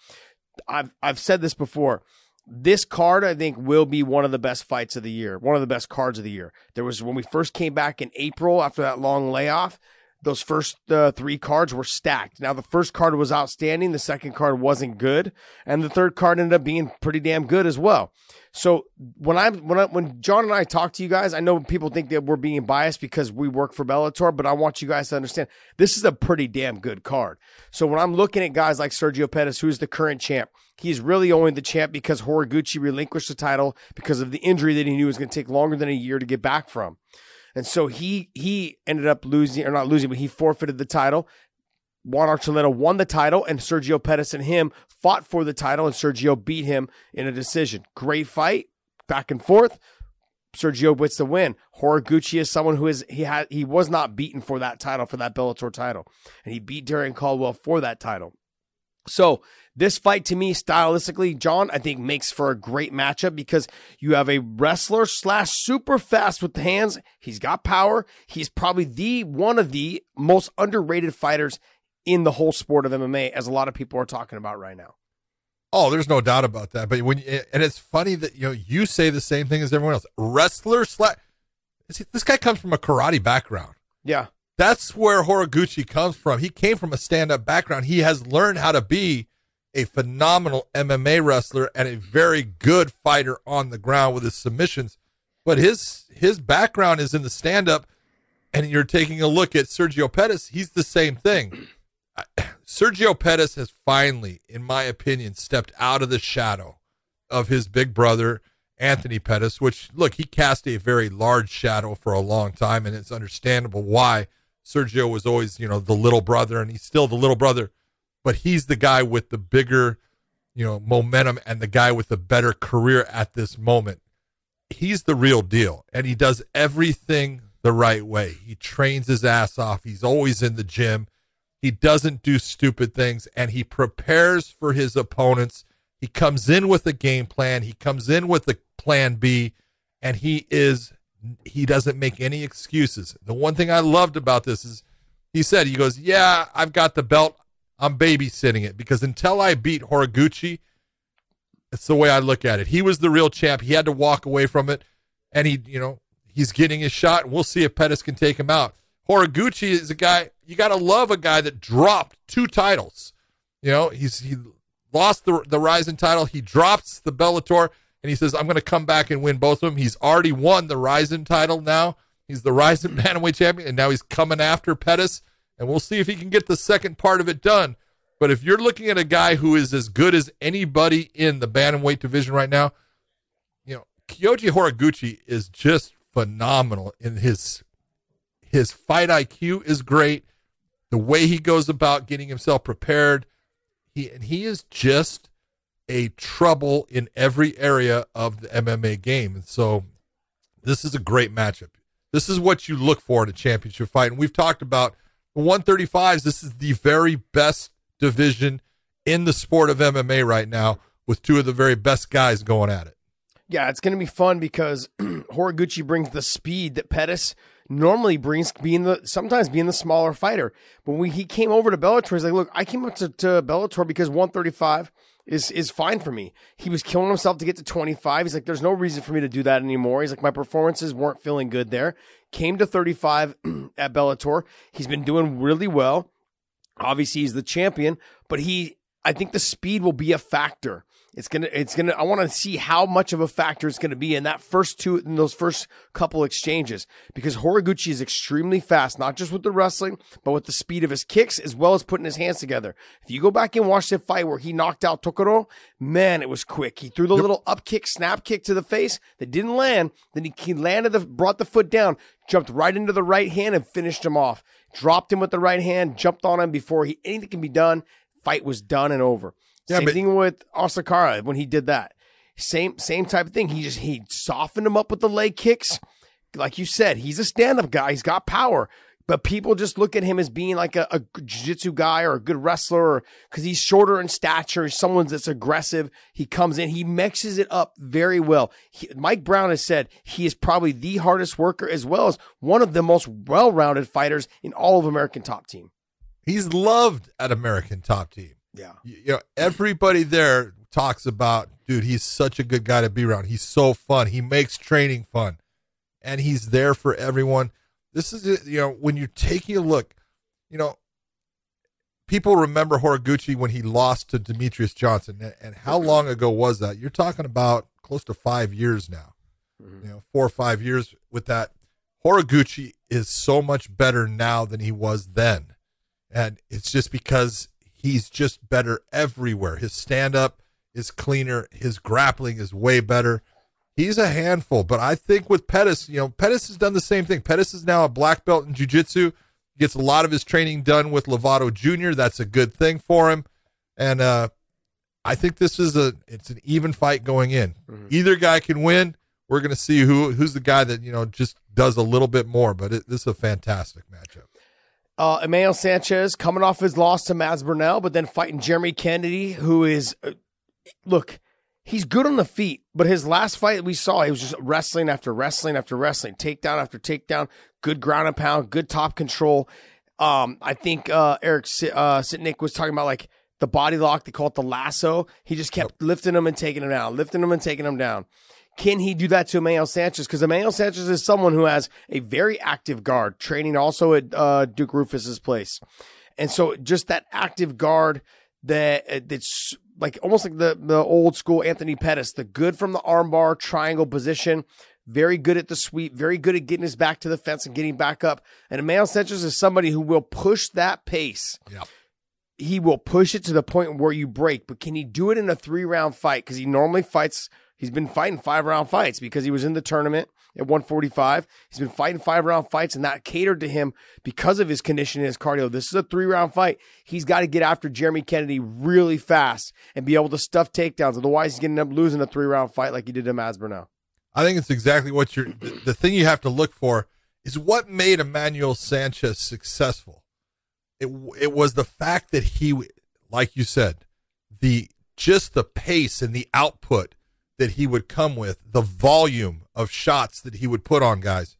I've I've said this before this card I think will be one of the best fights of the year, one of the best cards of the year. There was when we first came back in April after that long layoff, those first uh, three cards were stacked. Now the first card was outstanding, the second card wasn't good, and the third card ended up being pretty damn good as well. So when I when I, when John and I talk to you guys, I know people think that we're being biased because we work for Bellator, but I want you guys to understand this is a pretty damn good card. So when I'm looking at guys like Sergio Pettis, who's the current champ, he's really only the champ because Horiguchi relinquished the title because of the injury that he knew was going to take longer than a year to get back from. And so he he ended up losing or not losing, but he forfeited the title. Juan Archuleta won the title, and Sergio Pettis and him fought for the title, and Sergio beat him in a decision. Great fight, back and forth. Sergio wins the win. Horiguchi is someone who is he had he was not beaten for that title for that Bellator title, and he beat Darrion Caldwell for that title. So this fight to me, stylistically, John, I think makes for a great matchup because you have a wrestler slash super fast with the hands. He's got power. He's probably the one of the most underrated fighters in the whole sport of MMA, as a lot of people are talking about right now. Oh, there's no doubt about that. But when and it's funny that you know you say the same thing as everyone else. Wrestler slash this guy comes from a karate background. Yeah. That's where Horiguchi comes from. He came from a stand-up background. He has learned how to be a phenomenal MMA wrestler and a very good fighter on the ground with his submissions. But his his background is in the stand-up, and you're taking a look at Sergio Pettis. He's the same thing. Sergio Pettis has finally, in my opinion, stepped out of the shadow of his big brother Anthony Pettis. Which look, he cast a very large shadow for a long time, and it's understandable why Sergio was always, you know, the little brother, and he's still the little brother, but he's the guy with the bigger, you know, momentum and the guy with the better career at this moment. He's the real deal, and he does everything the right way. He trains his ass off. He's always in the gym. He doesn't do stupid things, and he prepares for his opponents. He comes in with a game plan. He comes in with a plan B, and he is he doesn't make any excuses. The one thing I loved about this is he said, he goes, Yeah, I've got the belt. I'm babysitting it because until I beat Horiguchi, it's the way I look at it. He was the real champ. He had to walk away from it, and he, you know, he's getting his shot. We'll see if Pettis can take him out. Horiguchi is a guy you got to love a guy that dropped two titles. You know, he's he lost the the Rizin title. He drops the Bellator and he says, I'm going to come back and win both of them. He's already won the Rizin title now. He's the Rizin Bantamweight champion, and now he's coming after Pettis, and we'll see if he can get the second part of it done. But if you're looking at a guy who is as good as anybody in the Bantamweight division right now, you know, Kyoji Horiguchi is just phenomenal in his his fight IQ is great. The way he goes about getting himself prepared, he and he is just a trouble in every area of the MMA game. And so this is a great matchup. This is what you look for in a championship fight. And we've talked about the 135s. This is the very best division in the sport of MMA right now with two of the very best guys going at it. Yeah, it's going to be fun because Horiguchi brings the speed that Pettis normally brings being the sometimes being the smaller fighter. But when he came over to Bellator, he's like, look, I came up to, to Bellator because 135 is is fine for me. He was killing himself to get to 25. He's like, there's no reason for me to do that anymore. He's like, my performances weren't feeling good there. Came to 35 at Bellator. He's been doing really well. Obviously, he's the champion, but he, I think the speed will be a factor. It's gonna, it's gonna. I want to see how much of a factor it's gonna be in that first two, in those first couple exchanges, because Horiguchi is extremely fast, not just with the wrestling, but with the speed of his kicks as well as putting his hands together. If you go back and watch the fight where he knocked out Tokoro, man, it was quick. He threw the yep. little up kick, snap kick to the face that didn't land. Then he, he landed the, brought the foot down, jumped right into the right hand and finished him off. Dropped him with the right hand, jumped on him before he anything can be done. Fight was done and over. Yeah, same but- thing with Asakura when he did that. Same same type of thing. He just he softened him up with the leg kicks. Like you said, he's a stand-up guy. He's got power. But people just look at him as being like a, a jiu-jitsu guy or a good wrestler because he's shorter in stature. Someone that's aggressive. He comes in, he mixes it up very well. He, Mike Brown has said he is probably the hardest worker as well as one of the most well-rounded fighters in all of American Top Team. He's loved at American Top Team. Yeah. You, you know, everybody there talks about, dude, he's such a good guy to be around. He's so fun. He makes training fun. And he's there for everyone. This is, you know, when you're taking a look, you know, people remember Horiguchi when he lost to Demetrious Johnson. And how long ago was that? You're talking about close to five years now, mm-hmm. you know, four or five years with that. Horiguchi is so much better now than he was then. And it's just because he's just better everywhere. His stand up is cleaner, his grappling is way better. He's a handful, but I think with Pettis, you know, Pettis has done the same thing. Pettis is now a black belt in jiu-jitsu. Gets a lot of his training done with Lovato Jr. That's a good thing for him. And uh I think this is a it's an even fight going in. Mm-hmm. Either guy can win. We're going to see who who's the guy that, you know, just does a little bit more, but it, this is a fantastic matchup. Uh, Emmanuel Sanchez coming off his loss to Mads Burnell, but then fighting Jeremy Kennedy, who is, uh, look, he's good on the feet, but his last fight we saw, he was just wrestling after wrestling after wrestling, takedown after takedown, good ground and pound, good top control. Um, I think uh, Eric uh, Sitnik was talking about like the body lock. They call it the lasso. He just kept lifting him and taking him down, lifting him and taking him down. Can he do that to Emmanuel Sanchez? Because Emmanuel Sanchez is someone who has a very active guard, training also at uh, Duke Roufus's place, and so just that active guard that uh, that's like almost like the the old school Anthony Pettis, the good from the armbar triangle position. Very good at the sweep, very good at getting his back to the fence and getting back up. And Emmanuel Sanchez is somebody who will push that pace. Yeah he will push it to the point where you break. But can he do it in a three round fight? Because he normally fights He's been fighting five round fights because he was in the tournament at 145. He's been fighting five round fights, and that catered to him because of his condition and his cardio. This is a three round fight. He's got to get after Jeremy Kennedy really fast and be able to stuff takedowns. Otherwise, he's going to end up losing a three round fight like he did to Mads I think it's exactly what you're. The, the thing you have to look for is what made Emmanuel Sanchez successful. It it was the fact that he, like you said, the just the pace and the output that he would come with, the volume of shots that he would put on guys.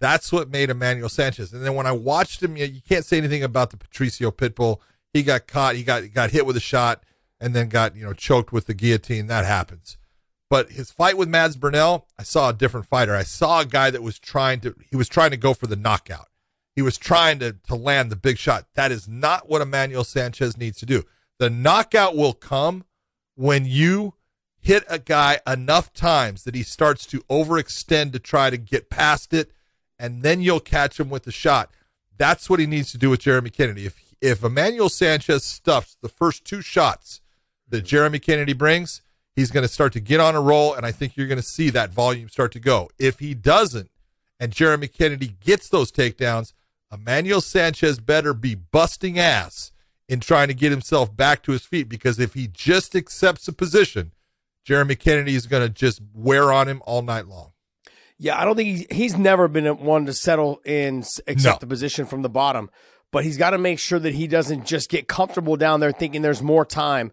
That's what made Emmanuel Sanchez. And then when I watched him, you, can't say anything about the Patricio Pitbull. He got caught, he got got hit with a shot, and then got you know choked with the guillotine. That happens. But his fight with Mads Burnell, I saw a different fighter. I saw a guy that was trying to he was trying to go for the knockout. He was trying to to land the big shot. That is not what Emmanuel Sanchez needs to do. The knockout will come when you hit a guy enough times that he starts to overextend to try to get past it, and then you'll catch him with the shot. That's what he needs to do with Jeremy Kennedy. If if Emmanuel Sanchez stuffs the first two shots that mm-hmm. Jeremy Kennedy brings, he's going to start to get on a roll, and I think you're going to see that volume start to go. If he doesn't, and Jeremy Kennedy gets those takedowns, Emmanuel Sanchez better be busting ass in trying to get himself back to his feet because if he just accepts a position Jeremy Kennedy is going to just wear on him all night long. Yeah, I don't think he's, he's never been one to settle in accept no. the position from the bottom, but he's got to make sure that he doesn't just get comfortable down there thinking there's more time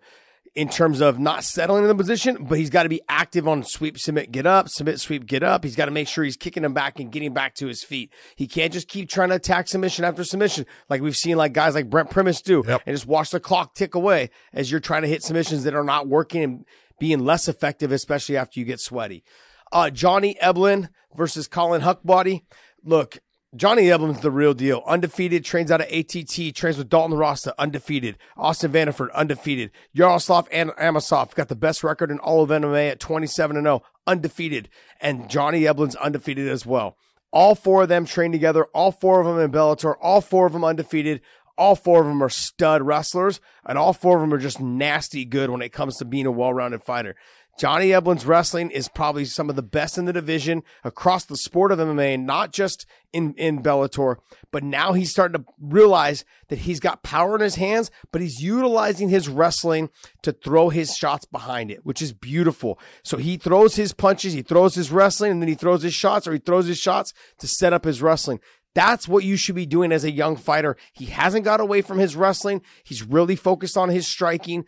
in terms of not settling in the position, but he's got to be active on sweep, submit, get up, submit, sweep, get up. He's got to make sure he's kicking him back and getting back to his feet. He can't just keep trying to attack submission after submission like we've seen like guys like Brent Primus do yep. and just watch the clock tick away as you're trying to hit submissions that are not working and being less effective, especially after you get sweaty. Uh, Johnny Eblen versus Collin Huckbody. Look, Johnny Eblen's the real deal. Undefeated, trains out of ATT, trains with Dalton Rosta, undefeated. Austin Vanderford, undefeated. Yaroslav and Amosov got the best record in all of MMA at 27 and 0, undefeated. And Johnny Eblen's undefeated as well. All four of them train together, all four of them in Bellator, all four of them undefeated. All four of them are stud wrestlers, and all four of them are just nasty good when it comes to being a well rounded fighter. Johnny Eblen's wrestling is probably some of the best in the division across the sport of MMA, not just in, in Bellator, but now he's starting to realize that he's got power in his hands, but he's utilizing his wrestling to throw his shots behind it, which is beautiful. So he throws his punches, he throws his wrestling, and then he throws his shots, or he throws his shots to set up his wrestling. That's what you should be doing as a young fighter. He hasn't got away from his wrestling. He's really focused on his striking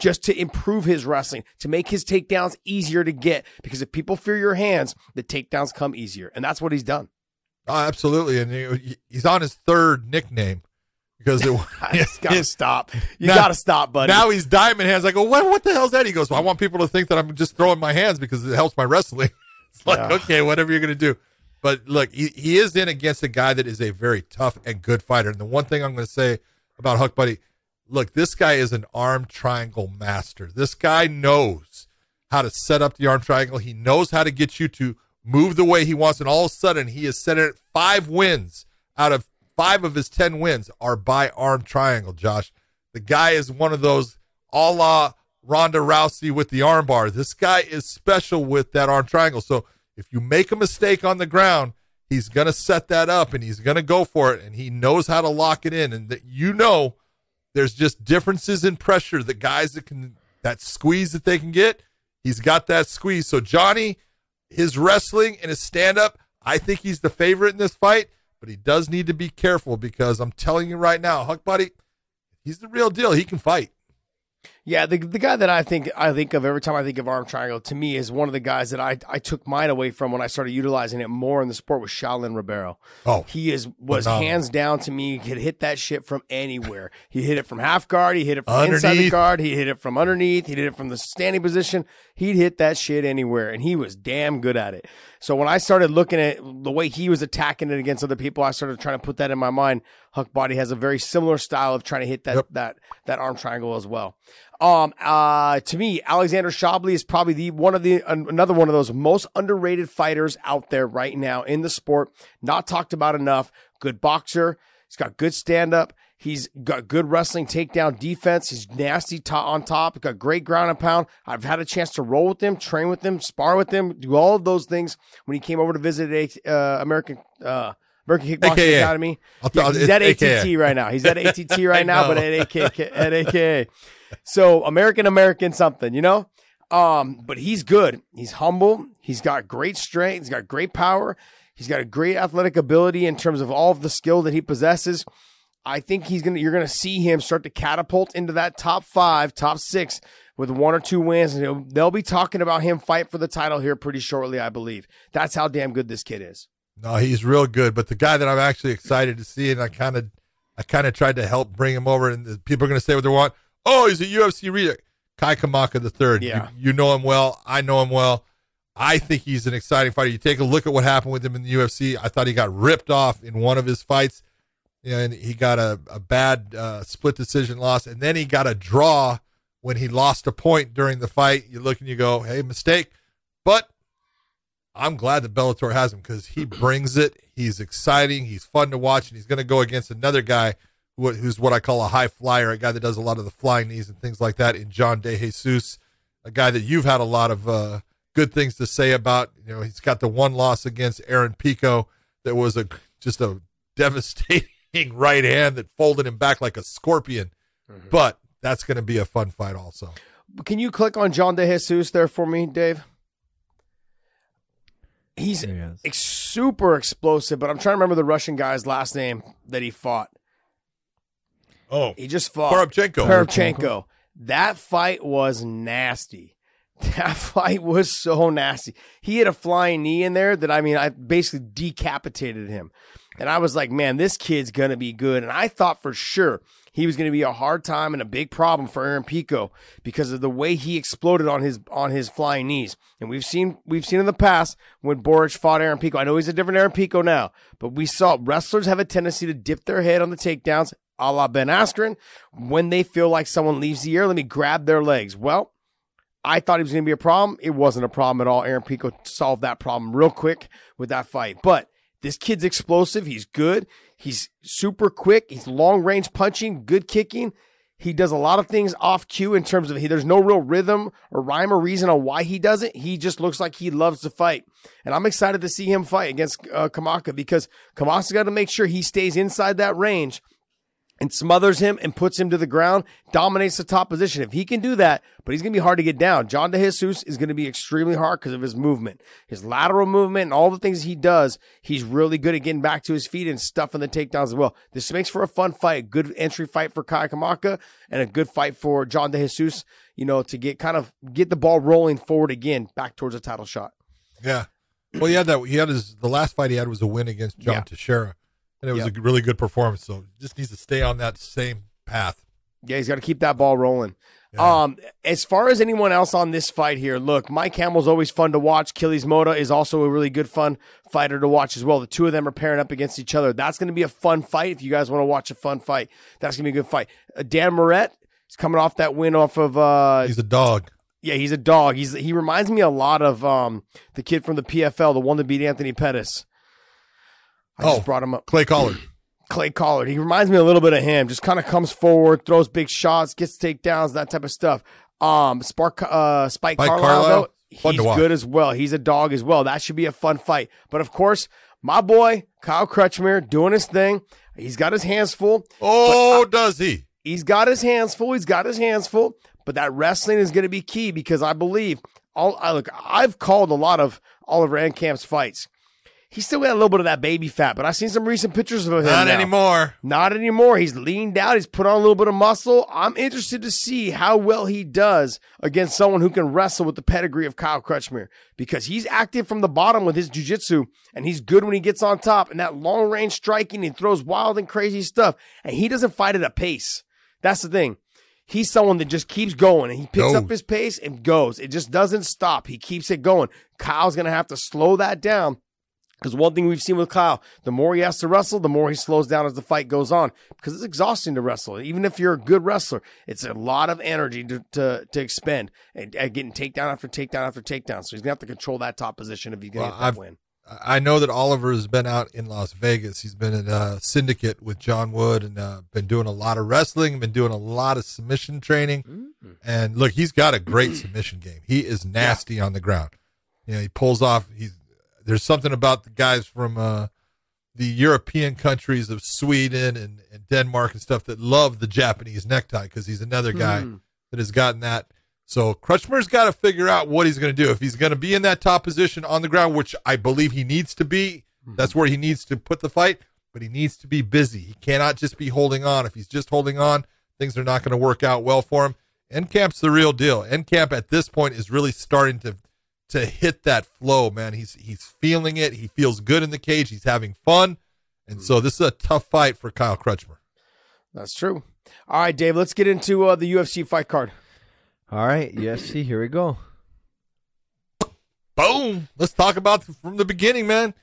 just to improve his wrestling, to make his takedowns easier to get. Because if people fear your hands, the takedowns come easier. And that's what he's done. Oh, absolutely. And he's on his third nickname because it has got to stop. You got to stop, buddy. Now he's diamond hands. I go, what, what the hell's that? He goes, well, I want people to think that I'm just throwing my hands because it helps my wrestling. It's like, yeah. okay, whatever you're going to do. But look, he, he is in against a guy that is a very tough and good fighter. And the one thing I'm going to say about Huckbody, look, this guy is an arm triangle master. This guy knows how to set up the arm triangle. He knows how to get you to move the way he wants. And all of a sudden, he has set it five wins out of five of his 10 wins are by arm triangle, Josh. The guy is one of those a la Ronda Rousey with the armbar. This guy is special with that arm triangle. So if you make a mistake on the ground, he's going to set that up and he's going to go for it. And he knows how to lock it in. And that you know there's just differences in pressure. The guys that can that squeeze that they can get, he's got that squeeze. So Johnny, his wrestling and his stand up, I think he's the favorite in this fight, but he does need to be careful because I'm telling you right now, Huckbody, he's the real deal. He can fight. Yeah, the the guy that I think I think of every time I think of arm triangle to me is one of the guys that I I took mine away from when I started utilizing it more in the sport was Shaolin Ribeiro. Oh, he is was phenomenal. hands down to me. He could hit that shit from anywhere. He hit it from half guard. He hit it from underneath. inside the guard. He hit it from underneath. He did it from the standing position. He'd hit that shit anywhere, and he was damn good at it. So when I started looking at the way he was attacking it against other people, I started trying to put that in my mind. Huckbody has a very similar style of trying to hit that yep. that that arm triangle as well. Um, uh, to me, Alexander Shabliy is probably the one of the another one of those most underrated fighters out there right now in the sport. Not talked about enough. Good boxer. He's got good stand up. He's got good wrestling takedown defense. He's nasty top on top. He's got great ground and pound. I've had a chance to roll with him, train with him, spar with him, do all of those things when he came over to visit a uh, American uh, American Kickboxing AKA. Academy. Yeah, he's at ATT AKA. right now. He's at ATT right now, but at AKA, at AKA. So American American something, you know? Um, but he's good. He's humble. He's got great strength. He's got great power. He's got a great athletic ability in terms of all of the skill that he possesses. I think he's gonna. You're gonna see him start to catapult into that top five, top six with one or two wins, and they'll be talking about him fight for the title here pretty shortly. I believe that's how damn good this kid is. No, he's real good. But the guy that I'm actually excited to see, and I kind of, I kind of tried to help bring him over, and people are going to say what they want. Oh, he's a UFC reader. Kai Kamaka the third. Yeah. You, you, know him well. I know him well. I think he's an exciting fighter. You take a look at what happened with him in the UFC. I thought he got ripped off in one of his fights, and he got a, a bad uh, split decision loss, and then he got a draw when he lost a point during the fight. You look and you go, "Hey, mistake," but I'm glad that Bellator has him because he brings it. He's exciting. He's fun to watch, and he's going to go against another guy who's what I call a high flyer, a guy that does a lot of the flying knees and things like that. In John De Jesus, a guy that you've had a lot of uh, good things to say about. You know, he's got the one loss against Aaron Pico that was a just a devastating right hand that folded him back like a scorpion. Mm-hmm. But that's going to be a fun fight, also. Can you click on John De Jesus there for me, Dave? He's he ex- super explosive, but I'm trying to remember the Russian guy's last name that he fought. Oh, he just fought Parubchenko. Parubchenko. That fight was nasty. That fight was so nasty. He had a flying knee in there that I mean, I basically decapitated him. And I was like, man, this kid's going to be good. And I thought for sure he was going to be a hard time and a big problem for Aaron Pico because of the way he exploded on his on his flying knees. And we've seen we've seen in the past when Boric fought Aaron Pico. I know he's a different Aaron Pico now, but we saw wrestlers have a tendency to dip their head on the takedowns, a la Ben Askren. When they feel like someone leaves the air, let me grab their legs. Well, I thought he was going to be a problem. It wasn't a problem at all. Aaron Pico solved that problem real quick with that fight. But this kid's explosive. He's good. He's super quick. He's long range punching, good kicking. He does a lot of things off cue in terms of he, there's no real rhythm or rhyme or reason on why he does it. He just looks like he loves to fight. And I'm excited to see him fight against uh, Kamaka because Kamaka's got to make sure he stays inside that range and smothers him and puts him to the ground, dominates the top position. If he can do that, but he's going to be hard to get down. John DeJesus is going to be extremely hard because of his movement, his lateral movement, and all the things he does. He's really good at getting back to his feet and stuffing the takedowns as well. This makes for a fun fight, a good entry fight for Kai Kamaka, and a good fight for John DeJesus, you know, to get kind of get the ball rolling forward again, back towards a title shot. Yeah. Well, he had that. He had his the last fight he had was a win against John Yeah. Teixeira, and it was Yep. a really good performance. So just needs to stay on that same path. Yeah, he's got to keep that ball rolling. Yeah. Um, as far as anyone else on this fight here, look, Mike Hamel's always fun to watch. Achilles Mota is also a really good fun fighter to watch as well. The two of them are pairing up against each other. That's going to be a fun fight. If you guys want to watch a fun fight, that's going to be a good fight. Uh, Dan Moret is coming off that win off of uh, He's a dog. yeah, he's a dog. He's he reminds me a lot of um the kid from the PFL, the one that beat Anthony Pettis. I Oh. just brought him up. Clay Collard. Clay Collard. He reminds me a little bit of him. Just kind of comes forward, throws big shots, gets takedowns, that type of stuff. Um, Spark, uh, Spike, Spike Carlyle, Carlyle, he's good as well. He's a dog as well. That should be a fun fight. But of course, my boy Kyle Crutchmer doing his thing. He's got his hands full. Oh, does he? He's got his hands full. He's got his hands full. But that wrestling is going to be key because I believe all. I look, I've called a lot of Oliver Enkamp's fights. He's still got a little bit of that baby fat, but I've seen some recent pictures of him. Not now. anymore. Not anymore. He's leaned out. He's put on a little bit of muscle. I'm interested to see how well he does against someone who can wrestle with the pedigree of Kyle Crutchmer because he's active from the bottom with his jujitsu and he's good when he gets on top and that long range striking. He throws wild and crazy stuff and he doesn't fight at a pace. That's the thing. He's someone that just keeps going and he picks Goes. up his pace and goes. It just doesn't stop. He keeps it going. Kyle's going to have to slow that down because one thing we've seen with Kyle, the more he has to wrestle, the more he slows down as the fight goes on. Because it's exhausting to wrestle. Even if you're a good wrestler, it's a lot of energy to to, to expend and, and getting takedown after takedown after takedown. So he's gonna have to control that top position if he's gonna Well, get that I've- win. I know that Oliver has been out in Las Vegas. He's been in a syndicate with John Wood and uh, been doing a lot of wrestling, been doing a lot of submission training. And look, he's got a great submission game. He is nasty on the ground. You know, he pulls off. He's there's something about the guys from uh, the European countries of Sweden and, and Denmark and stuff that love the Japanese necktie because he's another guy Hmm. that has gotten that. So Crutchmer's got to figure out what he's going to do. If he's going to be in that top position on the ground, which I believe he needs to be, that's where he needs to put the fight. But he needs to be busy. He cannot just be holding on. If he's just holding on, things are not going to work out well for him. Enkamp's the real deal. Encamp at this point is really starting to to hit that flow, man. He's he's feeling it. He feels good in the cage. He's having fun, and so this is a tough fight for Kyle Crutchmer. That's true. All right, Dave. Let's get into uh, the UFC fight card. All right, UFC, here we go. Boom. Let's talk about from the beginning, man.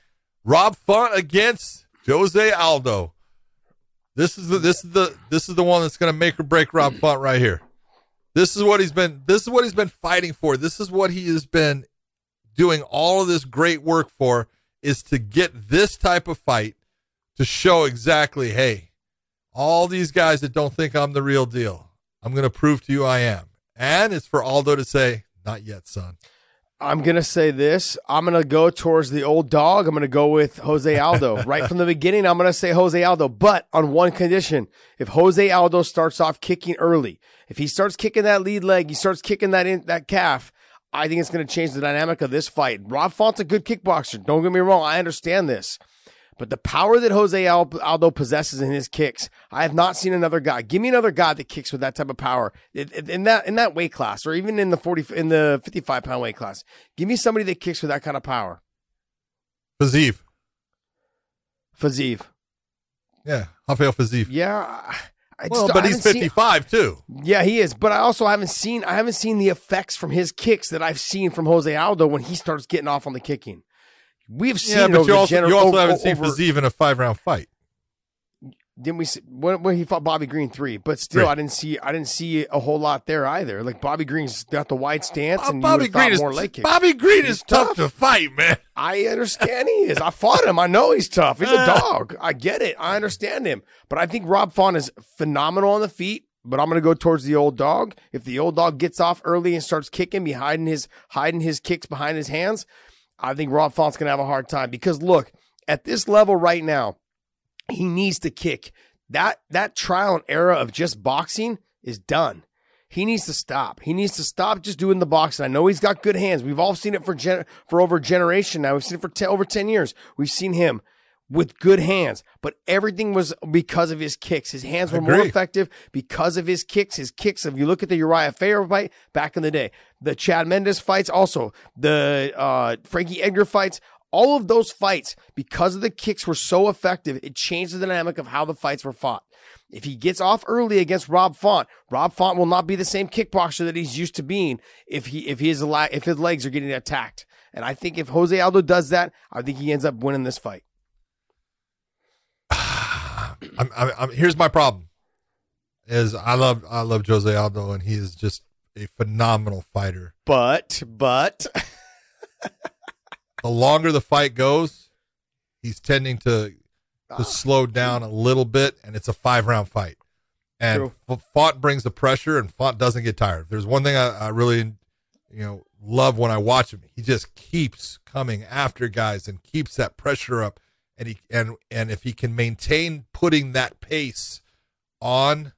Rob Font against Jose Aldo. This is the this is the this is the one that's going to make or break Rob Font right here. This is what he's been this is what he's been fighting for. This is what he has been doing all of this great work for is to get this type of fight to show exactly, hey, all these guys that don't think I'm the real deal, I'm going to prove to you I am. And it's for Aldo to say, not yet, son. I'm gonna say this. I'm gonna go towards the old dog. I'm gonna go with Jose Aldo. right from the beginning, I'm gonna say Jose Aldo, but on one condition. If Jose Aldo starts off kicking early, if he starts kicking that lead leg, he starts kicking that in that calf, I think it's gonna change the dynamic of this fight. Rob Font's a good kickboxer. Don't get me wrong, I understand this. But the power that Jose Aldo possesses in his kicks, I have not seen another guy. Give me another guy that kicks with that type of power in that in that weight class, or even in the forty in the fifty five pound weight class. Give me somebody that kicks with that kind of power. Fiziev. Fiziev. Yeah, Rafael Fiziev. Yeah. I well, but he's 55 seen, too. Yeah, he is. But I also haven't seen I haven't seen the effects from his kicks that I've seen from Jose Aldo when he starts getting off on the kicking. We've seen yeah, but you also, gener- you also haven't seen over, Fiziev in a five round fight. Didn't we when, when he fought Bobby Green three? But still, right. I didn't see I didn't see a whole lot there either. Like Bobby Green's got the wide stance, and Bobby Green is more leg kicks. Bobby Green is tough. tough to fight, man. I understand he is. I fought him. I know he's tough. He's a uh. dog. I get it. I understand him. But I think Rob Font is phenomenal on the feet. But I'm going to go towards the old dog. If the old dog gets off early and starts kicking, behind his hiding his kicks behind his hands, I think Rob Font's going to have a hard time because look at this level right now. He needs to kick that that trial and error of just boxing is done. He needs to stop. He needs to stop just doing the boxing. I know he's got good hands. We've all seen it for gen- for over a generation now. We've seen it for ten, over 10 years. We've seen him with good hands, but everything was because of his kicks. His hands were more effective because of his kicks. His kicks, if you look at the Uriah Faber fight back in the day, the Chad Mendes fights, also the uh, Frankie Edgar fights, all of those fights, because of the kicks were so effective, it changed the dynamic of how the fights were fought. If he gets off early against Rob Font, Rob Font will not be the same kickboxer that he's used to being if he if his if his legs are getting attacked. And I think if Jose Aldo does that, I think he ends up winning this fight. I'm, I'm, I'm, here's my problem: is I love I love Jose Aldo, and he is just a phenomenal fighter. But but the longer the fight goes, he's tending to to ah. slow down a little bit, and it's a five round fight. And True. Font brings the pressure, and Font doesn't get tired. there's one thing I, I really, you know, love when I watch him. He just keeps coming after guys and keeps that pressure up. And he and and if he can maintain putting that pace on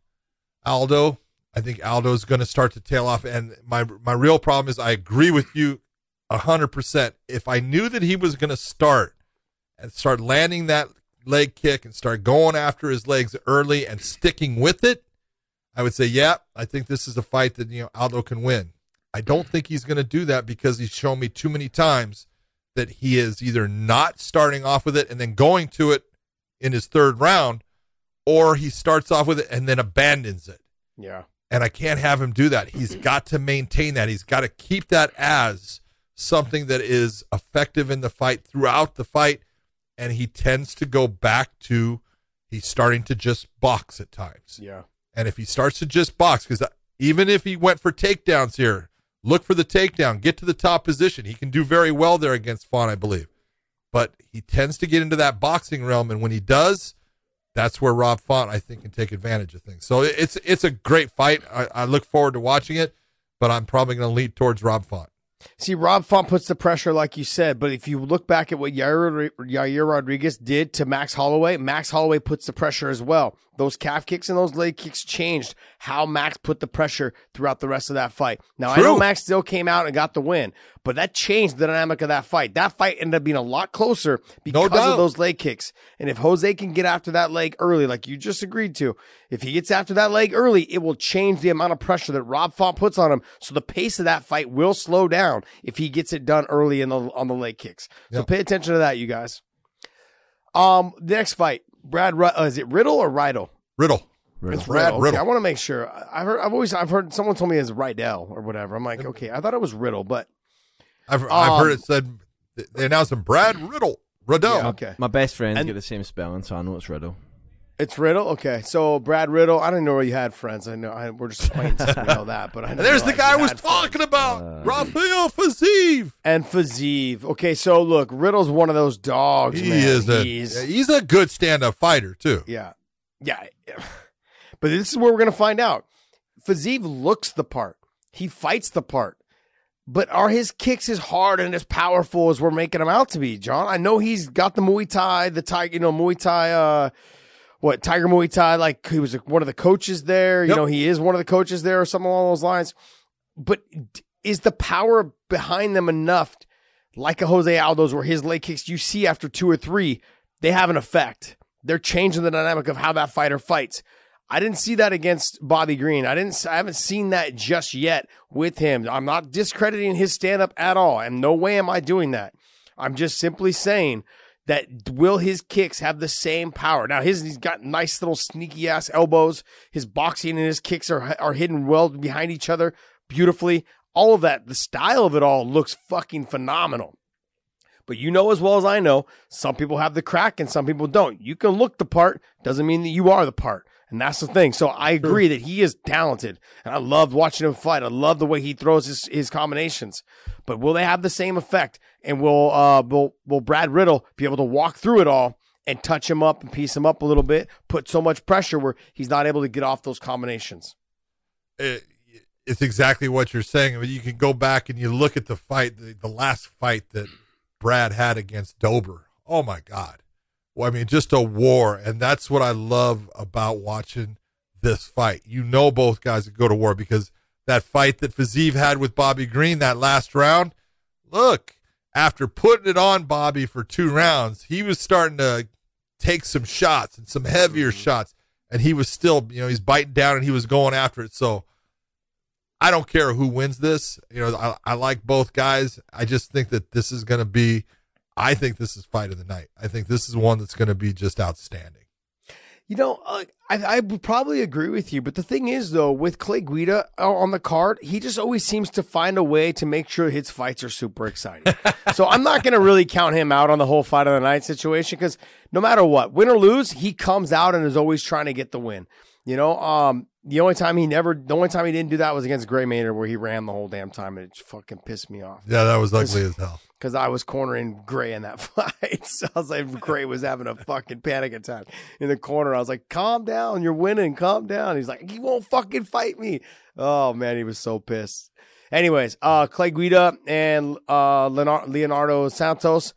Aldo, I think Aldo's going to start to tail off. And my my real problem is I agree with you hundred percent. If I knew that he was going to start and start landing that leg kick and start going after his legs early and sticking with it, I would say, yeah, I think this is a fight that you know Aldo can win. I don't think he's going to do that because he's shown me too many times that he is either not starting off with it and then going to it in his third round, or he starts off with it and then abandons it. Yeah. And I can't have him do that. He's got to maintain that. He's got to keep that as something that is effective in the fight throughout the fight. And he tends to go back to he's starting to just box at times. Yeah. And if he starts to just box, because even if he went for takedowns here, look for the takedown, get to the top position. He can do very well there against Font, I believe. But he tends to get into that boxing realm, and when he does, that's where Rob Font, I think, can take advantage of things. So it's it's a great fight. I, I look forward to watching it, but I'm probably going to lean towards Rob Font. See, Rob Font puts the pressure, like you said, but if you look back at what Yair, Yair Rodriguez did to Max Holloway, Max Holloway puts the pressure as well. Those calf kicks and those leg kicks changed how Max put the pressure throughout the rest of that fight. Now, True. I know Max still came out and got the win, but that changed the dynamic of that fight. That fight ended up being a lot closer because no of those leg kicks. And if Jose can get after that leg early, like you just agreed to, if he gets after that leg early, it will change the amount of pressure that Rob Font puts on him. So the pace of that fight will slow down if he gets it done early in the on the leg kicks. So yep. pay attention to that, you guys. Um, the next fight, Brad, uh, is it Riddle or Riddle? Riddle. Riddle. It's Brad Riddell. Okay, I want to make sure. I've heard. I've always. I've heard. Someone told me it's Rydell or whatever. I'm like, okay. I thought it was Riddle, but I've, um, I've heard it said. They announced him Brad Riddell. Riddle. Yeah, okay. My best friends and, get the same spelling, so I know it's Riddle. It's Riddle. Okay, so Brad Riddell. I didn't know where you had friends. I know I, we're just acquaintances. we know that, but I there's the guy I was talking friends. about, uh, Rafael Fiziev and Fiziev. Okay, so look, Riddell's one of those dogs. He man. is a he's, he's a good stand-up fighter too. Yeah, yeah. But this is where we're gonna find out. Fiziev looks the part. He fights the part. But are his kicks as hard and as powerful as we're making them out to be, John? I know he's got the Muay Thai, the Tiger, you know, Muay Thai. Uh, what Tiger Muay Thai, like he was one of the coaches there. Yep. You know, he is one of the coaches there or something along those lines. But is the power behind them enough, like a Jose Aldo's, where his leg kicks you see after two or three, they have an effect. They're changing the dynamic of how that fighter fights. I didn't see that against Bobby Green. I didn't. I haven't seen that just yet with him. I'm not discrediting his stand up at all, and no way am I doing that. I'm just simply saying that will his kicks have the same power? Now his he's got nice little sneaky ass elbows. His boxing and his kicks are are hidden well behind each other beautifully. All of that, the style of it all looks fucking phenomenal. But you know as well as I know, some people have the crack and some people don't. You can look the part, doesn't mean that you are the part. And that's the thing. So I agree that he is talented. And I loved watching him fight. I love the way he throws his, his combinations. But will they have the same effect? And will uh will will Brad Riddell be able to walk through it all and touch him up and piece him up a little bit, put so much pressure where he's not able to get off those combinations? It, it's exactly what you're saying. I mean, you can go back and you look at the fight, the, the last fight that Brad had against Dober. Oh my God. Well, I mean, just a war. And that's what I love about watching this fight. You know, both guys that go to war because that fight that Fiziev had with Bobby Green, that last round, look, after putting it on Bobby for two rounds, he was starting to take some shots and some heavier mm-hmm. shots. And he was still, you know, he's biting down and he was going after it. So I don't care who wins this. You know, I, I like both guys. I just think that this is going to be I think this is fight of the night. I think this is one that's going to be just outstanding. You know, uh, I, I would probably agree with you, but the thing is, though, with Clay Guida uh, on the card, he just always seems to find a way to make sure his fights are super exciting. so I'm not going to really count him out on the whole fight of the night situation because no matter what, win or lose, he comes out and is always trying to get the win. You know, um, the only time he never, the only time he didn't do that was against Gray Maynard, where he ran the whole damn time, and it fucking pissed me off. Yeah, that was ugly as hell. Because I was cornering Gray in that fight, so I was like, Gray was having a fucking panic attack in the corner. I was like, "Calm down, you're winning. Calm down." He's like, "He won't fucking fight me." Oh man, he was so pissed. Anyways, uh, Clay Guida and uh, Leonardo Santos.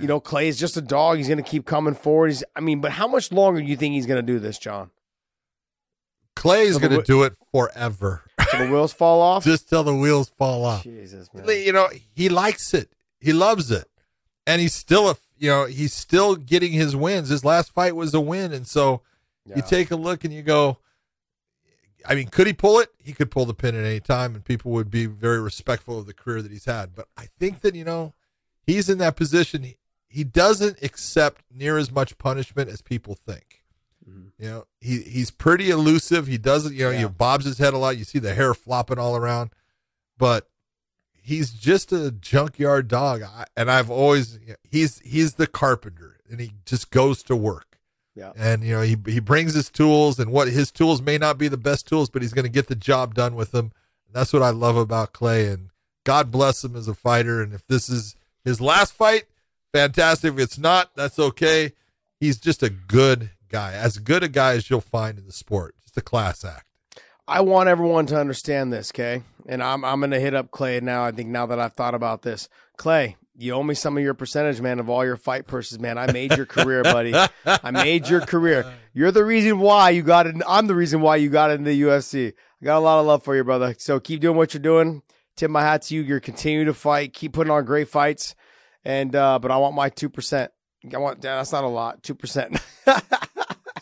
You know, Clay is just a dog. He's going to keep coming forward. He's, I mean, but how much longer do you think he's going to do this, John? Clay's going to do it forever. Till the wheels fall off? Just till the wheels fall off. Jesus, man. You know, he likes it. He loves it. And he's still a, you know, he's still getting his wins. His last fight was a win. And so yeah. you take a look and you go, I mean, could he pull it? He could pull the pin at any time and people would be very respectful of the career that he's had. But I think that, you know, he's in that position. He, he doesn't accept near as much punishment as people think. Mm-hmm. You know, he he's pretty elusive. He doesn't, you know, yeah. he bobs his head a lot. You see the hair flopping all around, but he's just a junkyard dog. I, and I've always he's he's the carpenter, and he just goes to work. Yeah. And you know, he he brings his tools, and what his tools may not be the best tools, but he's going to get the job done with them. And that's what I love about Clay. And God bless him as a fighter. And if this is his last fight, fantastic. If it's not, that's okay. He's just a good guy, as good a guy as you'll find in the sport. Just a class act. I want everyone to understand this, okay? And I'm I'm gonna hit up Clay now. I think now that I've thought about this, Clay, you owe me some of your percentage, man, of all your fight purses, man. I made your career, buddy. I made your career. You're the reason why you got it. I'm the reason why you got it in the UFC. I got a lot of love for you, brother. So keep doing what you're doing. Tip my hat to you. You're continuing to fight. Keep putting on great fights. And uh, but I want my two percent. I want that's not a lot. Two percent.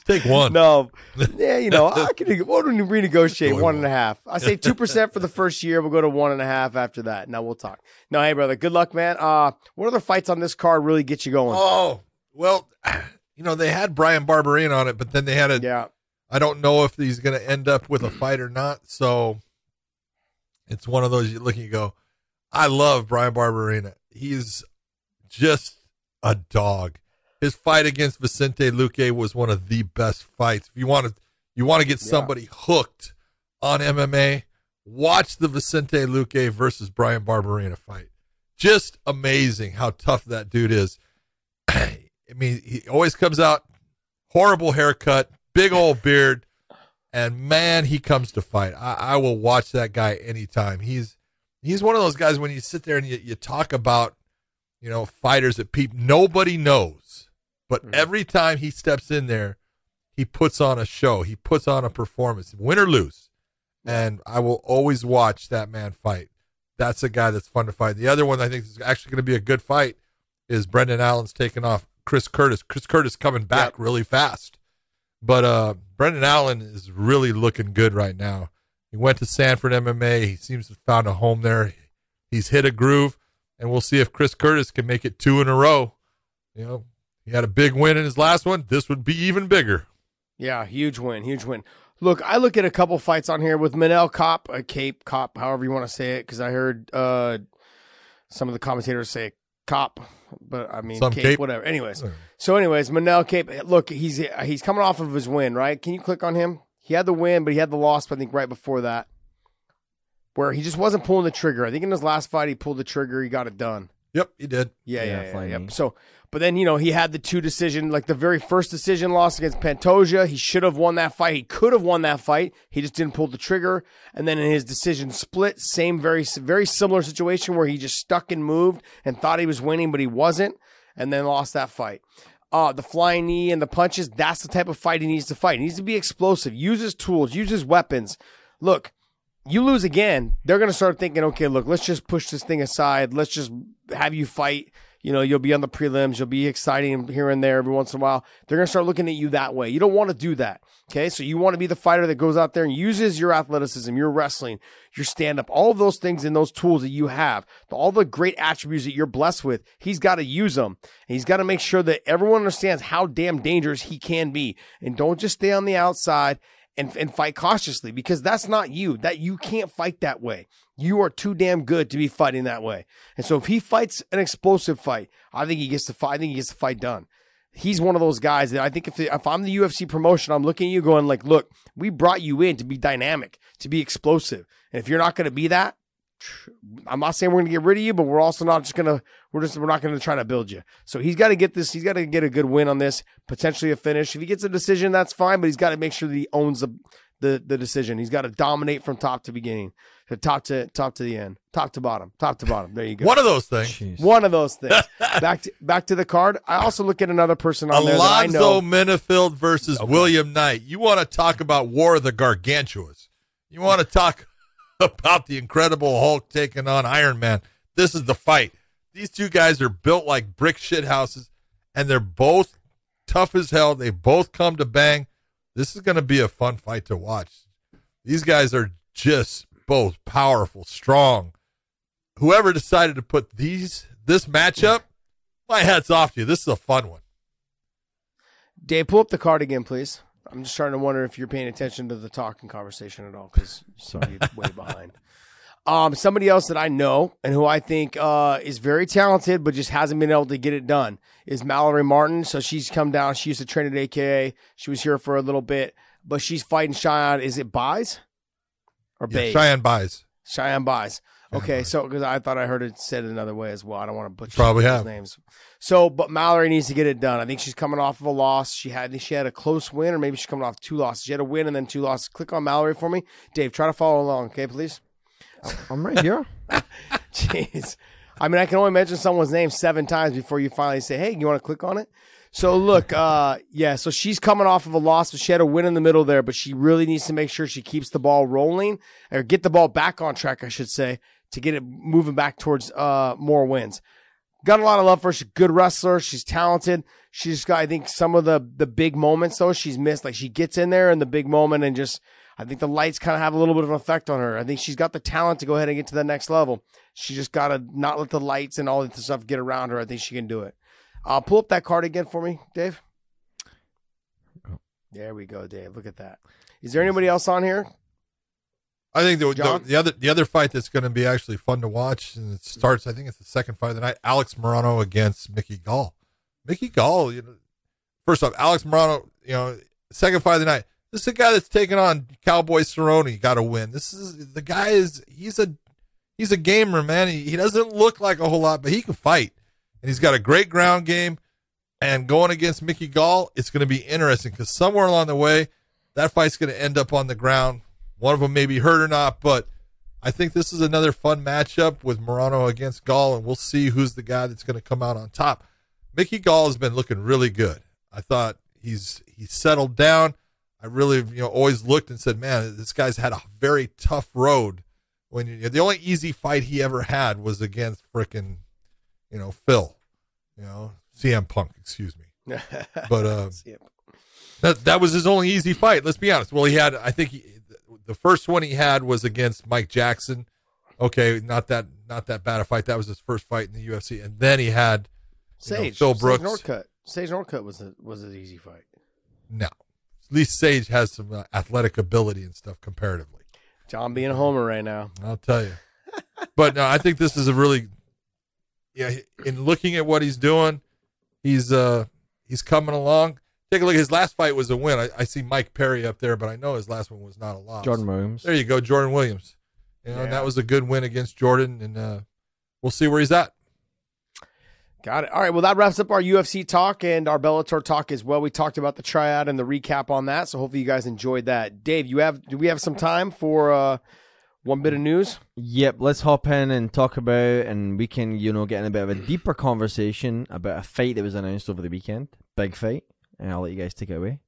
Take one. No. Yeah, you know, I can we'll renegotiate one and a half. I say two percent for the first year. We'll go to one and a half after that. Now we'll talk. No, hey brother, good luck, man. Uh what other fights on this card really get you going? Oh, well, you know, they had Brian Barberena on it, but then they had a Yeah. I don't know if he's gonna end up with a fight or not. So it's one of those you look and you go, I love Brian Barberena. He's just a dog his fight against Vicente Luque was one of the best fights. If you want to, you want to get somebody yeah. hooked on MMA, watch the Vicente Luque versus Brian Barberena fight. Just amazing how tough that dude is. I mean, he always comes out horrible haircut, big old beard, and man, he comes to fight. I, I will watch that guy anytime. He's he's one of those guys when you sit there and you, you talk about you know fighters that people nobody knows but mm-hmm. every time he steps in there, he puts on a show. He puts on a performance, win or lose. And I will always watch that man fight. That's a guy that's fun to fight. The other one I think is actually going to be a good fight is Brendan Allen's taking off Chris Curtis. Chris Curtis coming back really fast. But uh, Brendan Allen is really looking good right now. He went to Sanford MMA. He seems to have found a home there. He's hit a groove, and we'll see if Chris Curtis can make it two in a row. You know, he had a big win in his last one. This would be even bigger. Yeah, huge win, huge win. Look, I look at a couple fights on here with Manel Cop, a Kape Cop, however you want to say it, because I heard uh, some of the commentators say Cop, but I mean Some Cape, Cape. whatever. Anyways, so anyways, Manel Kape. Look, he's he's coming off of his win, right? Can you click on him? He had the win, but he had the loss. I think right before that, where he just wasn't pulling the trigger. I think in his last fight, he pulled the trigger. He got it done. Yep, he did. Yeah, Yeah, yeah, yeah. finally. Yep. So, but then you know he had the two decision, like the very first decision loss against Pantoja. He should have won that fight. He could have won that fight. He just didn't pull the trigger. And then in his decision split, same very very similar situation where he just stuck and moved and thought he was winning, but he wasn't, and then lost that fight. Uh, the flying knee and the punches, that's the type of fight he needs to fight. He needs to be explosive, use his tools, use his weapons. Look, you lose again, they're going to start thinking, okay, look, let's just push this thing aside. Let's just have you fight. You know, you'll be on the prelims, you'll be exciting here and there every once in a while. They're going to start looking at you that way. You don't want to do that. Okay. So you want to be the fighter that goes out there and uses your athleticism, your wrestling, your stand up, all of those things and those tools that you have, all the great attributes that you're blessed with. He's got to use them. And he's got to make sure that everyone understands how damn dangerous he can be. And don't just stay on the outside and, and fight cautiously because that's not you. That you can't fight that way. You are too damn good to be fighting that way. And so if he fights an explosive fight, I think he gets the fight. I think he gets the fight done. He's one of those guys that I think if the, if I'm the UFC promotion, I'm looking at you going like, look, we brought you in to be dynamic, to be explosive, and if you're not going to be that, I'm not saying we're going to get rid of you, but we're also not just going to we're just we're not going to try to build you. So he's got to get this. He's got to get a good win on this, potentially a finish. If he gets a decision, that's fine, but he's got to make sure that he owns the the, the decision. He's got to dominate from top to beginning, to top to top to the end, top to bottom, top to bottom. There you go. One of those things. Jeez. One of those things. back to back to the card. I also look at another person on there that I Alonzo know. Menifield versus William Knight. You want to talk about War of the Gargantuas. You want to talk about the Incredible Hulk taking on Iron Man. This is the fight. These two guys are built like brick shit houses, and they're both tough as hell. They both come to bang. This is going to be a fun fight to watch. These guys are just both powerful, strong. Whoever decided to put these this matchup, my hat's off to you. This is a fun one. Dave, pull up the card again, please. I'm just trying to wonder if you're paying attention to the talking conversation at all because you're way behind. Um, somebody else that I know and who I think uh, is very talented but just hasn't been able to get it done is Mallory Martin. So she's come down. She used to train at AKA. She was here for a little bit, but she's fighting Cheyenne. Is it Buys or Yeah, Bays? Cheyenne buys. Cheyenne Buys. Okay, so because I thought I heard it said another way as well. I don't want to butcher Probably have. names. So, but Mallory needs to get it done. I think she's coming off of a loss. She had she had a close win, or maybe she's coming off two losses. She had a win and then two losses. Click on Mallory for me, Dave. Try to follow along, okay, please. I'm right here. Jeez, I mean, I can only mention someone's name seven times before you finally say, "Hey, you want to click on it?" So look, uh, yeah, so she's coming off of a loss, but she had a win in the middle there, but she really needs to make sure she keeps the ball rolling or get the ball back on track, I should say, to get it moving back towards uh, more wins. Got a lot of love for her. She's a good wrestler. She's talented. She's got, I think, some of the the big moments though she's missed. Like she gets in there in the big moment and just, I think the lights kind of have a little bit of an effect on her. I think she's got the talent to go ahead and get to the next level. She just got to not let the lights and all that stuff get around her. I think she can do it. Uh, pull up that card again for me, Dave. There we go, Dave. Look at that. Is there anybody else on here? I think the, the, the other the other fight that's going to be actually fun to watch, and it starts. I think it's the second fight of the night. Alex Morono against Mickey Gall. Mickey Gall, you know, first off, Alex Morono, you know, second fight of the night. This is a guy that's taking on Cowboy Cerrone. Got to win. This is the guy is he's a he's a gamer, man. He, he doesn't look like a whole lot, but he can fight, and he's got a great ground game. And going against Mickey Gall, it's going to be interesting because somewhere along the way, that fight's going to end up on the ground. One of them may be hurt or not, but I think this is another fun matchup with Morono against Gall, and we'll see who's the guy that's going to come out on top. Mickey Gall has been looking really good. I thought he's he's settled down. I really you know always looked and said, man, this guy's had a very tough road. When you, the only easy fight he ever had was against frickin' you know Phil, you know. CM Punk, excuse me. But uh, that that was his only easy fight. Let's be honest. Well, he had I think he, the first one he had was against Mike Jackson. Okay, not that not that bad a fight. That was his first fight in the UFC, and then he had you know, Sage, Phil Brooks. Sage Northcutt. Sage Northcutt was a, was an easy fight. No, at least Sage has some uh, athletic ability and stuff comparatively. John being a homer right now. I'll tell you. but no, I think this is a really, yeah. In looking at what he's doing, he's uh he's coming along. Take a look. His last fight was a win. I, I see Mike Perry up there, but I know his last one was not a loss. Jordan Williams. There you go, Jordan Williams. You know, and that was a good win against Jordan, and uh, we'll see where he's at. Got it. All right. Well, that wraps up our UFC talk and our Bellator talk as well. We talked about the tryout and the recap on that. So hopefully you guys enjoyed that. Dave, you have do we have some time for uh, one bit of news? Yep, let's hop in and talk about, and we can, you know, get in a bit of a deeper conversation about a fight that was announced over the weekend. Big fight. And I'll let you guys take it away.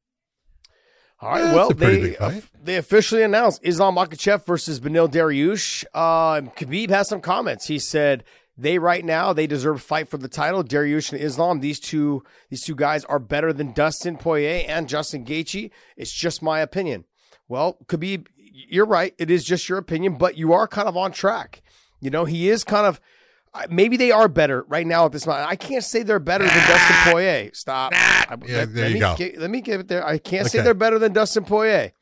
All right. Yeah, well, it's a pretty they big they officially announced Islam Makhachev versus Beneil Dariush. Uh, Khabib has some comments. He said they right now they deserve a fight for the title. Dariush and Islam. These two these two guys are better than Dustin Poirier and Justin Gaethje. It's just my opinion. Well, Khabib, you're right. It is just your opinion, but you are kind of on track. You know, he is kind of. Uh, Maybe they are better right now at this moment. I can't say they're better than Dustin Poirier. Stop. I- Yeah, let- there let you me go. gi- let me give it there. I can't say they're better than Dustin Poirier.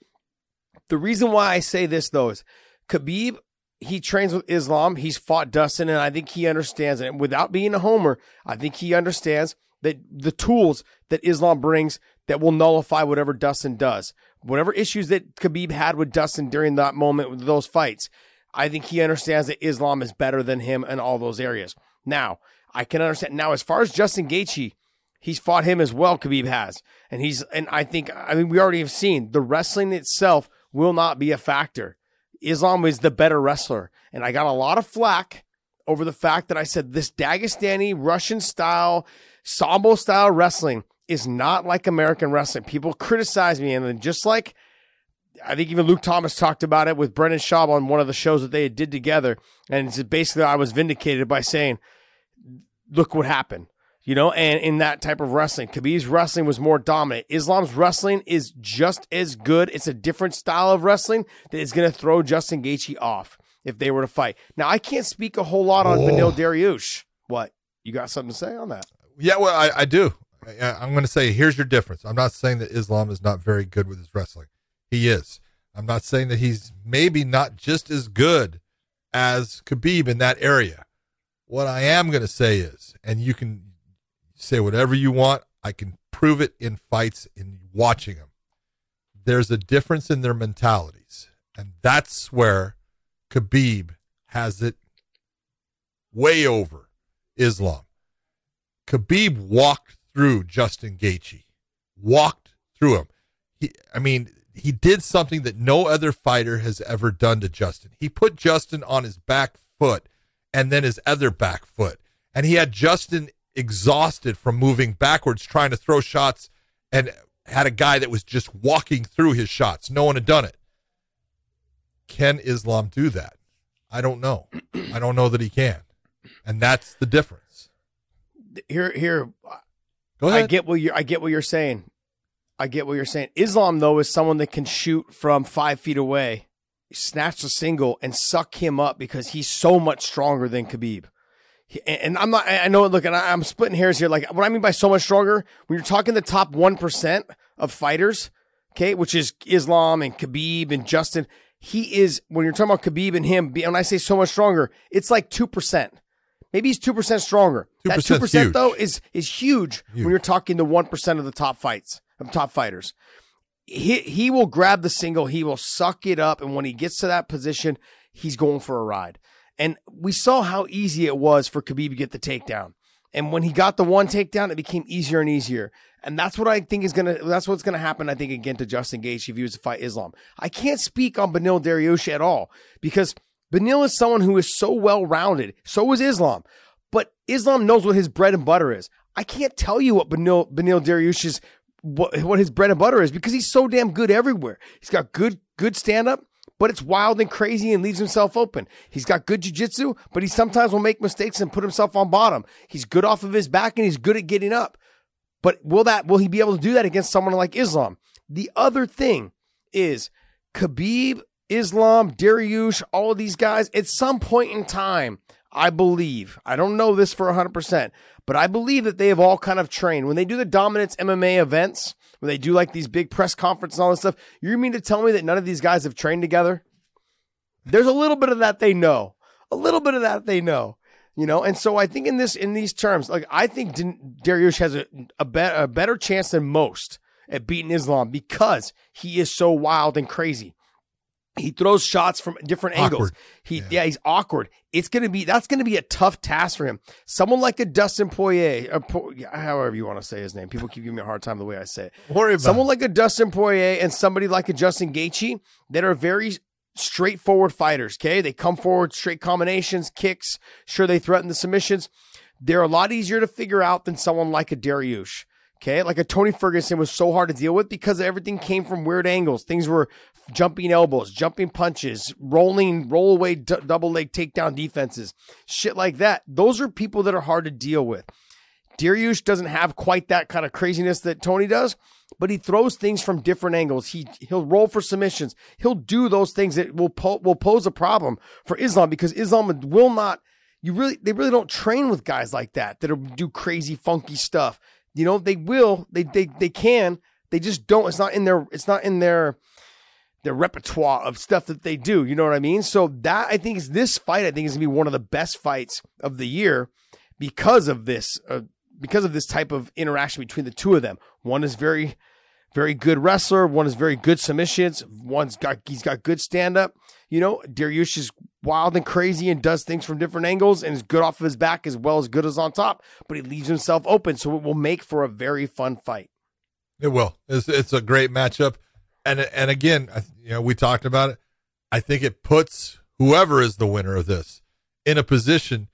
The reason why I say this though is Khabib. He trains with Islam. He's fought Dustin, and I think he understands it. And without being a homer, I think he understands that the tools that Islam brings that will nullify whatever Dustin does. Whatever issues that Khabib had with Dustin during that moment with those fights, I think he understands that Islam is better than him in all those areas. Now, I can understand. Now, as far as Justin Gaethje, he's fought him as well. Khabib has, and he's and I think I mean we already have seen the wrestling itself will not be a factor. Islam is the better wrestler, and I got a lot of flack over the fact that I said this Dagestani Russian style, Sambo style wrestling is not like American wrestling. People criticize me, and then just like I think even Luke Thomas talked about it with Brendan Schaub on one of the shows that they did together, and it's basically I was vindicated by saying, "Look what happened." You know, and in that type of wrestling, Khabib's wrestling was more dominant. Islam's wrestling is just as good. It's a different style of wrestling that is going to throw Justin Gaethje off if they were to fight. Now, I can't speak a whole lot on Oh. Beneil Dariush. What you got something to say on that? Yeah, well, I, I do. I, I'm going to say here's your difference. I'm not saying that Islam is not very good with his wrestling. He is. I'm not saying that he's maybe not just as good as Khabib in that area. What I am going to say is, and you can say whatever you want, I can prove it in fights in watching them. There's a difference in their mentalities, and that's where Khabib has it way over Islam. Khabib walked through Justin Gaethje, walked through him. He, I mean, he did something that no other fighter has ever done to Justin. He put Justin on his back foot and then his other back foot, and he had Justin exhausted from moving backwards trying to throw shots, and had a guy that was just walking through his shots. No one had done it. Can Islam do that? I don't know. I don't know that he can, and that's the difference. Here, here, Go ahead. I get what you're. I get what you're saying. I get what you're saying. Islam though is someone that can shoot from five feet away, snatch a single, and suck him up because he's so much stronger than Khabib. He- And I'm not. I know. Look, and I'm splitting hairs here. Like what I mean by so much stronger, when you're talking the top one percent of fighters, okay, which is Islam and Khabib and Justin. He is when you're talking about Khabib and him. When I say so much stronger, it's like two percent. Maybe he's two percent stronger. That 2% 's two percent huge. though is is huge, Huge. when you're talking the one percent of the top fights of top fighters. He he will grab the single, he will suck it up, and when he gets to that position, he's going for a ride. And we saw how easy it was for Khabib to get the takedown. And when he got the one takedown, it became easier and easier. And that's what I think is gonna. That's what's gonna happen. I think again to Justin Gaethje if he was to fight Islam. I can't speak on Beneil Dariush at all because Beneil is someone who is so well rounded. So is Islam, but Islam knows what his bread and butter is. I can't tell you what Beneil Beneil Dariush's what what his bread and butter is because he's so damn good everywhere. He's got good good stand up, but it's wild and crazy and leaves himself open. He's got good jiu-jitsu, but he sometimes will make mistakes and put himself on bottom. He's good off of his back and he's good at getting up. But will that will he be able to do that against someone like Islam? The other thing is Khabib, Islam, Dariush, all of these guys, at some point in time, I believe, I don't know this for 100%, but I believe that they have all kind of trained. When they do the Dominance MMA events, when they do like these big press conferences and all this stuff, you mean to tell me that none of these guys have trained together? There's a little bit of that they know. A little bit of that they know. You know, and so I think in this in these terms, like I think Dariush has a a, be- a better chance than most at beating Islam because he is so wild and crazy. He throws shots from different awkward. angles. He yeah. yeah. he's awkward. It's gonna be that's gonna be a tough task for him. Someone like a Dustin Poirier, or however you want to say his name. People keep giving me a hard time the way I say it. Worry about someone like a Dustin Poirier and somebody like a Justin Gaethje that are very straightforward fighters. Okay, they come forward straight combinations, kicks. Sure, they threaten the submissions. They're a lot easier to figure out than someone like a Dariush. Okay, like a Tony Ferguson was so hard to deal with because everything came from weird angles. Things were jumping elbows, jumping punches, rolling, roll away, d- double leg takedown defenses, shit like that. Those are people that are hard to deal with. Dariush doesn't have quite that kind of craziness that Tony does, but he throws things from different angles. He he'll roll for submissions. He'll do those things that will po- will pose a problem for Islam because Islam will not. You really they really don't train with guys like that that do crazy funky stuff you know, they will, they they they can, they just don't. It's not in their it's not in their their repertoire of stuff that they do. You know what I mean? So that I think is this fight. I think is gonna be one of the best fights of the year because of this, uh, because of this type of interaction between the two of them. One is very, very good wrestler. One is very good submissions. One's got he's got good stand up. You know, Dariush is wild and crazy and does things from different angles and is good off of his back as well as good as on top, but he leaves himself open. So it will make for a very fun fight. It will. It's, it's a great matchup. And, and again, you know, we talked about it. I think it puts whoever is the winner of this in a position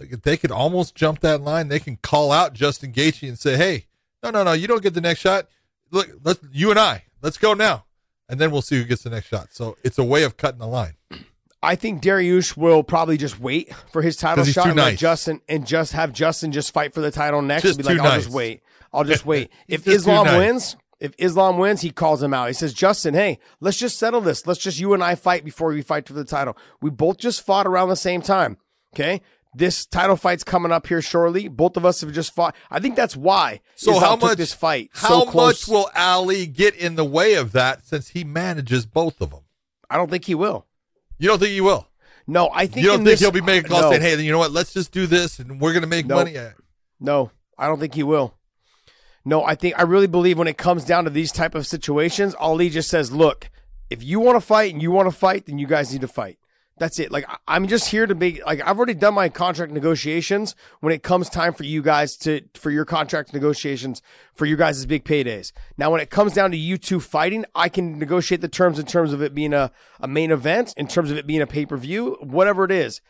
like they could almost jump that line, they can call out Justin Gaethje and say, "Hey, no, no, no, you don't get the next shot. Look, let's you and I, let's go now, and then we'll see who gets the next shot." So it's a way of cutting the line. I think Dariush will probably just wait for his title shot and nice. let Justin and just have Justin just fight for the title next just and be like, I'll nice. just wait. I'll just wait. if Islam nice. wins, if Islam wins, he calls him out. He says, Justin, hey, let's just settle this. Let's just you and I fight before we fight for the title. We both just fought around the same time. Okay. This title fight's coming up here shortly. Both of us have just fought. I think that's why. So Islam how much this fight? How so much will Ali get in the way of that since he manages both of them? I don't think he will. You don't think he will? No, I think you don't think this, he'll be making calls no. saying, "Hey, then you know what? Let's just do this, and we're going to make no. money." No, I don't think he will. No, I think I really believe when it comes down to these type of situations, Ali just says, "Look, if you want to fight and you want to fight, then you guys need to fight." That's it. Like I'm just here to be like I've already done my contract negotiations when it comes time for you guys to for your contract negotiations for you guys' big paydays. Now when it comes down to you two fighting, I can negotiate the terms in terms of it being a, a main event, in terms of it being a pay-per-view, whatever it is.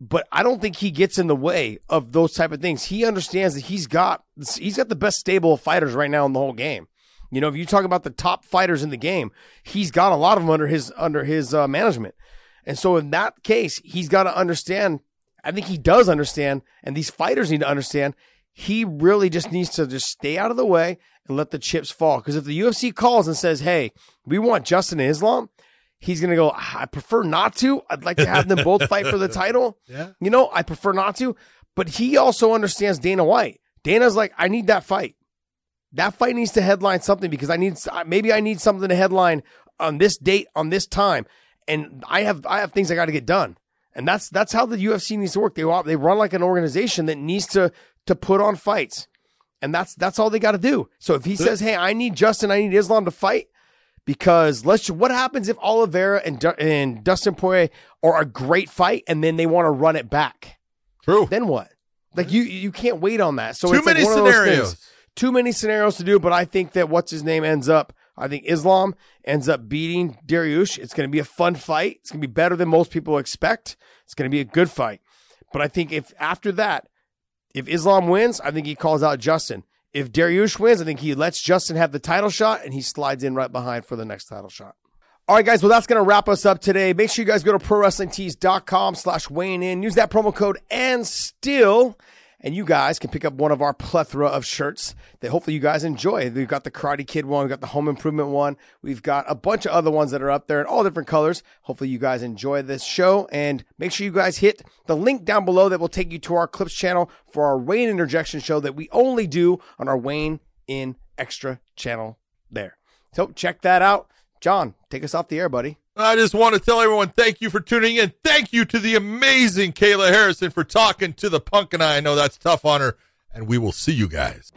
But I don't think he gets in the way of those type of things. He understands that he's got he's got the best stable of fighters right now in the whole game. You know, if you talk about the top fighters in the game, he's got a lot of them under his under his uh, management. And so in that case, he's got to understand. I think he does understand, and these fighters need to understand. He really just needs to just stay out of the way and let the chips fall. Because if the UFC calls and says, "Hey, we want Justin Islam," he's gonna go. I prefer not to. I'd like to have them both fight for the title. Yeah, you know, I prefer not to. But he also understands Dana White. Dana's like, I need that fight. That fight needs to headline something because I need maybe I need something to headline on this date on this time and I have I have things I got to get done. And that's that's how the UFC needs to work. They they run like an organization that needs to to put on fights. And that's that's all they got to do. So if he says, "Hey, I need Justin, I need Islam to fight," because let's what happens if Oliveira and and Dustin Poirier are a great fight and then they want to run it back? True. Then what? Like you you can't wait on that. So too many like scenarios. Too many scenarios to do. But I think that what's his name ends up I think Islam ends up beating Dariush. It's going to be a fun fight. It's going to be better than most people expect. It's going to be a good fight. But I think if after that, if Islam wins, I think he calls out Justin. If Dariush wins, I think he lets Justin have the title shot and he slides in right behind for the next title shot. All right, guys. Well, that's going to wrap us up today. Make sure you guys go to prowrestlingtees.com slash weighing in. Use that promo code and still, and you guys can pick up one of our plethora of shirts that hopefully you guys enjoy. We've got the Karate Kid one. We've got the Home Improvement one. We've got a bunch of other ones that are up there in all different colors. Hopefully you guys enjoy this show and make sure you guys hit the link down below that will take you to our clips channel for our Wayne interjection show that we only do on our Weighing In Extra channel there. So check that out. John, take us off the air, buddy. I just want to tell everyone thank you for tuning in. Thank you to the amazing Kayla Harrison for talking to the punk and I. I know that's tough on her, and we will see you guys.